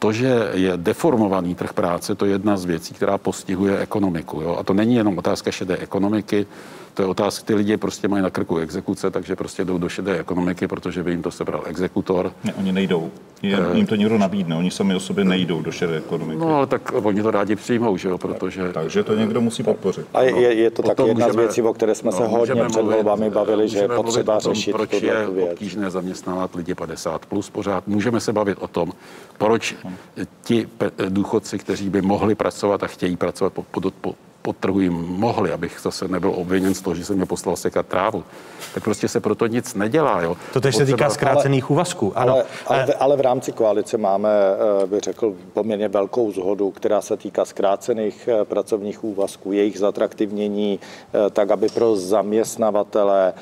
To, že je deformovaný trh práce, to je jedna z věcí, která postihuje ekonomiku. Jo? A to není jenom otázka šedé ekonomiky, to je otázka, ty lidi prostě mají na krku exekuce, takže prostě jdou do šedé ekonomiky, protože by jim to sebral exekutor. Ne, oni nejdou. Je, Eh. jim to někdo nabídne, oni sami o sobě nejdou do šedé ekonomiky. No, ale tak oni to rádi přijmou, že jo, protože... Takže to někdo musí podpořit. A je, je to taky jedna z můžeme- věcí, o které jsme se no, hodně můžeme před mluvit- volbami bavili, že je potřeba tom, řešit proč je věc. obtížné zaměstnávat lidi 50 plus pořád. Můžeme se bavit o tom, proč ti důchodci, kteří by mohli pracovat a chtějí pracovat po, po, po, po trhu jim mohli, abych zase nebyl obviněn z toho, že jsem mě poslal sekat trávu, tak prostě se proto nic nedělá. Jo. To tež se týká zkrácených úvazků. Ano. Ale, ale, v- ale v rámci koalice máme, eh, bych řekl, poměrně velkou zhodu, která se týká zkrácených eh, pracovních úvazků, jejich zatraktivnění, eh, tak, aby pro zaměstnavatele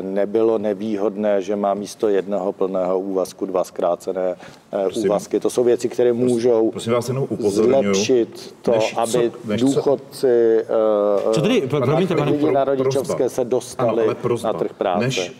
nebylo nevýhodné, že má místo jednoho plného úvazku dva zkrácené eh, Prosím. úvazky. To jsou věci, které můžou prosím vás, jenom upozorňuju, zlepšit to, než co- aby než co- důchodci, eh, Co tedy- promiňte, pane- lidi na Pro- rodičovské prosba. se dostali Ano, na trh práce. Než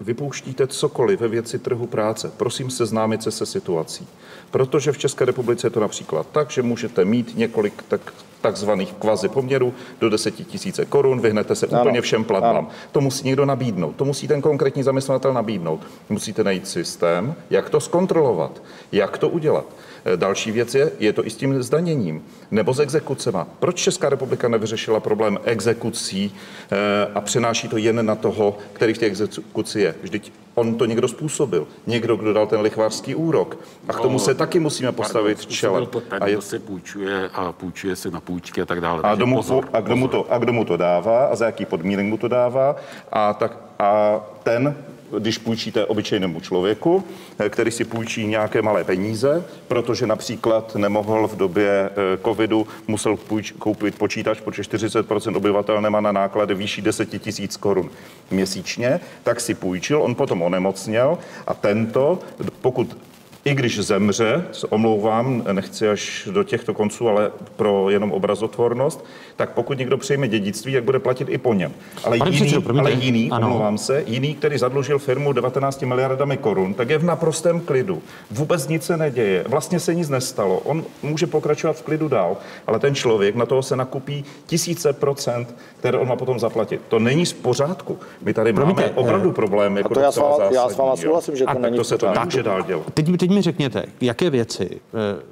vypouštíte cokoliv ve věci trhu práce, prosím seznámit se se situací. Protože v České republice je to například tak, že můžete mít několik tak, takzvaných kvazi poměrů do 10 tisíce korun, vyhnete se Ano. úplně všem platbám. Ano. To musí někdo nabídnout, to musí ten konkrétní zaměstnatel nabídnout. Musíte najít systém, jak to zkontrolovat, jak to udělat. Eh, Další věc je, je to i s tím zdaněním nebo s exekucema. Proč Česká republika nevyřešila problém exekucí eh, a přenáší to jen na toho, který v té exekuci je? Vždyť on to někdo způsobil. Někdo, kdo dal ten lichvářský úrok. A k tomu se taky musíme postavit čelem. Ten, A je si půjčuje a půjčuje si na půjčky a tak dále. a mu, pozor, a, kdo mu to, a kdo mu to dává a za jaký podmínek mu to dává. A, tak, a ten, když půjčíte obyčejnému člověku, eh, který si půjčí nějaké malé peníze, protože například nemohl v době eh, covidu, musel půjč, koupit počítač, protože 40% obyvatel nemá na náklady výšší 10 tisíc korun měsíčně, tak si půjčil, on potom onemocněl a tento, pokud i když zemře, se omlouvám, nechci až do těchto konců, ale pro jenom obrazotvornost, tak pokud někdo přejme dědictví, jak bude platit i po něm. Ale Pane jiný, promiňte. ale jiný Ano. omlouvám se, jiný, který zadlužil firmu 19 miliardami korun, tak je v naprostém klidu. Vůbec nic se neděje, vlastně se nic nestalo. On může pokračovat v klidu dál, ale ten člověk, na toho se nakupí tisíce procent, které on má potom zaplatit. To není z pořádku. My tady Promiňte, máme opravdu eh, problém. Jako to já s váma- já s váma souhlasím, že to A není tak to se to nemůže dál dělat. Teď, teď mi řekněte, jaké věci eh,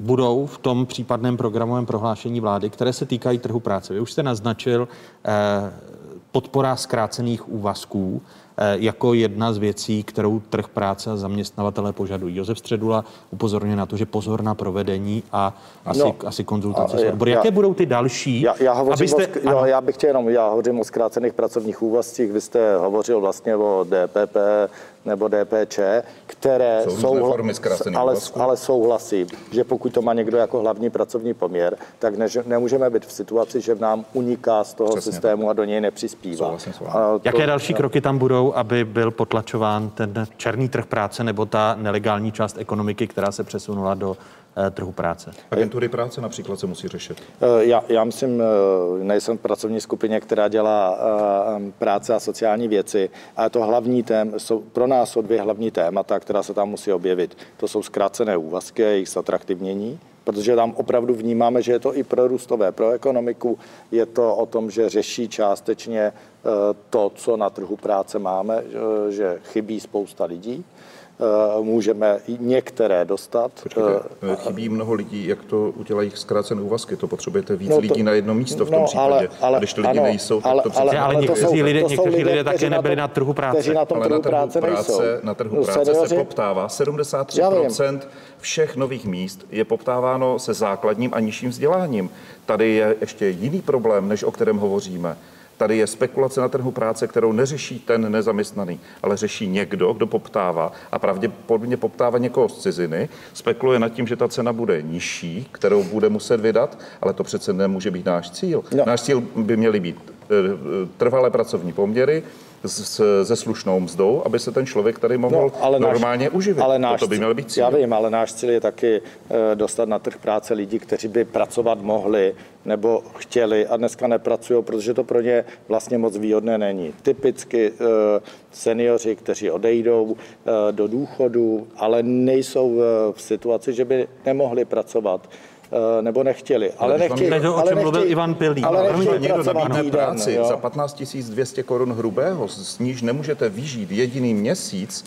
budou v tom případném programovém prohlášení vlády, které se týkají trhu práce. Vy už jste naznačil eh, podpora zkrácených úvazků jako jedna z věcí, kterou trh práce a zaměstnavatele požadují. Josef Středula upozorňuje na to, že pozor na provedení a asi, No, asi konzultace a s já- odbory. já- Jaké budou ty další? Já, já, hovořím abyste, o, jo, já bych chtěl jenom, já hovořím o zkrácených pracovních úvazcích, vy jste hovořil vlastně o DPP nebo DPČ, které Jsou souhla- formy zkrácených ale, ale souhlasím, že pokud to má někdo jako hlavní pracovní poměr, tak ne, nemůžeme být v situaci, že nám uniká z toho Přesně systému a do něj nepřispívá. Souhlasím s vámi. A to- Jaké další kroky tam budou, aby byl potlačován ten černý trh práce nebo ta nelegální část ekonomiky, která se přesunula do eh, trhu práce? Agentury práce například se musí řešit. Eh, Já, já myslím, eh, nejsem v pracovní skupině, která dělá práce a sociální věci, ale to hlavní tém, jsou, pro nás jsou dvě hlavní témata, která se tam musí objevit. To jsou zkrácené úvazky a jejich zatraktivnění, protože tam opravdu vnímáme, že je to i prorůstové pro ekonomiku, je to o tom, že řeší částečně to, co na trhu práce máme, že- chybí spousta lidí. Eh, Můžeme i některé dostat. Počkejte, Eh, eh, chybí mnoho lidí, jak to udělají zkrácené úvazky. To potřebujete víc No to- lidí na jedno místo v tom no, případě. ale- když to lidi ano, nejsou, tak ale- to přece... ale- někteří jsou- lidé, někteří lidé kteří také nebyli na trhu práce. Kteří na tom ale trhu na trhu práce práce, nejsou. na trhu No, práce se poptává. 73% všech nových míst je poptáváno se základním a nižším vzděláním. Tady je ještě jiný problém, než o kterém hovoříme. Tady je spekulace na trhu práce, kterou neřeší ten nezaměstnaný, ale řeší někdo, kdo poptává a pravděpodobně poptává někoho z ciziny, spekuluje nad tím, že ta cena bude nižší, kterou bude muset vydat, ale to přece nemůže být náš cíl. No. Náš cíl by měly být eh, trvalé pracovní poměry, s, se slušnou mzdou, aby se ten člověk tady mohl no, ale normálně náš, uživit. Ale náš, to by měl být cíl. Já vím, ale náš cíl je taky eh, dostat na trh práce lidi, kteří by pracovat mohli nebo chtěli a dneska nepracují, protože to pro ně vlastně moc výhodné není. Typicky eh, seniori, kteří odejdou eh, do důchodu, ale nejsou v situaci, že by nemohli pracovat nebo nechtěli. Ale, nechtěli. To, o čem ale mluvil Ivan Pilný. Ale nechtěli někdo nabídne práci jo? za 15 200 korun hrubého, s níž nemůžete vyžít jediný měsíc,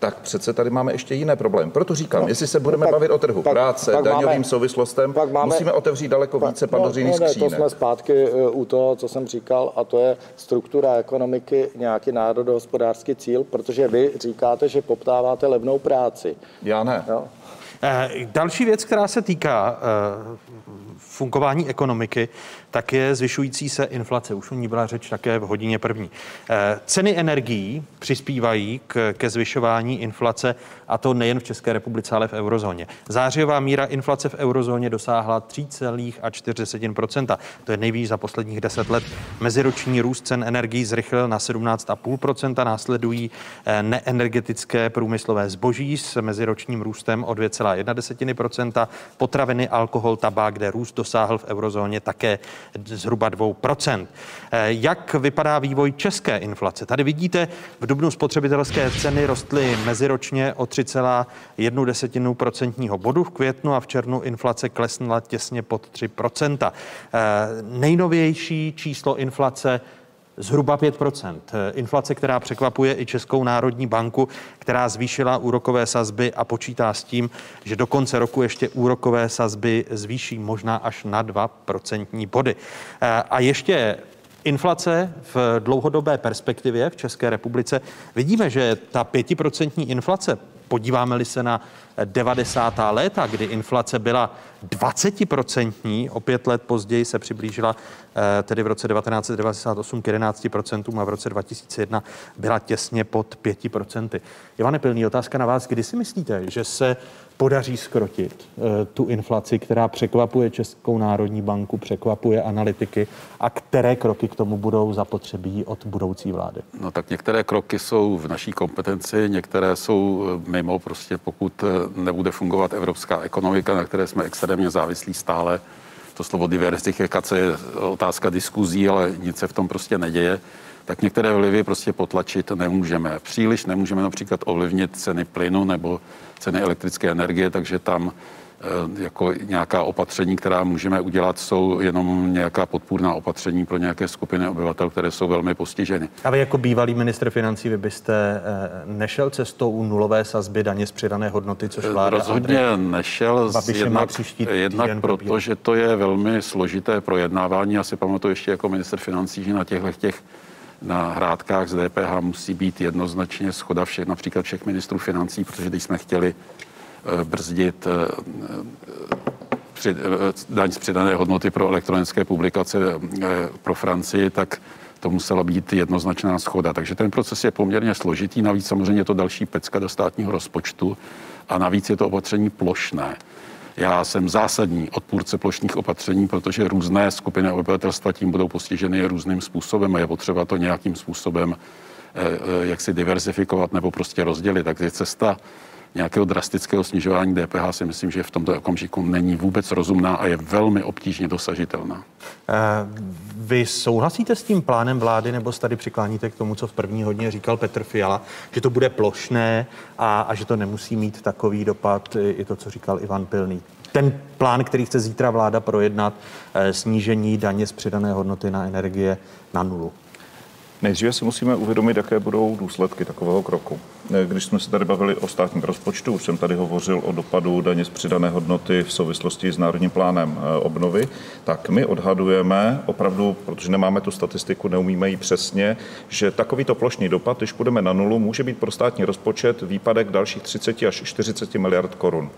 tak přece tady máme ještě jiné problém. Proto říkám, no, jestli se budeme pak, bavit o trhu pak, práce, pak daňovým máme, souvislostem, pak máme, musíme otevřít daleko více no, pandořiných no, ne, To jsme zpátky uh, u toho, co jsem říkal, a to je struktura ekonomiky, nějaký národohospodářský cíl, protože vy říkáte, že poptáváte levnou práci. Já ne. Jo? Eh, další věc, která se týká eh, fungování ekonomiky, tak je zvyšující se inflace. Už o ní byla řeč také v hodině první. Eh, ceny energií přispívají k, ke zvyšování inflace, a to nejen v České republice, ale v eurozóně. Zářijová míra inflace v eurozóně dosáhla 3,4% To je nejvíc za posledních 10 let. Meziroční růst cen energií zrychlil na 17,5 Následují eh, neenergetické průmyslové zboží s meziročním růstem o 2,1% potraviny, alkohol, tabák, kde růst dosáhl v eurozóně také zhruba 2%. Eh, jak vypadá vývoj české inflace? Tady vidíte, v dubnu spotřebitelské ceny rostly meziročně o 3,1 procentního bodu v květnu a v červnu inflace klesla těsně pod 3%. Eh, nejnovější číslo inflace zhruba 5% Inflace, která překvapuje i Českou národní banku, která zvýšila úrokové sazby a počítá s tím, že do konce roku ještě úrokové sazby zvýší možná až na 2 procentní body. Eh, a ještě Inflace v dlouhodobé perspektivě v České republice. Vidíme, že ta pětiprocentní inflace, podíváme-li se na 90. léta, kdy inflace byla 20%, o pět let později se přiblížila eh, tedy v roce 1998 k 11% a v roce 2001 byla těsně pod 5%. Ivane Pilný, otázka na vás. Kdy si myslíte, že se podaří skrotit eh, tu inflaci, která překvapuje Českou národní banku, překvapuje analytiky a které kroky k tomu budou zapotřebí od budoucí vlády? No tak některé kroky jsou v naší kompetenci, některé jsou eh, mimo, prostě pokud nebude fungovat evropská ekonomika, na které jsme extrémně závislí stále. To slovo diversifikace je otázka diskuzí, ale nic se v tom prostě neděje. Tak některé vlivy prostě potlačit nemůžeme. Příliš nemůžeme například ovlivnit ceny plynu nebo ceny elektrické energie, takže tam Eh, jako nějaká opatření, která můžeme udělat, jsou jenom nějaká podpůrná opatření pro nějaké skupiny obyvatel, které jsou velmi postiženy. A vy jako bývalý ministr financí, vy byste eh, nešel cestou nulové sazby daně z přidané hodnoty, což eh, vláda Rozhodně Andrej nešel, jednak, jednak proto, že to je velmi složité projednávání. Já si pamatuju ještě jako minister financí, že na těchto těch na hrádkách z DPH musí být jednoznačně schoda všech, například všech ministrů financí, protože když jsme chtěli Eh, brzdit eh, eh, daň z přidané hodnoty pro elektronické publikace pro Francii, tak to musela být jednoznačná schoda. Takže ten proces je poměrně složitý, navíc samozřejmě je to další pecka do státního rozpočtu a navíc je to opatření plošné. Já jsem zásadní odpůrce plošních opatření, protože různé skupiny obyvatelstva tím budou postiženy různým způsobem a je potřeba to nějakým způsobem jak si diversifikovat nebo prostě rozdělit. Takže cesta nějakého drastického snižování DPH si myslím, že v tomto okamžiku není vůbec rozumná a je velmi obtížně dosažitelná. Eh, vy souhlasíte s tím plánem vlády, nebo se tady přikláníte k tomu, co v první hodně říkal Petr Fiala, že to bude plošné a, a že to nemusí mít takový dopad, i to, co říkal Ivan Pilný? Ten plán, který chce zítra vláda projednat, eh, snížení daně z přidané hodnoty na energie na nulu. Nejdříve si musíme uvědomit, jaké budou důsledky takového kroku. Když jsme se tady bavili o státním rozpočtu, už jsem tady hovořil o dopadu daně z přidané hodnoty v souvislosti s národním plánem eh, obnovy, tak my odhadujeme opravdu, protože nemáme tu statistiku, neumíme ji přesně, že takovýto plošný dopad, když půjdeme na nulu, může být pro státní rozpočet výpadek dalších 30 až 40 miliard korun.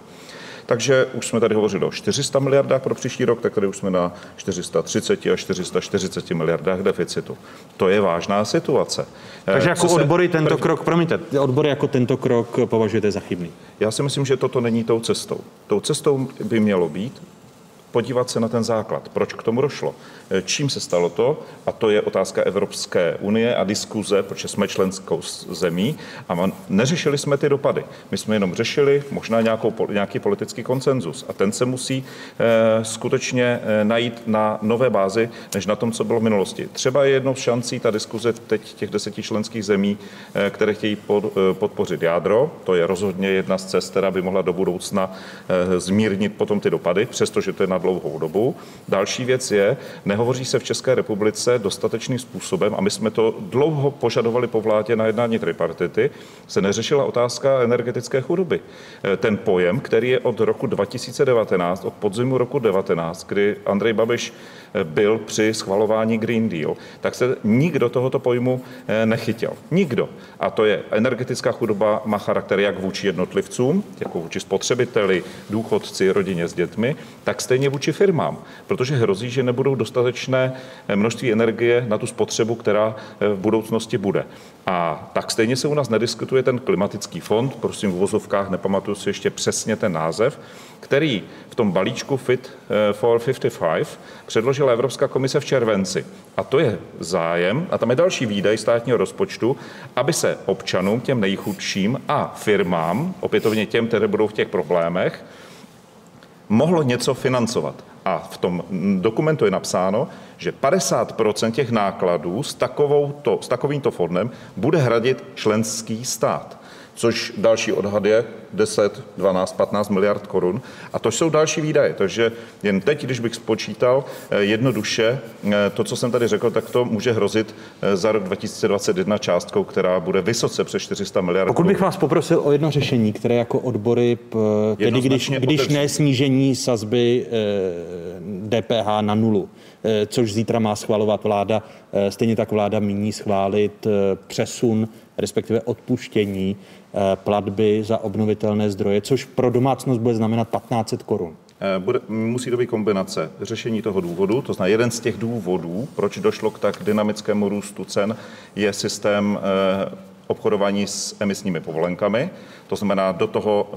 Takže už jsme tady hovořili o 400 miliardách pro příští rok, tak tady už jsme na 430 až 440 miliardách deficitu. To je vážná situace. Takže jako Co odbory se... tento krok, promiňte, odbory jako tento krok považujete za chybný? Já si myslím, že toto není tou cestou. Tou cestou by mělo být podívat se na ten základ, proč k tomu došlo, eh, čím se stalo to, a to je otázka Evropské unie a diskuze, protože jsme členskou zemí a neřešili jsme ty dopady. My jsme jenom řešili možná nějakou, nějaký politický konsenzus a ten se musí eh, skutečně eh, najít na nové bázi, než na tom, co bylo v minulosti. Třeba je jednou z šancí ta diskuze teď těch deseti členských zemí, které chtějí pod, podpořit jádro. To je rozhodně jedna z cest, která by mohla do budoucna zmírnit potom ty dopady, přestože to je na dlouhou dobu. Další věc je, nehovoří se v České republice dostatečným způsobem, a my jsme to dlouho požadovali po vládě na jednání tripartity, se neřešila otázka energetické chudoby. Ten pojem, který je od roku 2019, od podzimu roku 19, kdy Andrej Babiš byl při schvalování Green Deal, tak se nikdo tohoto pojmu nechytil. Nikdo. A to je energetická chudoba má charakter jak vůči jednotlivcům, jako vůči spotřebiteli, důchodci, rodině s dětmi, tak stejně vůči firmám, protože hrozí, že nebudou dostatečné množství energie na tu spotřebu, která v budoucnosti bude. A tak stejně se u nás nediskutuje ten klimatický fond, prosím v vozovkách, nepamatuju si ještě přesně ten název, který v tom balíčku Fit eh, for 55 předložila Evropská komise v červenci. A to je zájem, a tam je další výdaj státního rozpočtu, aby se občanům, těm nejchudším a firmám, opětovně těm, které budou v těch problémech, mohlo něco financovat. A v tom dokumentu je napsáno, že 50% těch nákladů s, takovouto, s takovýmto fondem bude hradit členský stát což další odhad je 10, 12, 15 miliard korun. A to jsou další výdaje. Takže jen teď, když bych spočítal eh, jednoduše eh, to, co jsem tady řekl, tak to může hrozit eh, za rok 2021 částkou, která bude vysoce přes 400 miliard. Pokud bych vás poprosil o jedno řešení, které jako odbory, tedy když, když ne snížení sazby DPH na nulu, což zítra má schvalovat vláda, stejně tak vláda míní schválit přesun, respektive odpuštění platby za obnovitelné zdroje, což pro domácnost bude znamenat 1500 korun. Eh, bude, musí to být kombinace řešení toho důvodu, to znamená jeden z těch důvodů, proč došlo k tak dynamickému růstu cen, je systém eh, obchodování s emisními povolenkami. To znamená, do toho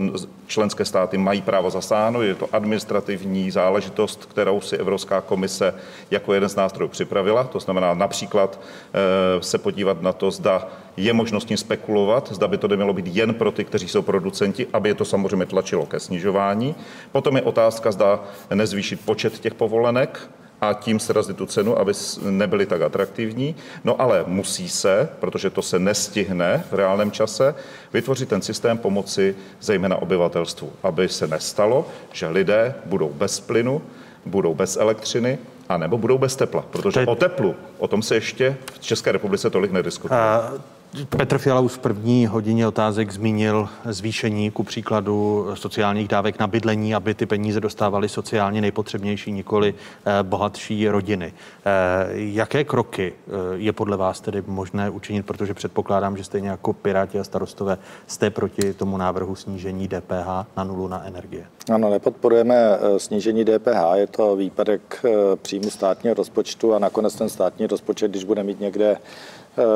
členské státy mají právo zasáhnout. Je to administrativní záležitost, kterou si Evropská komise jako jeden z nástrojů připravila. To znamená například eh, se podívat na to, zda je možnost tím spekulovat, zda by to nemělo být jen pro ty, kteří jsou producenti, aby je to samozřejmě tlačilo ke snižování. Potom je otázka, zda nezvýšit počet těch povolenek, a tím srazit tu cenu, aby nebyly tak atraktivní. No ale musí se, protože to se nestihne v reálném čase, vytvořit ten systém pomoci zejména obyvatelstvu, aby se nestalo, že lidé budou bez plynu, budou bez elektřiny, a nebo budou bez tepla, protože Teď... o teplu, o tom se ještě v České republice tolik nediskutuje. Uh... Petr Fiala už v první hodině otázek zmínil zvýšení ku příkladu sociálních dávek na bydlení, aby ty peníze dostávaly sociálně nejpotřebnější, nikoli eh, bohatší rodiny. Eh, jaké kroky eh, je podle vás tedy možné učinit, protože předpokládám, že stejně jako Piráti a starostové jste proti tomu návrhu snížení DPH na nulu na energie? Ano, nepodporujeme snížení DPH, je to výpadek příjmu státního rozpočtu a nakonec ten státní rozpočet, když bude mít někde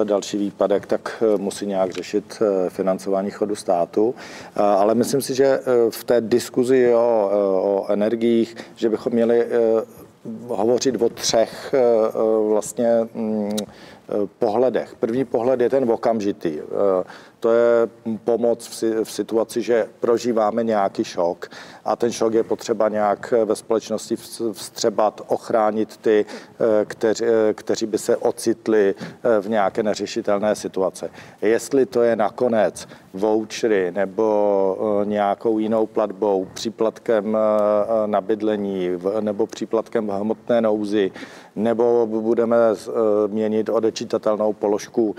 další výpadek, tak eh, musí nějak řešit eh, financování chodu státu. Ale myslím si, že v té diskuzi o, o energiích, že bychom měli hovořit o třech vlastně mm, pohledech. První pohled je ten okamžitý. To je pomoc v situaci, že prožíváme nějaký šok a ten šok je potřeba nějak ve společnosti vstřebat, ochránit ty, eh, kteři, eh, kteří by se ocitli eh, v nějaké neřešitelné situace. Jestli to je nakonec vouchery nebo nějakou jinou platbou, příplatkem na bydlení nebo příplatkem v hmotné nouzi, nebo budeme měnit odečítatelnou položku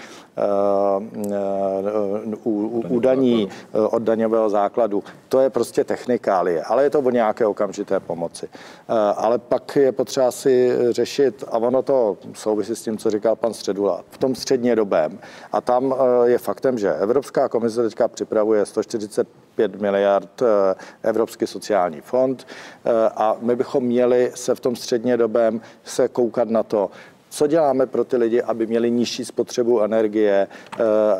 u daní od daňového základu. To je prostě technikálie ale je to o nějaké okamžité pomoci. Eh, ale pak je potřeba si řešit, a ono to souvisí s tím, co říkal pan Středula, v tom středně dobém. A tam eh, je faktem, že Evropská komise teďka připravuje 140 5 miliard eh, Evropský sociální fond a my bychom měli se v tom středně dobém se koukat na to, Co děláme pro ty lidi, aby měli nižší spotřebu energie,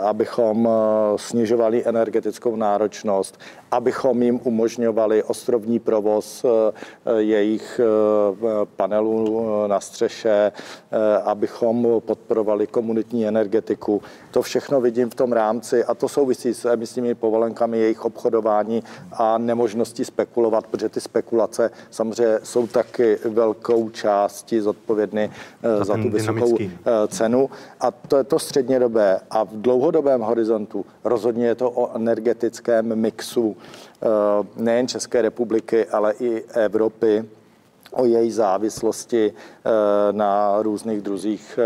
abychom snižovali energetickou náročnost, abychom jim umožňovali ostrovní provoz jejich panelů na střeše, abychom podporovali komunitní energetiku. To všechno vidím v tom rámci a to souvisí s emisními povolenkami, jejich obchodování a nemožností spekulovat, protože ty spekulace samozřejmě jsou taky velkou částí zodpovědny za, za tu vysokou dynamický. cenu. A to je to střednědobé. A v dlouhodobém horizontu rozhodně je to o energetickém mixu nejen České republiky, ale i Evropy o její závislosti na různých druzích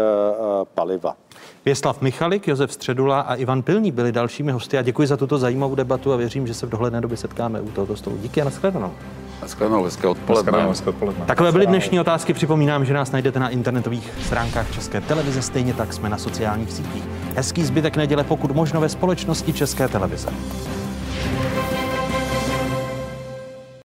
paliva. Věslav Michalik, Josef Středula a Ivan Pilní byli dalšími hosty. A děkuji za tuto zajímavou debatu a věřím, že se v dohledné době setkáme u tohoto stolu. Díky a nashledanou. Hezké odpoledne. Hezké odpoledne. Takové byly dnešní otázky. Připomínám, že nás najdete na internetových stránkách České televize. Stejně tak jsme na sociálních sítích. Hezký zbytek neděle, pokud možno ve společnosti České televize.